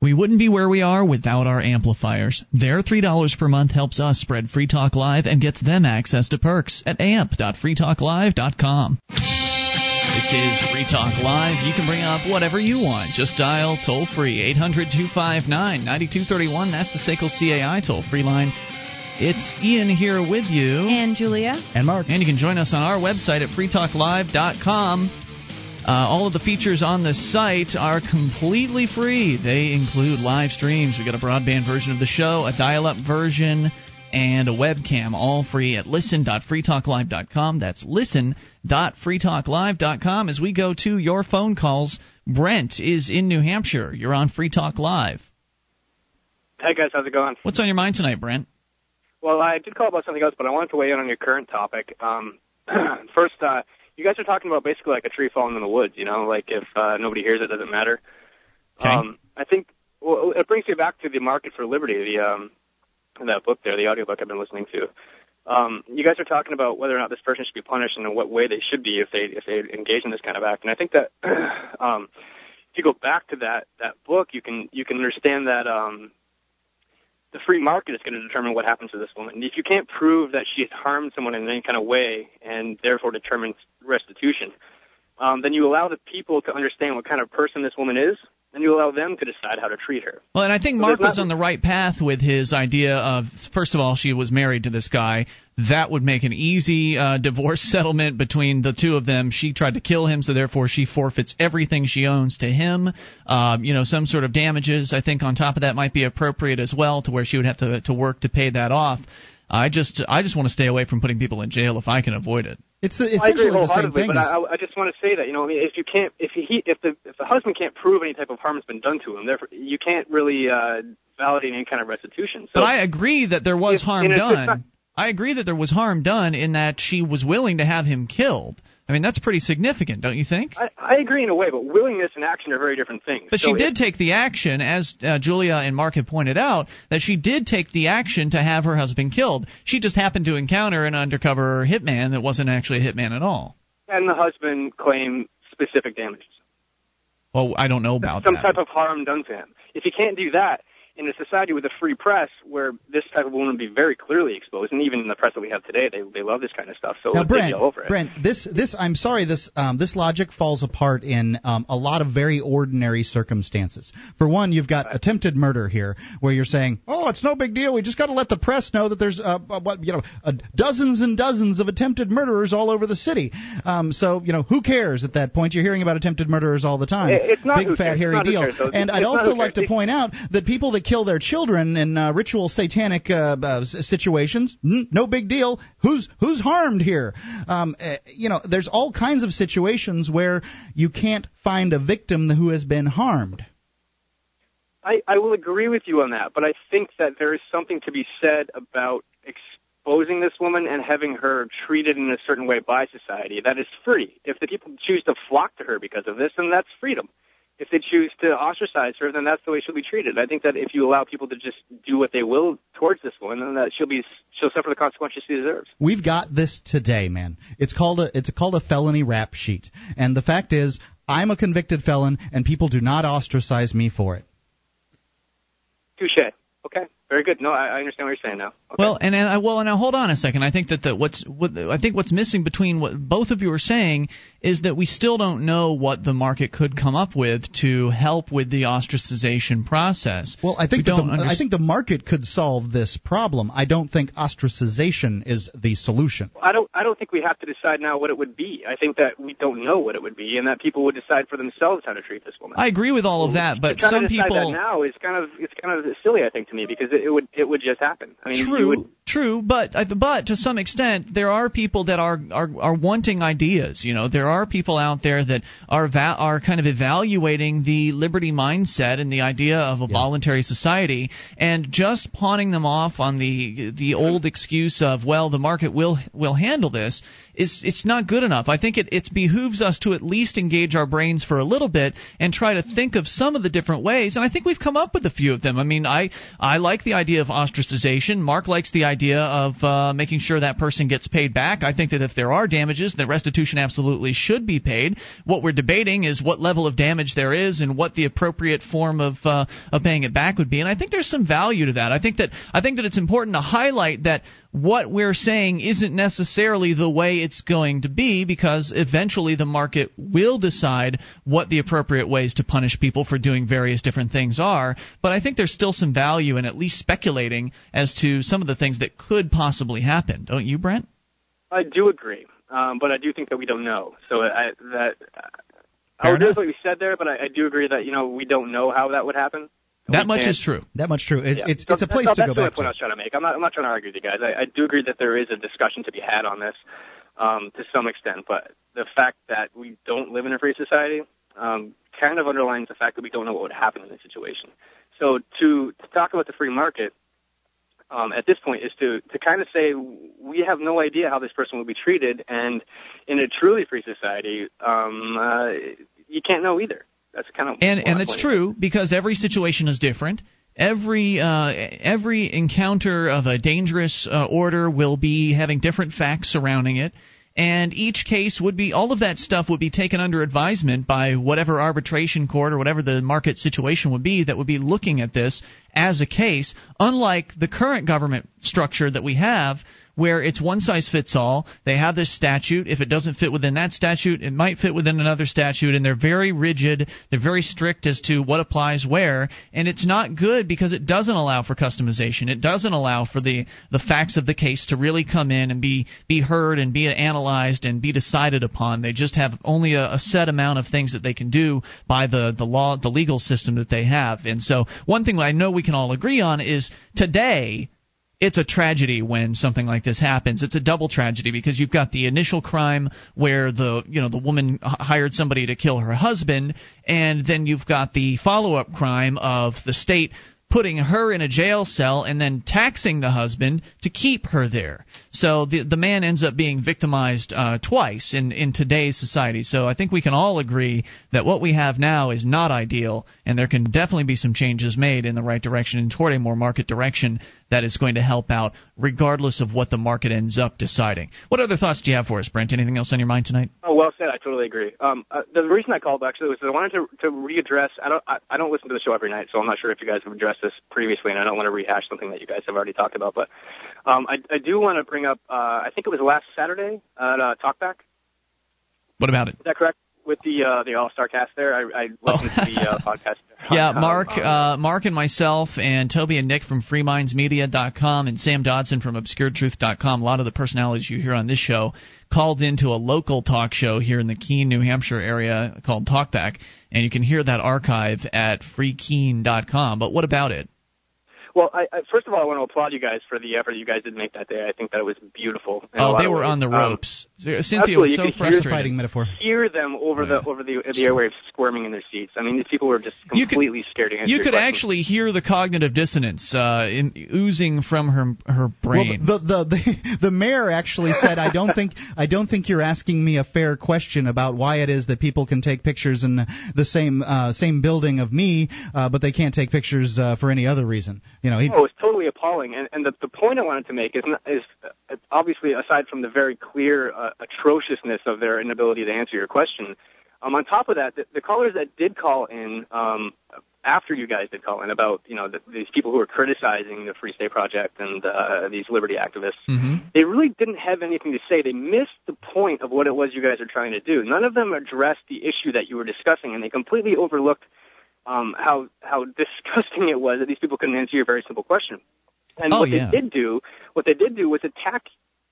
we wouldn't be where we are without our amplifiers. Their $3 per month helps us spread Free Talk Live and gets them access to perks at amp.freetalklive.com. This is Free Talk Live. You can bring up whatever you want. Just dial toll free 800 259 9231. That's the SACL CAI toll free line. It's Ian here with you. And Julia. And Mark. And you can join us on our website at freetalklive.com. Uh, all of the features on the site are completely free. They include live streams. We've got a broadband version of the show, a dial-up version, and a webcam, all free at listen.freetalklive.com. That's listen.freetalklive.com. As we go to your phone calls, Brent is in New Hampshire. You're on Free Talk Live. Hey guys, how's it going? What's on your mind tonight, Brent? Well, I did call about something else, but I wanted to weigh in on your current topic. Um, (clears throat) first, uh, you guys are talking about basically like a tree falling in the woods. You know, like if uh, nobody hears it, doesn't matter. Okay. Um, I think well, it brings me back to the Market for Liberty, the um, that book there, the audiobook I've been listening to. Um, you guys are talking about whether or not this person should be punished and in what way they should be if they if they engage in this kind of act. And I think that (clears throat) um, if you go back to that that book, you can you can understand that um, the free market is going to determine what happens to this woman. If you can't prove that she has harmed someone in any kind of way and therefore determines restitution, um, then you allow the people to understand what kind of person this woman is, and you allow them to decide how to treat her. Well, and I think So Mark was on the right path with his idea of first of all, she was married to this guy. That would make an easy uh, divorce (laughs) settlement between the two of them. She tried to kill him, so therefore she forfeits everything she owns to him. Um, you know, some sort of damages. I think on top of that might be appropriate as well, to where she would have to to work to pay that off. I just I just want to stay away from putting people in jail if I can avoid it. It's I agree essentially the same thing. but as- I, I just want to say that you know, I mean, if you can't, if he, if the if the husband can't prove any type of harm has been done to him, therefore you can't really uh, validate any kind of restitution. So But I agree that there was If- harm and it's just done. not- I agree that there was harm done in that she was willing to have him killed. I mean, that's pretty significant, don't you think? I, I agree in a way, but willingness and action are very different things. But So she did take the action, as uh, Julia and Mark have pointed out, that she did take the action to have her husband killed. She just happened to encounter an undercover hitman that wasn't actually a hitman at all. and the husband claimed specific damages, Well, I don't know about some that. type of harm done to him. If he can't do that, in a society with a free press where this type of woman would be very clearly exposed, and even in the press that we have today, they they love this kind of stuff. So now, Brent, over it. Brent, this this I'm sorry, this um, this logic falls apart in um, a lot of very ordinary circumstances. For one, you've got attempted murder here, where you're saying, "Oh, it's no big deal. We just got to let the press know that there's uh, what you know uh, dozens and dozens of attempted murderers all over the city." Um, so you know, who cares at that point? You're hearing about attempted murderers all the time. It- it's not big fat cares. Hairy deal. cares, and It's I'd also like to point out that people that kill their children in uh, ritual satanic uh, uh, situations, no big deal. Who's who's harmed here? Um, uh, you know, there's all kinds of situations where you can't find a victim who has been harmed. I, I will agree with you on that, but I think that there is something to be said about exposing this woman and having her treated in a certain way by society that is free. If the people choose to flock to her because of this, then that's freedom. If they choose to ostracize her, then that's the way she'll be treated. I think that if you allow people to just do what they will towards this woman, then that she'll be she'll suffer the consequences she deserves. We've got this today, man. It's called a it's called a felony rap sheet, and the fact is, I'm a convicted felon, and people do not ostracize me for it. Touche. Okay, very good. No, I, I understand what you're saying now. Well, and, and I, well, now hold on a second. I think that the, what's what I think what's missing between what both of you are saying is that we still don't know what the market could come up with to help with the ostracization process. Well, I think We that the, under- I think the market could solve this problem. I don't think ostracization is the solution. I don't. I don't think we have to decide now what it would be. I think that we don't know what it would be, and that people would decide for themselves how to treat this woman. I agree with all of that, but Trying some to people that now is kind of it's kind of silly, I think, to me, because it, it would it would just happen. I mean, you True, would true, but uh, but to some extent, there are people that are are are wanting ideas. You know, there are people out there that are va- are kind of evaluating the liberty mindset and the idea of a voluntary society, and just pawning them off on the the old excuse of well, the market will will handle this is it's not good enough. I think it it behooves us to at least engage our brains for a little bit and try to think of some of the different ways. And I think we've come up with a few of them. I mean, I I like the idea of ostracization. Mark likes the idea of uh, making sure that person gets paid back. I think that if there are damages, that restitution absolutely should be paid. What we're debating is what level of damage there is and what the appropriate form of uh, of paying it back would be. And I think there's some value to that. I think that I think that it's important to highlight that what we're saying isn't necessarily the way it's going to be because eventually the market will decide what the appropriate ways to punish people for doing various different things are. But I think there's still some value in at least speculating as to some of the things that could possibly happen. Don't you, Brent? I do agree, um, but I do think that we don't know. So I, that I Fair would agree enough. with what you said there, but I, I do agree that you know we don't know how that would happen. That We much can't- is true. That much true. It, Yeah. It's So it's a place that's, to that's go back. only back point I was trying to make. I'm not I'm not trying to argue with you guys. I, I do agree that there is a discussion to be had on this um, to some extent, but the fact that we don't live in a free society um, kind of underlines the fact that we don't know what would happen in this situation. So to, to talk about the free market um, at this point is to to kind of say we have no idea how this person will be treated, and in a truly free society, um, uh, you can't know either. That's kind of and and it's true because every situation is different. Every uh, every encounter of a dangerous uh, order will be having different facts surrounding it, and each case would be all of that stuff would be taken under advisement by whatever arbitration court or whatever the market situation would be that would be looking at this as a case. Unlike the current government structure that we have, where it's one size fits all. They have this statute. If it doesn't fit within that statute, it might fit within another statute, and they're very rigid. They're very strict as to what applies where, and it's not good because it doesn't allow for customization. It doesn't allow for the the facts of the case to really come in and be be heard and be analyzed and be decided upon. They just have only a, a set amount of things that they can do by the the law, the legal system that they have. And so, one thing I know we can all agree on is today it's a tragedy when something like this happens. It's a double tragedy because you've got the initial crime where the you know the woman hired somebody to kill her husband, and then you've got the follow up crime of the state putting her in a jail cell and then taxing the husband to keep her there. So the the man ends up being victimized uh, twice in in today's society. So I think we can all agree that what we have now is not ideal, and there can definitely be some changes made in the right direction and toward a more market direction that is going to help out, regardless of what the market ends up deciding. What other thoughts do you have for us, Brent? Anything else on your mind tonight? Oh, well said. I totally agree. Um, uh, the reason I called actually was I wanted to to readdress. I don't I, I don't listen to the show every night, so I'm not sure if you guys have addressed this previously, and I don't want to rehash something that you guys have already talked about. But um, I, I do want to bring up. Uh, I think it was last Saturday at uh, Talkback. What about it? Is that correct? With the uh, the All Star cast there, I, I listened to the uh, (laughs) podcast. Yeah, Um, Mark, um, uh, Mark and myself, and Toby and Nick from FreeMindsMedia.com, and Sam Dodson from ObscureTruth.com. A lot of the personalities you hear on this show called into a local talk show here in the Keene, New Hampshire area called Talkback, and you can hear that archive at FreeKeene.com. But what about it? Well, I, I, first of all, I want to applaud you guys for the effort you guys did make that day. I think that it was beautiful. Oh, they were on the Um, ropes. Cynthia was so could hear- frustrated. Fighting metaphor. hear them over the over the the airwaves squirming in their seats. I mean, these people were just You could- completely scared to answer You could questions. actually hear the cognitive dissonance uh, in, oozing from her her brain. Well, the, the the (laughs) the mayor actually said, "I don't think I don't think you're asking me a fair question about why it is that people can take pictures in the same uh, same building of me, uh, but they can't take pictures uh, for any other reason." You know, he, Oh, it's totally appalling. And, and the, the point I wanted to make is, is uh, obviously aside from the very clear uh, atrociousness of their inability to answer your question. Um, on top of that, the, the callers that did call in um, after you guys did call in about you know the, these people who were criticizing the Free State Project and uh, these liberty activists, mm-hmm. they really didn't have anything to say. They missed the point of what it was you guys are trying to do. None of them addressed the issue that you were discussing, and they completely overlooked um, how how (laughs) disgusting it was that these people couldn't answer your very simple question. And Oh, what yeah. they did do, what they did do was attack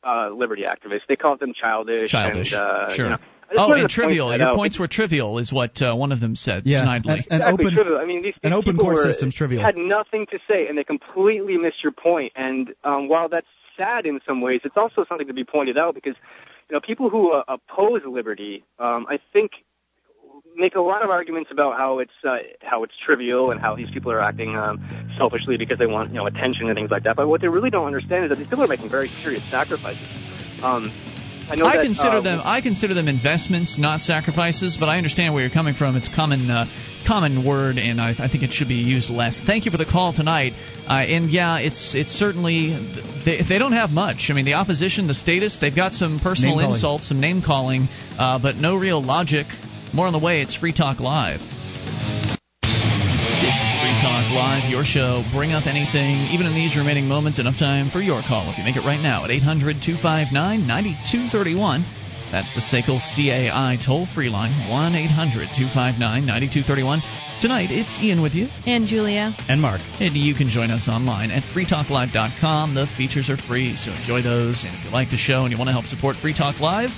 uh, liberty activists. They called them childish, Childish. and uh, sure. you know, oh, and to point trivial. that Your out. points were trivial, is what uh, one of them said Yeah, snidely. and- and exactly open- trivial. I mean, these, an open people court were, system's trivial. Had nothing to say, and they completely missed your point. And um, while that's sad in some ways, it's also something to be pointed out because you know people who uh, oppose liberty, um, I think, make a lot of arguments about how it's uh, how it's trivial and how these people are acting um, selfishly because they want you know attention and things like that. But what they really don't understand is that these people are making very serious sacrifices. Um, I know I that, consider uh, them. I consider them investments, not sacrifices. But I understand where you're coming from. It's common, uh, common word, and I, I think it should be used less. Thank you for the call tonight. Uh, and yeah, it's it's certainly they, they don't have much. I mean, the opposition, the statists, they've got some personal insults, some name calling, uh, but no real logic. More on the way. It's Free Talk Live. This is Free Talk Live, your show. Bring up anything, even in these remaining moments, enough time for your call. If you make it right now at 800 259 9231. That's the SACL CAI toll free line, 1 800 259 9231. Tonight, it's Ian with you, And Julia. and Mark. and you can join us online at freetalklive.com. The features are free, so enjoy those. And if you like the show and you want to help support Free Talk Live,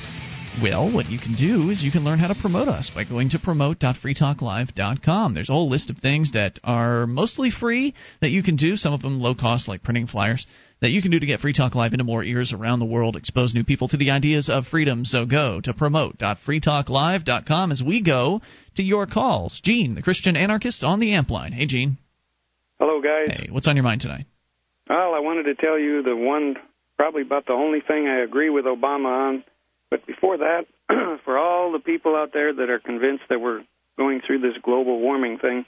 well, what you can do is you can learn how to promote us by going to promote.freetalklive.com. There's a whole list of things that are mostly free that you can do, some of them low cost, like printing flyers, that you can do to get Free Talk Live into more ears around the world, expose new people to the ideas of freedom. So go to promote.freetalklive.com as we go to your calls. Gene, the Christian anarchist, on the amp line. Hey, Gene. Hello, guys. Hey, what's on your mind tonight? Well, I wanted to tell you the one, probably about the only thing I agree with Obama on. But before that, (clears throat) for all the people out there that are convinced that we're going through this global warming thing,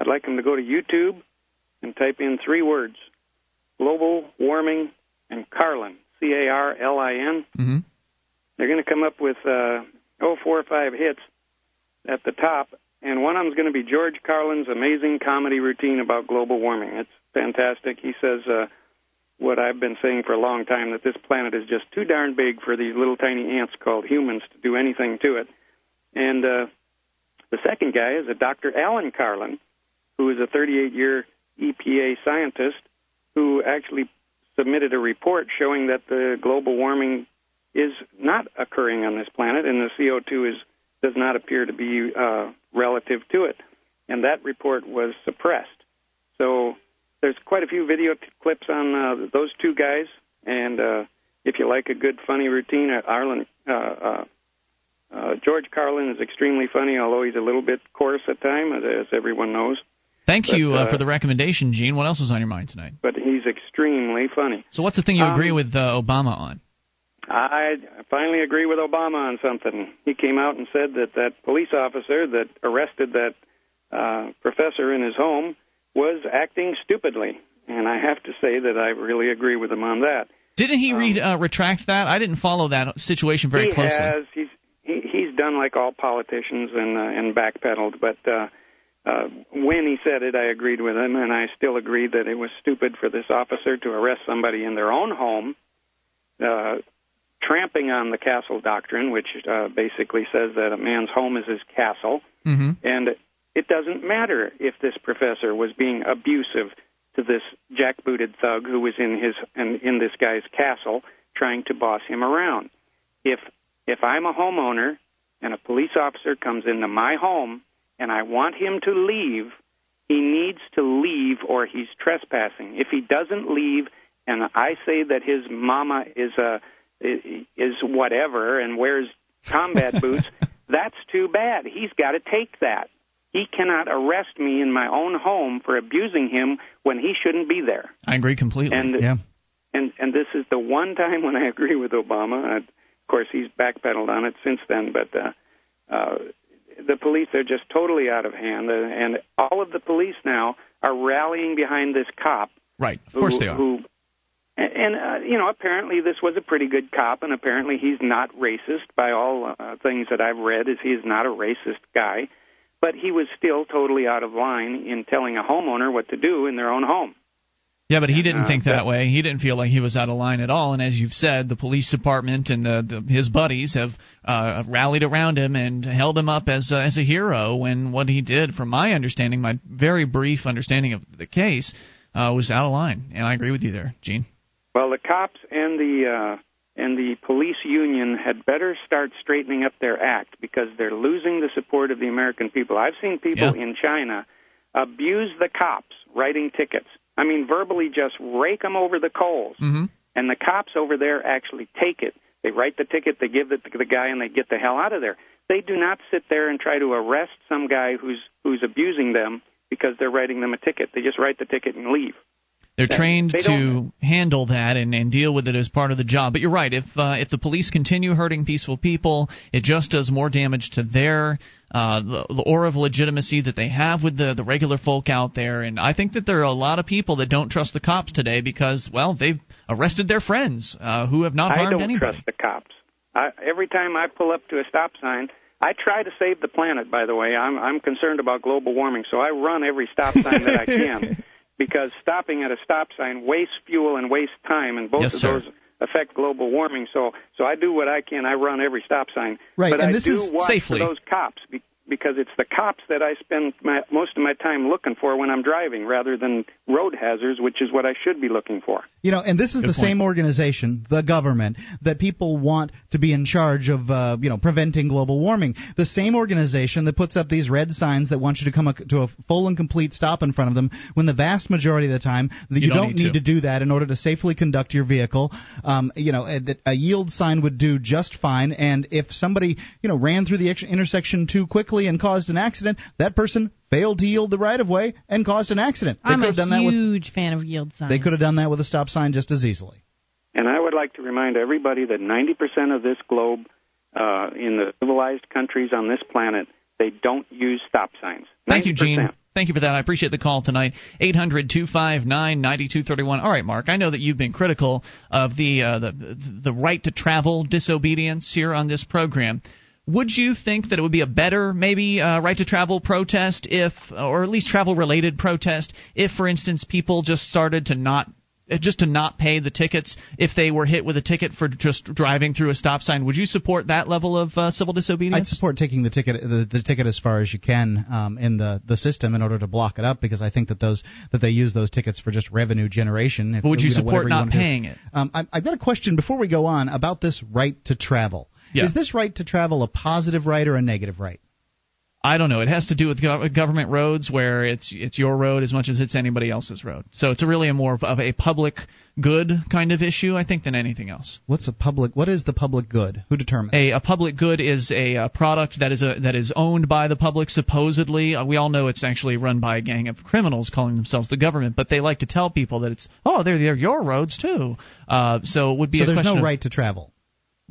I'd like them to go to YouTube and type in three words global warming and Carlin, C A R L I N. Mm-hmm. They're going to come up with uh, oh, four or five hits at the top, and one of them's going to be George Carlin's amazing comedy routine about global warming. It's fantastic. He says uh, what I've been saying for a long time that this planet is just too darn big for these little tiny ants called humans to do anything to it. And uh, the second guy is a Dr. Alan Carlin, who is a 38 year EPA scientist who actually submitted a report showing that the global warming is not occurring on this planet, and the CO2 is does not appear to be uh, relative to it. And that report was suppressed. So there's quite a few video clips on uh, those two guys, and uh, if you like a good funny routine, uh, Arlen, uh, uh, uh, George Carlin is extremely funny, although he's a little bit coarse at times, as everyone knows. Thank But, you uh, uh, for the recommendation, Gene. What else was on your mind tonight? But he's extremely funny. So, what's the thing you agree Um, with uh, Obama on? I finally agree with Obama on something. He came out and said that that police officer that arrested that uh, professor in his home was acting stupidly, and I have to say that I really agree with him on that. Didn't he re- uh, retract that? I didn't follow that situation very Um, he closely. has. He's he, he's done like all politicians and uh, and backpedaled, but uh, uh, when he said it, I agreed with him, and I still agree that it was stupid for this officer to arrest somebody in their own home, uh, tramping on the castle doctrine, which uh, basically says that a man's home is his castle. Mm-hmm. And it doesn't matter if this professor was being abusive to this jackbooted thug who was in his in, in this guy's castle trying to boss him around. If if I'm a homeowner and a police officer comes into my home and I want him to leave, he needs to leave or he's trespassing. If he doesn't leave and I say that his mama is a is whatever and wears combat (laughs) boots, that's too bad. He's got to take that. He cannot arrest me in my own home for abusing him when he shouldn't be there. I agree completely. And yeah. and and this is the one time when I agree with Obama. I, of course, he's backpedaled on it since then, but uh, uh, the police are just totally out of hand, uh, and all of the police now are rallying behind this cop. Right, of course who, they are. Who, and, and uh, you know, apparently this was a pretty good cop, and apparently he's not racist by all uh, things that I've read. Is he's not a racist guy, but he was still totally out of line in telling a homeowner what to do in their own home. Yeah, but he didn't Uh, think that way. He didn't feel like he was out of line at all. And as you've said, the police department and the, the, his buddies have uh, rallied around him and held him up as a, as a hero. When what he did, from my understanding, my very brief understanding of the case, uh, was out of line. And I agree with you there, Gene. Well, the cops and the uh, and the police union had better start straightening up their act because they're losing the support of the American people. I've seen people Yeah. in China abuse the cops writing tickets. I mean, verbally just rake them over the coals. Mm-hmm. And the cops over there actually take it. They write the ticket, they give it to the guy, and they get the hell out of there. They do not sit there and try to arrest some guy who's who's abusing them because they're writing them a ticket. They just write the ticket and leave. They're They- trained they to handle that and, and deal with it as part of the job. But you're right. If uh, if the police continue hurting peaceful people, it just does more damage to their uh, the, the aura of legitimacy that they have with the the regular folk out there. And I think that there are a lot of people that don't trust the cops today because well they've arrested their friends uh, who have not harmed anybody. I don't anybody. trust the cops. I, every time I pull up to a stop sign, I try to save the planet. By the way, I'm I'm concerned about global warming, so I run every stop sign that I can (laughs) because stopping at a stop sign wastes fuel and wastes time, and both Yes, of sir. those affect global warming. So so I do what I can. I run every stop sign. Right, but and I this do is- watch Safely. for those cops because it's the cops that I spend my, most of my time looking for when I'm driving, rather than road hazards, which is what I should be looking for. You know, and this is Good the point. same organization, the government, that people want to be in charge of, uh, you know, preventing global warming. The same organization that puts up these red signs that want you to come a, to a full and complete stop in front of them, when the vast majority of the time that you, You don't need need to. to do that in order to safely conduct your vehicle. Um, you know, that a yield sign would do just fine. And if somebody, you know, ran through the intersection too quickly and caused an accident, that person failed to yield the right of way and caused an accident. They I'm could a have done that with huge fan of yield signs. they could have done that with a stop sign just as easily. And I would like to remind everybody that 90% of this globe, uh, in the civilized countries on this planet, they don't use stop signs. 90%. Thank you, Gene. Thank you for that. I appreciate the call tonight. 800 259 9231. All right, Mark, I know that you've been critical of the, uh, the, the right to travel disobedience here on this program. Would you think that it would be a better, maybe, uh, right to travel protest if, or at least travel related protest, if, for instance, people just started to not uh, just to not pay the tickets if they were hit with a ticket for just driving through a stop sign. Would you support that level of uh, civil disobedience? I'd support taking the ticket the, the ticket as far as you can um, in the, the system in order to block it up because I think that those that they use those tickets for just revenue generation. If, But would you know, support not wanna paying it? Um, I, I've got a question before we go on about this right to travel. Yeah. Is this right to travel a positive right or a negative right? I don't know. It has to do with government roads, where it's it's your road as much as it's anybody else's road. So it's really a more of- a public good kind of issue, I think, than anything else. What's a public? What is the public good? Who determines? A, a public good is a, uh product that is a that is owned by the public. Supposedly, uh, we all know it's actually run by a gang of criminals calling themselves the government, but they like to tell people that it's oh they're they're your roads too. Uh, so it would be so a there's no of- right to travel.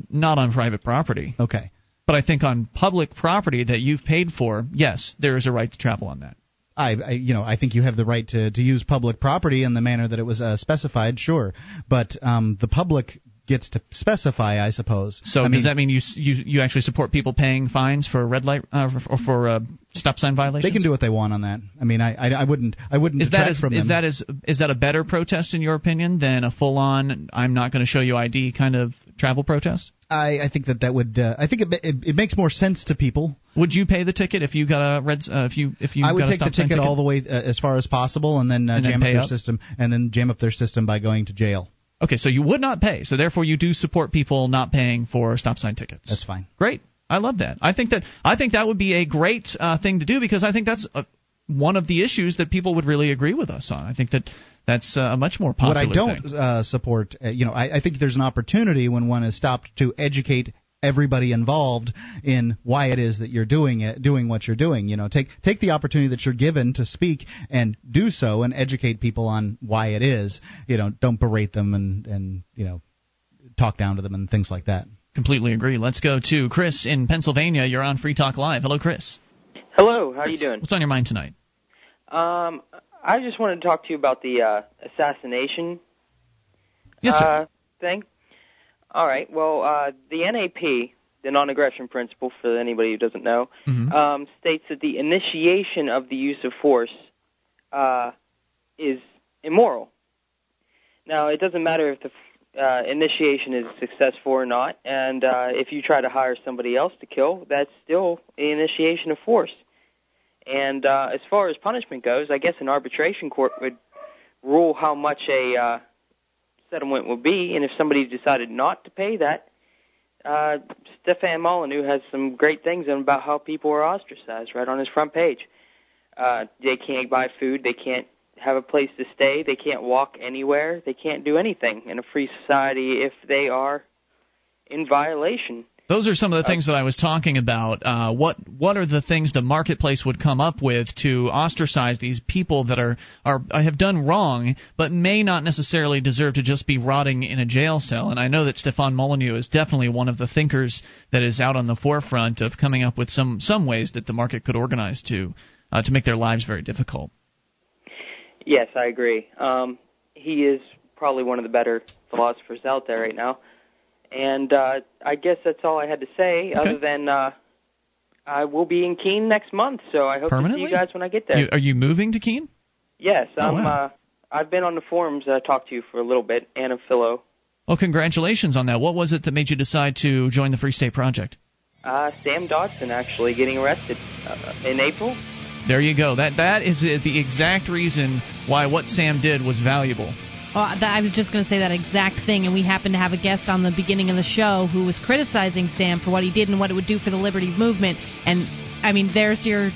Not on private property. Okay. But I think on public property that you've paid for, yes, there is a right to travel on that. I, I, you know, I think you have the right to, to use public property in the manner that it was uh, specified, sure. But um, the public gets to specify, I suppose. So I does mean, that mean you you you actually support people paying fines for red light uh, or for uh, stop sign violations? they can do what they want on that. I mean, I I, I wouldn't I wouldn't Is that is, is that is is that a better protest in your opinion than a full on I'm not going to show you ID kind of travel protest? I, I think that that would uh, I think it, it it makes more sense to people. Would you pay the ticket if you got a red uh, if you if you I would take the sign ticket, all the way uh, as far as possible, and then, uh, And then jam up their up? system, and then jam up their system by going to jail. Okay, so you would not pay. So therefore, you do support people not paying for stop sign tickets. That's fine. Great. I love that. I think that I think that would be a great uh, thing to do because I think that's a, one of the issues that people would really agree with us on. I think that that's uh, a much more popular. What I don't uh, support, uh, you know, I, I think there's an opportunity when one is stopped to educate everybody involved in why it is that you're doing it, doing what you're doing. You know, take take the opportunity that you're given to speak and do so and educate people on why it is. You know, don't berate them and and you know, talk down to them and things like that. Completely agree. Let's go to Chris in Pennsylvania. You're on Free Talk Live. Hello, Chris. Hello, how are you doing? What's on your mind tonight? Um, I just wanted to talk to you about the uh, assassination Yes, sir. uh, thing. All right. Well, uh, the NAP, the non-aggression principle, for anybody who doesn't know, Mm-hmm. um, states that the initiation of the use of force uh, is immoral. Now, it doesn't matter if the uh, initiation is successful or not, and uh, if you try to hire somebody else to kill, that's still initiation of force. And uh, as far as punishment goes, I guess an arbitration court would rule how much a uh, settlement would be, and if somebody decided not to pay that, uh, Stefan Molyneux has some great things in about how people are ostracized right on his front page. Uh, they can't buy food, they can't have a place to stay, they can't walk anywhere, they can't do anything in a free society if they are in violation. Those are some of the things that I was talking about. Uh, what what are the things the marketplace would come up with to ostracize these people that are are have done wrong, but may not necessarily deserve to just be rotting in a jail cell? And I know that Stefan Molyneux is definitely one of the thinkers that is out on the forefront of coming up with some some ways that the market could organize to uh, to make their lives very difficult. Yes, I agree. Um, he is probably one of the better philosophers out there right now. And uh, I guess that's all I had to say, other than uh, I will be in Keene next month, so I hope to see you guys when I get there. You, are you moving to Keene? yes, Oh, I'm. wow. Uh, I've been on the forums. uh, talked to you for a little bit, Anna Philo. Well, congratulations on that. What was it that made you decide to join the Free State Project? Uh, Sam Dodson actually getting arrested uh, in April. There you go. That that is the exact reason why what Sam did was valuable. Oh, that, I was just going to say that exact thing, and we happened to have a guest on the beginning of the show who was criticizing Sam for what he did and what it would do for the liberty movement. And I mean, there's your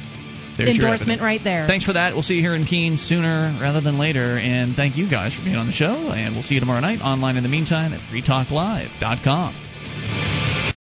There's endorsement right there. Thanks for that. We'll see you here in Keene sooner rather than later. And thank you guys for being on the show. And we'll see you tomorrow night online in the meantime at freetalklive.com.